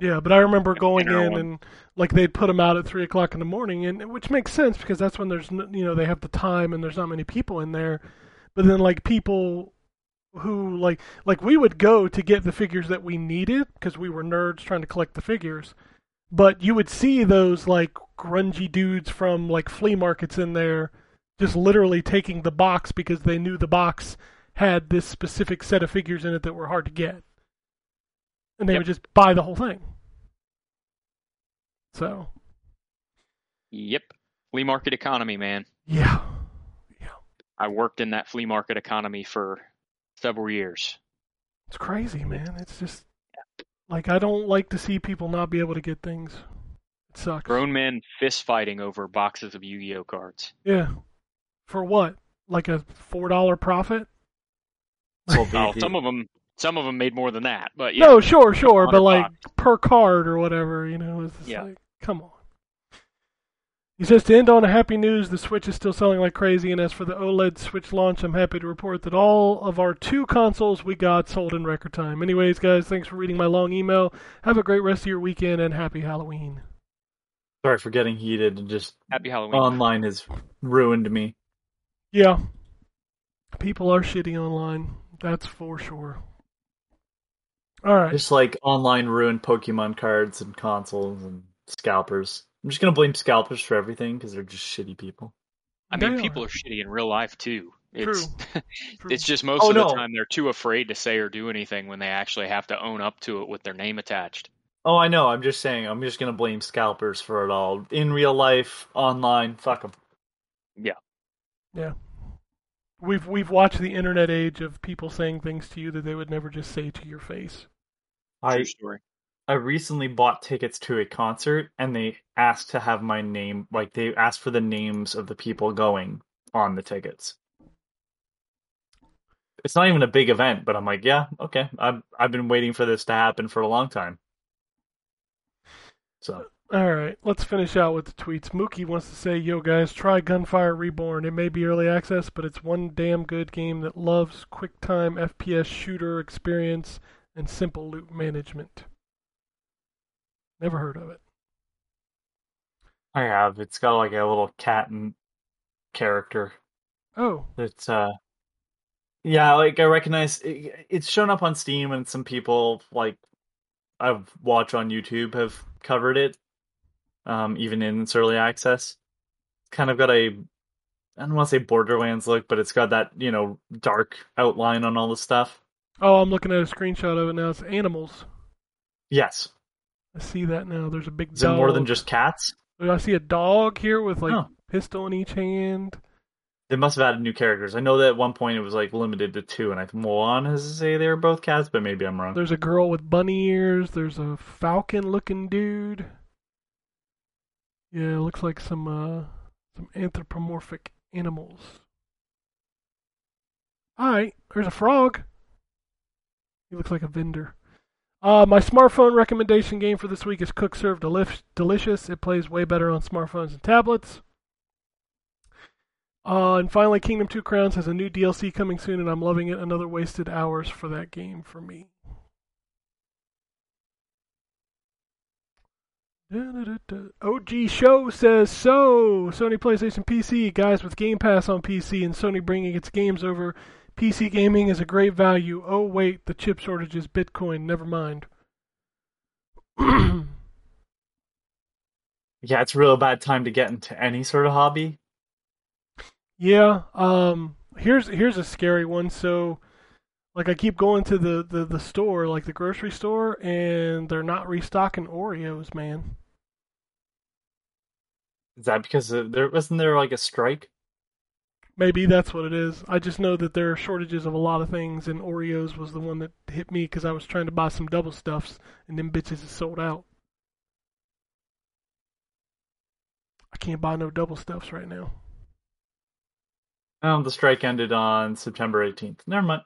Yeah. But I remember going in and like they'd put them out at three o'clock in the morning, and which makes sense because that's when there's you know they have the time and there's not many people in there. But then like people who like like we would go to get the figures that we needed because we were nerds trying to collect the figures. But you would see those like grungy dudes from like flea markets in there just literally taking the box because they knew the box had this specific set of figures in it that were hard to get. And they Yep. would just buy the whole thing. So, Yep, flea market economy, man. yeah. Yeah. I worked in that flea market economy for several years. It's crazy, man. It's just like I don't like to see people not be able to get things. It sucks. Grown men fist fighting over boxes of Yu-Gi-Oh cards. Yeah. For what? Like a four dollar profit? well, Oh, some of them, some of them made more than that, but yeah. No, sure, sure, but like bucks. per card or whatever, you know, it's just Yeah. like, come on. He says to end on a happy news, the Switch is still selling like crazy, and as for the OLED Switch launch, I'm happy to report that all of our two consoles we got sold in record time. Anyways, guys, thanks for reading my long email. Have a great rest of your weekend and happy Halloween. sorry for getting heated and just Happy Halloween. online has ruined me. Yeah. People are shitty online. That's for sure. All right. Just like online ruined Pokemon cards and consoles and scalpers. I'm just gonna blame scalpers for everything because they're just shitty people. I mean, They people are. are shitty in real life too. It's True. it's just most Oh, of the no. time they're too afraid to say or do anything when they actually have to own up to it with their name attached. Oh, I know. I'm just saying. I'm just gonna blame scalpers for it all. In real life, online, fuck them. Yeah. Yeah. We've we've watched the internet age of people saying things to you that they would never just say to your face. I True story. I recently bought tickets to a concert and they asked to have my name like they asked for the names of the people going on the tickets. It's not even a big event, but I'm like, yeah, okay. I've I've been waiting for this to happen for a long time. So All right, let's finish out with the tweets. Mookie wants to say, "Yo guys, try Gunfire Reborn. It may be early access, but it's one damn good game that loves quick time FPS shooter experience and simple loot management." Never heard of it. I have. It's got like a little cat and character. Oh, It's uh yeah, like I recognize it, it's shown up on Steam and some people like I've watched on YouTube have covered it. Um even in its early access. It's kind of got a I don't want to say Borderlands look, but it's got that, you know, dark outline on all the stuff. oh, I'm looking at a screenshot of it now. It's animals. Yes. I see that now. There's a big Is it dog. more than just cats? I see a dog here with like Oh. pistol in each hand. They must have added new characters. I know that at one point it was like limited to two, and I wanted to say they were both cats, but maybe I'm wrong. There's a girl with bunny ears. There's a falcon looking dude. Yeah, it looks like some uh some anthropomorphic animals. Alright, there's a frog. He looks like a vendor. Uh, my smartphone recommendation game for this week is Cook Serve Delif- Delicious. It plays way better on smartphones and tablets. Uh, and finally, Kingdom Two Crowns has a new DLC coming soon, and I'm loving it. Another wasted hours for that game for me. OG Show says so. Sony PlayStation PC guys with Game Pass on PC and Sony bringing its games over. PC gaming is a great value. Oh wait, the chip shortage is Bitcoin. Never mind. Yeah, it's a real bad time to get into any sort of hobby. Yeah. Um. Here's here's a scary one. So, like, I keep going to the the the store, like the grocery store, and they're not restocking Oreos, man. Is that because of, there wasn't there like a strike? Maybe that's what it is. I just know that there are shortages of a lot of things, and Oreos was the one that hit me because I was trying to buy some double stuffs, and them bitches is sold out. I can't buy no double stuffs right now. Um, the strike ended on September 18th. Never mind.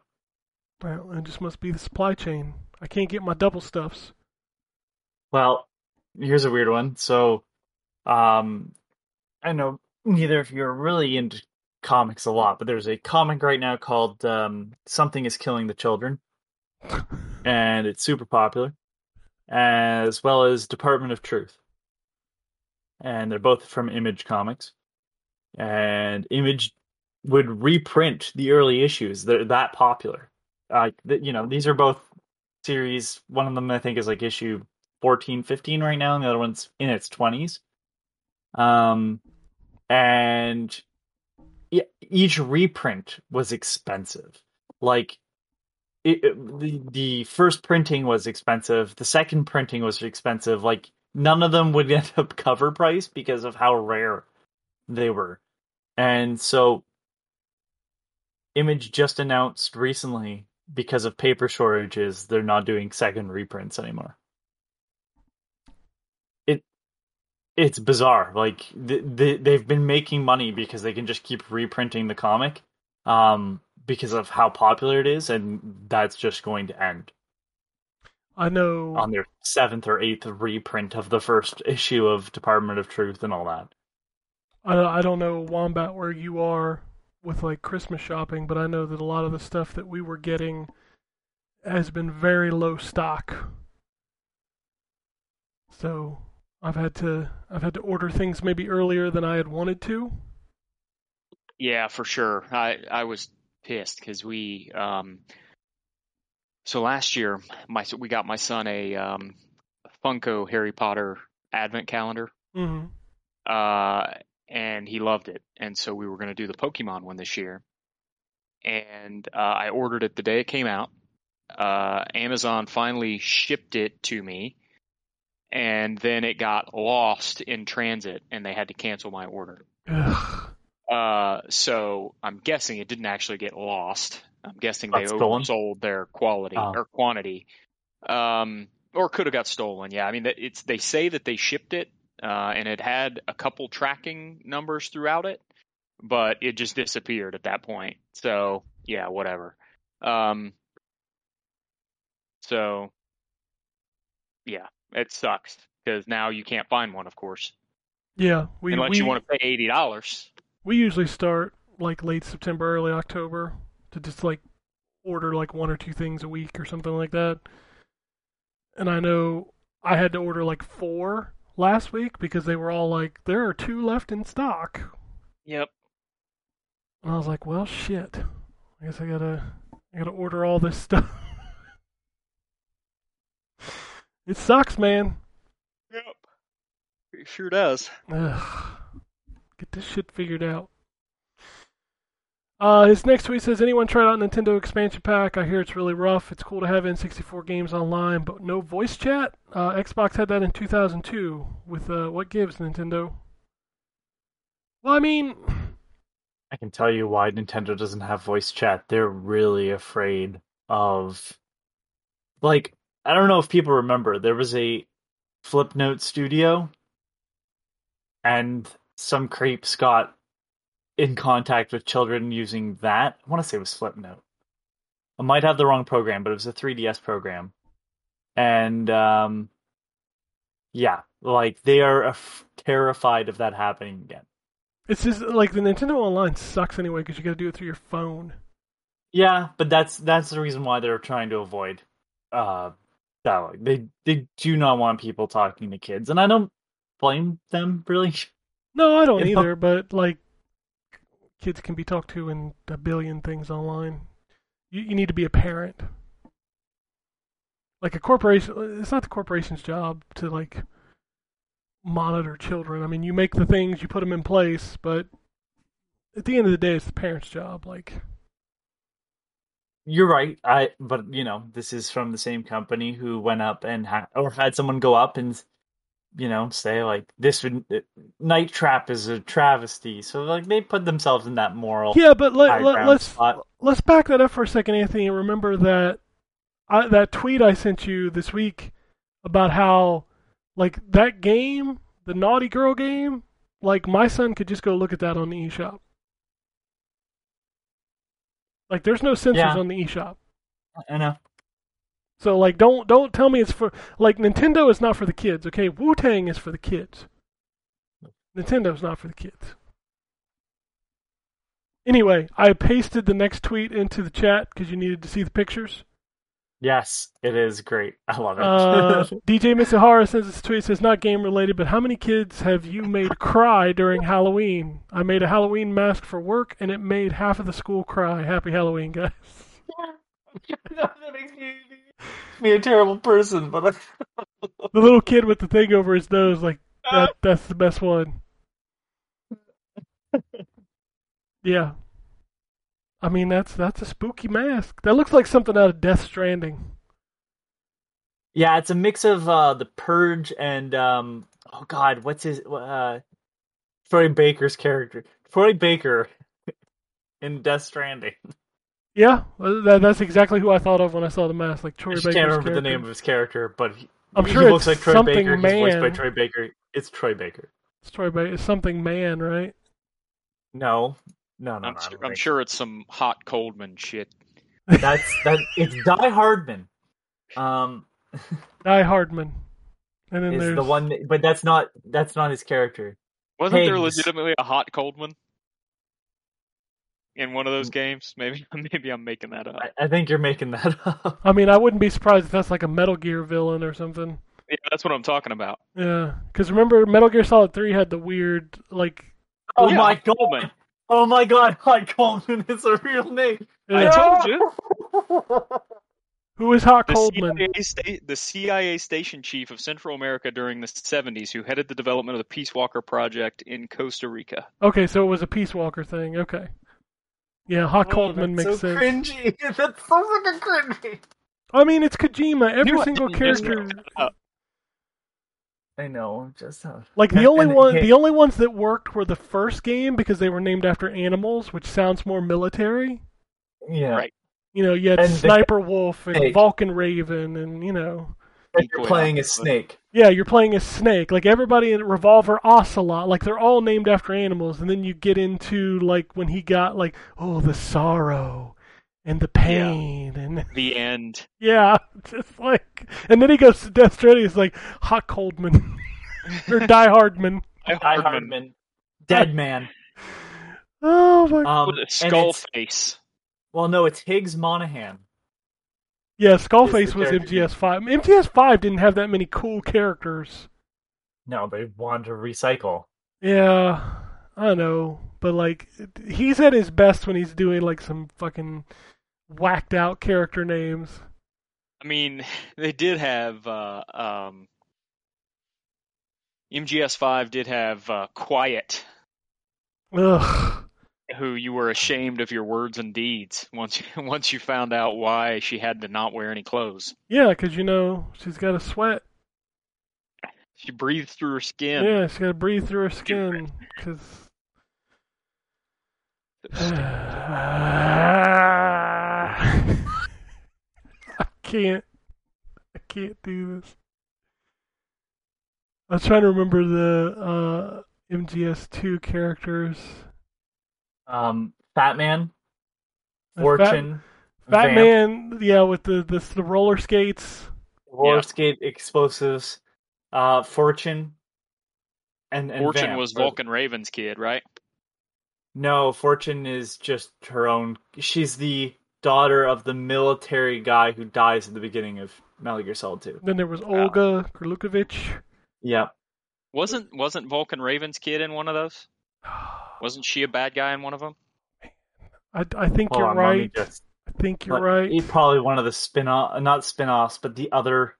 Well, it just must be the supply chain. I can't get my double stuffs. Well, here's a weird one. So, um, I know neither of you are really into comics a lot, but there's a comic right now called um, "Something Is Killing the Children," and it's super popular, as well as Department of Truth, and they're both from Image Comics, and Image would reprint the early issues. They're that popular. Uh, th- you know, these are both series. One of them I think is like issue 14, 15 right now, and the other one's in its 20s. Um, and each reprint was expensive. Like, it, it- the the first printing was expensive. The second printing was expensive. Like, none of them would end up cover price because of how rare they were. And so, Image just announced recently because of paper shortages, they're not doing second reprints anymore. It it's bizarre. Like th- th- they've been making money because they can just keep reprinting the comic, um, because of how popular it is, and that's just going to end I know. on their seventh or eighth reprint of the first issue of Department of Truth and all that. I, I don't know Wombat where you are with like Christmas shopping, but I know that a lot of the stuff that we were getting has been very low stock. So I've had to I've had to order things maybe earlier than I had wanted to. Yeah, for sure. I I was pissed because we um so last year my we got my son a um Funko Harry Potter advent calendar. hmm Uh and he loved it. And so we were going to do the Pokemon one this year. And uh, I ordered it the day it came out. Uh, Amazon finally shipped it to me, and then it got lost in transit, and they had to cancel my order. Uh, so I'm guessing it didn't actually get lost. I'm guessing they stolen? oversold their quality Oh. or quantity, um, or could have got stolen. Yeah, I mean, it's they say that they shipped it, uh, and it had a couple tracking numbers throughout it, but it just disappeared at that point. So yeah, whatever. Um, so yeah, it sucks because now you can't find one, of course, Yeah, we unless we, you want to pay eighty dollars. we usually start like late September, early October to just like order like one or two things a week or something like that. And I know I had to order like four last week because they were all like, there are two left in stock. Yep. And I was like, well, shit. I guess I gotta, I gotta order all this stuff. it sucks, man. Yep. It sure does. Ugh. Get this shit figured out. Uh, his next tweet says, "Anyone tried out Nintendo expansion pack? I hear it's really rough. It's cool to have N64 games online, but no voice chat. Uh, Xbox had that in 2002 with uh, what gives Nintendo. Well, I mean, I can tell you why Nintendo doesn't have voice chat. They're really afraid of like I don't know if people remember there was a Flipnote studio and some creeps got in contact with children using that. I want to say it was Flipnote. I might have the wrong program, but it was a 3DS program. And um yeah, like they are terrified of that happening again. it's just like the Nintendo Online sucks anyway because you got to do it through your phone. Yeah, but that's that's the reason why they're trying to avoid uh dialogue. They they do not want people talking to kids, and I don't blame them really. No, I don't You know? either. But like, kids can be talked to in a billion things online. You, you need to be a parent. Like a corporation, it's not the corporation's job to like monitor children. I mean, you make the things, you put them in place, but at the end of the day, it's the parent's job. Like, You're right. I but you know this is from the same company who went up and had or had someone go up and you know, say like this would uh, Night Trap is a travesty. So like they put themselves in that moral. Yeah, but let, let, let's spot. let's back that up for a second, Anthony. and Remember that I, that tweet I sent you this week about how like that game, the Naughty Girl game, like my son could just go look at that on the eShop. Like there's no censors Yeah. on the eShop. I know. So like don't don't tell me it's for like Nintendo is not for the kids, okay? Wu Tang is for the kids. Nintendo's not for the kids. Anyway, I pasted the next tweet into the chat because you needed to see the pictures. Yes, it is great. I love it. Uh, DJ Misahara says this tweet says not game related, but how many kids have you made cry during Halloween? I made a Halloween mask for work and it made half of the school cry. Happy Halloween, guys. that makes me, me a terrible person, but I, The little kid with the thing over his nose, like that that's the best one. Yeah. I mean that's that's a spooky mask. That looks like something out of Death Stranding. yeah, it's a mix of uh, the Purge and um, oh god, what's his uh, Troy Baker's character? Troy Baker in Death Stranding. Yeah, that, that's exactly who I thought of when I saw the mask, like Troy I just Baker's can't remember character. the name of his character, but he, I'm he sure looks like Troy something Baker. He's voiced by. Troy Baker. It's Troy Baker. It's Troy Baker. It's something man, right? No, no, no, I'm, no. sure, I'm sure it's some hot Coldman shit. that's that. It's Die Hardman. Um, Die Hardman. And then is there's the one, that- but that's not that's not his character. Wasn't there legitimately a hot Coldman in one of Mm. those games? Maybe maybe I'm making that up. I, I think you're making that up. I mean, I wouldn't be surprised if that's like a Metal Gear villain or something. Yeah, that's what I'm talking about. Yeah, because remember, Metal Gear Solid Three had the weird like. Oh Yeah, my Hot god! Coldman. Oh my god! Hot Coldman is a real name. I told you. who is Hot The Coldman? CIA, sta- the CIA station chief of Central America during the 70s, who headed the development of the Peace Walker project in Costa Rica. Okay, so it was a Peace Walker thing. Okay. Yeah, Hot oh, Coldman that's makes so sense. cringy. That's so fucking cringy. I mean, it's Kojima. Every You single I didn't just character, look it up. I know, just how. like the only one, the only ones that worked were the first game because they were named after animals, which sounds more military. Yeah. Right. You know, you had And the- Sniper Wolf and Hey. Vulcan Raven, and you know, And you're playing a snake. yeah, you're playing a snake. Like everybody in Revolver Ocelot, like they're all named after animals, and then you get into like when he got like, oh, the sorrow and the pain, and The end. yeah, just like, and then he goes to Death Stranding. It's like Hot Coldman or Die Hardman. I Die Hardman Hardman. Dead man. Oh my. Um, with skull face. Well, no, it's Higgs Monaghan. Yeah, Skullface was. MGS5. MGS5 didn't have that many cool characters. No, they wanted to recycle. Yeah, I don't know, but like he's at his best when he's doing like some fucking whacked out character names. I mean, they did have uh, um, MGS5 did have uh, Quiet, Ugh. Who you were ashamed of your words and deeds once you, once you found out why she had to not wear any clothes. Yeah, because you know she's got to sweat. She breathes through her skin. Yeah, she's got to breathe through her skin. Because I can't. I can't do this. I was trying to remember the uh, MGS2 characters. Um, Fat Man, Fortune, Fat Vamp, Man, yeah, with the, the the roller skates. roller Yeah. skate explosives, uh, Fortune, and, and Fortune Vamp. was Vulcan Raven's kid, right? No, Fortune is just her own. She's the daughter of the military guy who dies at the beginning of Metal Gear Solid 2. Then there was Olga Gurlukovich. Yep. Wasn't wasn't Vulcan Raven's kid in one of those? Wasn't she a bad guy in one of them? I, I think Hold you're on, right. just- I think you're but right. he- probably one of the spin off, not spin offs, but the other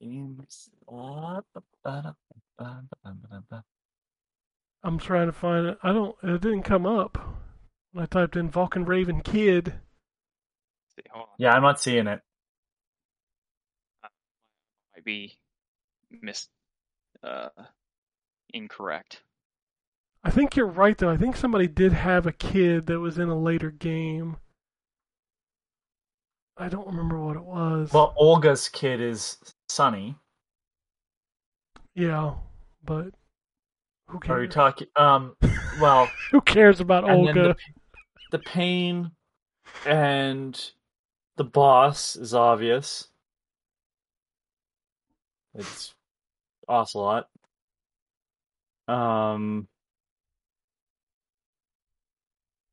games. I'm trying to find it. I don't. It didn't come up when I typed in Vulcan Raven Kid. See, hold on. Yeah, I'm not seeing it. Might be mis uh, incorrect. I think you're right though. I think somebody did have a kid that was in a later game. I don't remember what it was. Well, Olga's kid is Sunny. yeah, but who cares? Are you cares? talking? Um, well, who cares about and then Olga? the, the pain and the boss is obvious. It's Ocelot. Um.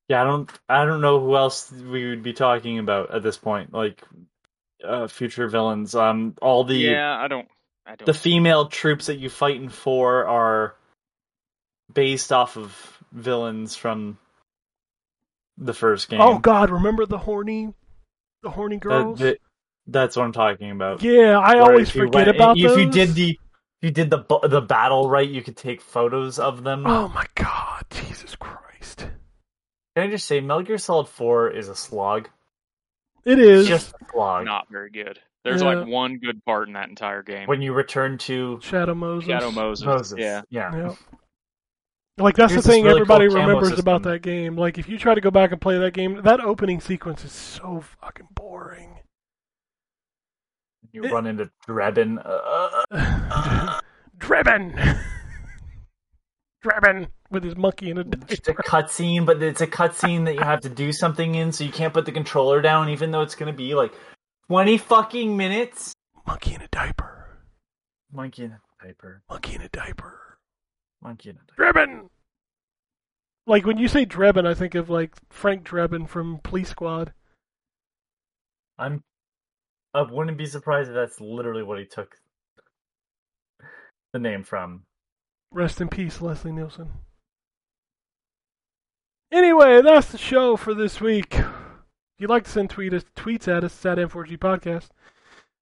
Yeah, I don't. I don't know who else we would be talking about at this point. Like, uh, future villains. Um, all the yeah, I don't. I don't. the female troops that you fighting for are based off of villains from the first game. Oh God, remember the horny, the horny That- girls? that- that's what I'm talking about. yeah, I Where always forget went- about if those. you did the if you did the the battle right, you could take photos of them. Oh my God, Jesus Christ! Can I just say, Metal Gear Solid Four is a slog. It is Just a slog. not very good. There's Yeah. like one good part in that entire game. When you return to Shadow Moses. Shadow Moses. Moses, Yeah. yeah, Yeah. Like that's Here's the thing really everybody cool camo remembers about that game. Like if you try to go back and play that game, that opening sequence is so fucking boring. You eh. run into Drebin. Uh, uh, uh, uh. Drebin, Drebin with his monkey in a just a cutscene, but it's a cutscene that you have to do something in, so you can't put the controller down, even though it's gonna be like twenty fucking minutes. Monkey in a diaper. Monkey in a diaper. Monkey in a diaper. Monkey in a diaper. Drebin. Like when you say Drebin, I think of like Frank Drebin from Police Squad. I'm. I wouldn't be surprised if that's literally what he took the name from. Rest in peace, Leslie Nielsen. Anyway, that's the show for this week. If you'd like to send tweet us, tweets at us, it's at M4G Podcast.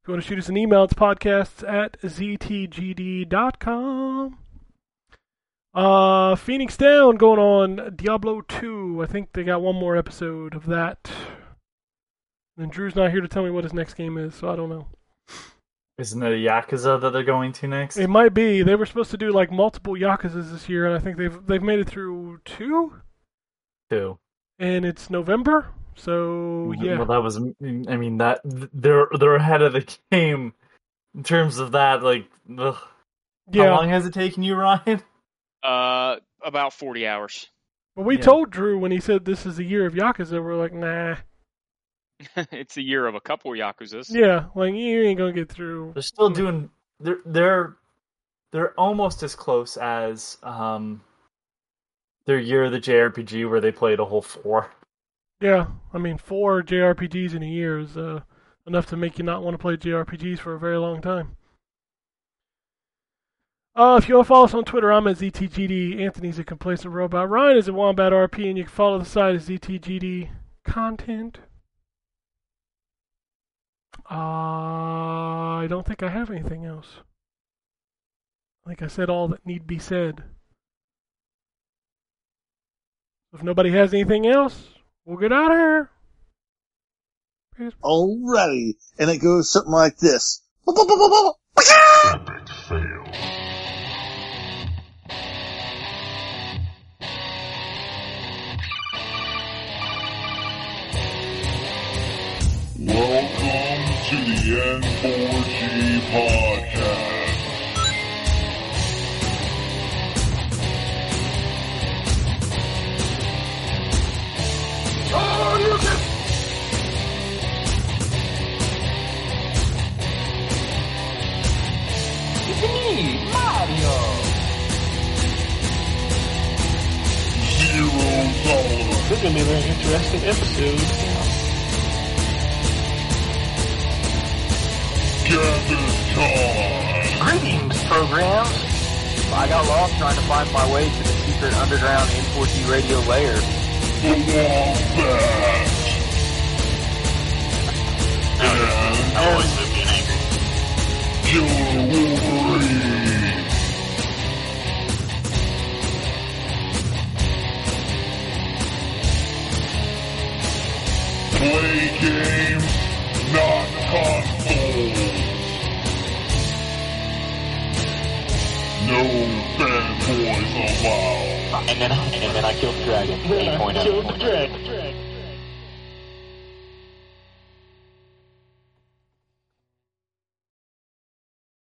If you want to shoot us an email, it's podcasts at ztgd.com. Uh, Phoenix Down going on Diablo 2. I think they got one more episode of that. And Drew's not here to tell me what his next game is, so I don't know. Isn't it a Yakuza that they're going to next? It might be. They were supposed to do like multiple Yakuzas this year, and I think they've they've made it through two, Two. and it's November. So yeah, Well, that was. I mean, that they're they're ahead of the game in terms of that. Like, ugh. how long has it taken you, Ryan? Uh, about 40 hours. But we Yeah. told Drew when he said this is the year of Yakuza, we're like, nah, it's a year of a couple Yakuzas. yeah, like you ain't gonna get through. They're still doing. They're they're they're almost as close as um their year of the JRPG where they played a whole four. Yeah, I mean, four JRPGs in a year is uh, enough to make you not want to play JRPGs for a very long time. Uh, if you want to follow us on Twitter, I'm at ZTGD. Anthony's a complacent robot. Ryan is at Wombat RP, and you can follow the site at ZTGD content. Uh, I don't think I have anything else. Like I said, all that need be said. If nobody has anything else, we'll get out of here. Peace. Alrighty. And it goes something like this. Epic fail. Welcome to the N4G podcast. Zero tolerance. This is to be a very interesting episode. Greetings, programs. I got lost trying to find my way to the secret underground N4G radio layer. The Wombat. And I'm always moved and angry. Killer Wolverine. Play games, not consoles. No fanboys allowed. And then, and then I killed the dragon. oh. 8.0. Killed the dragon.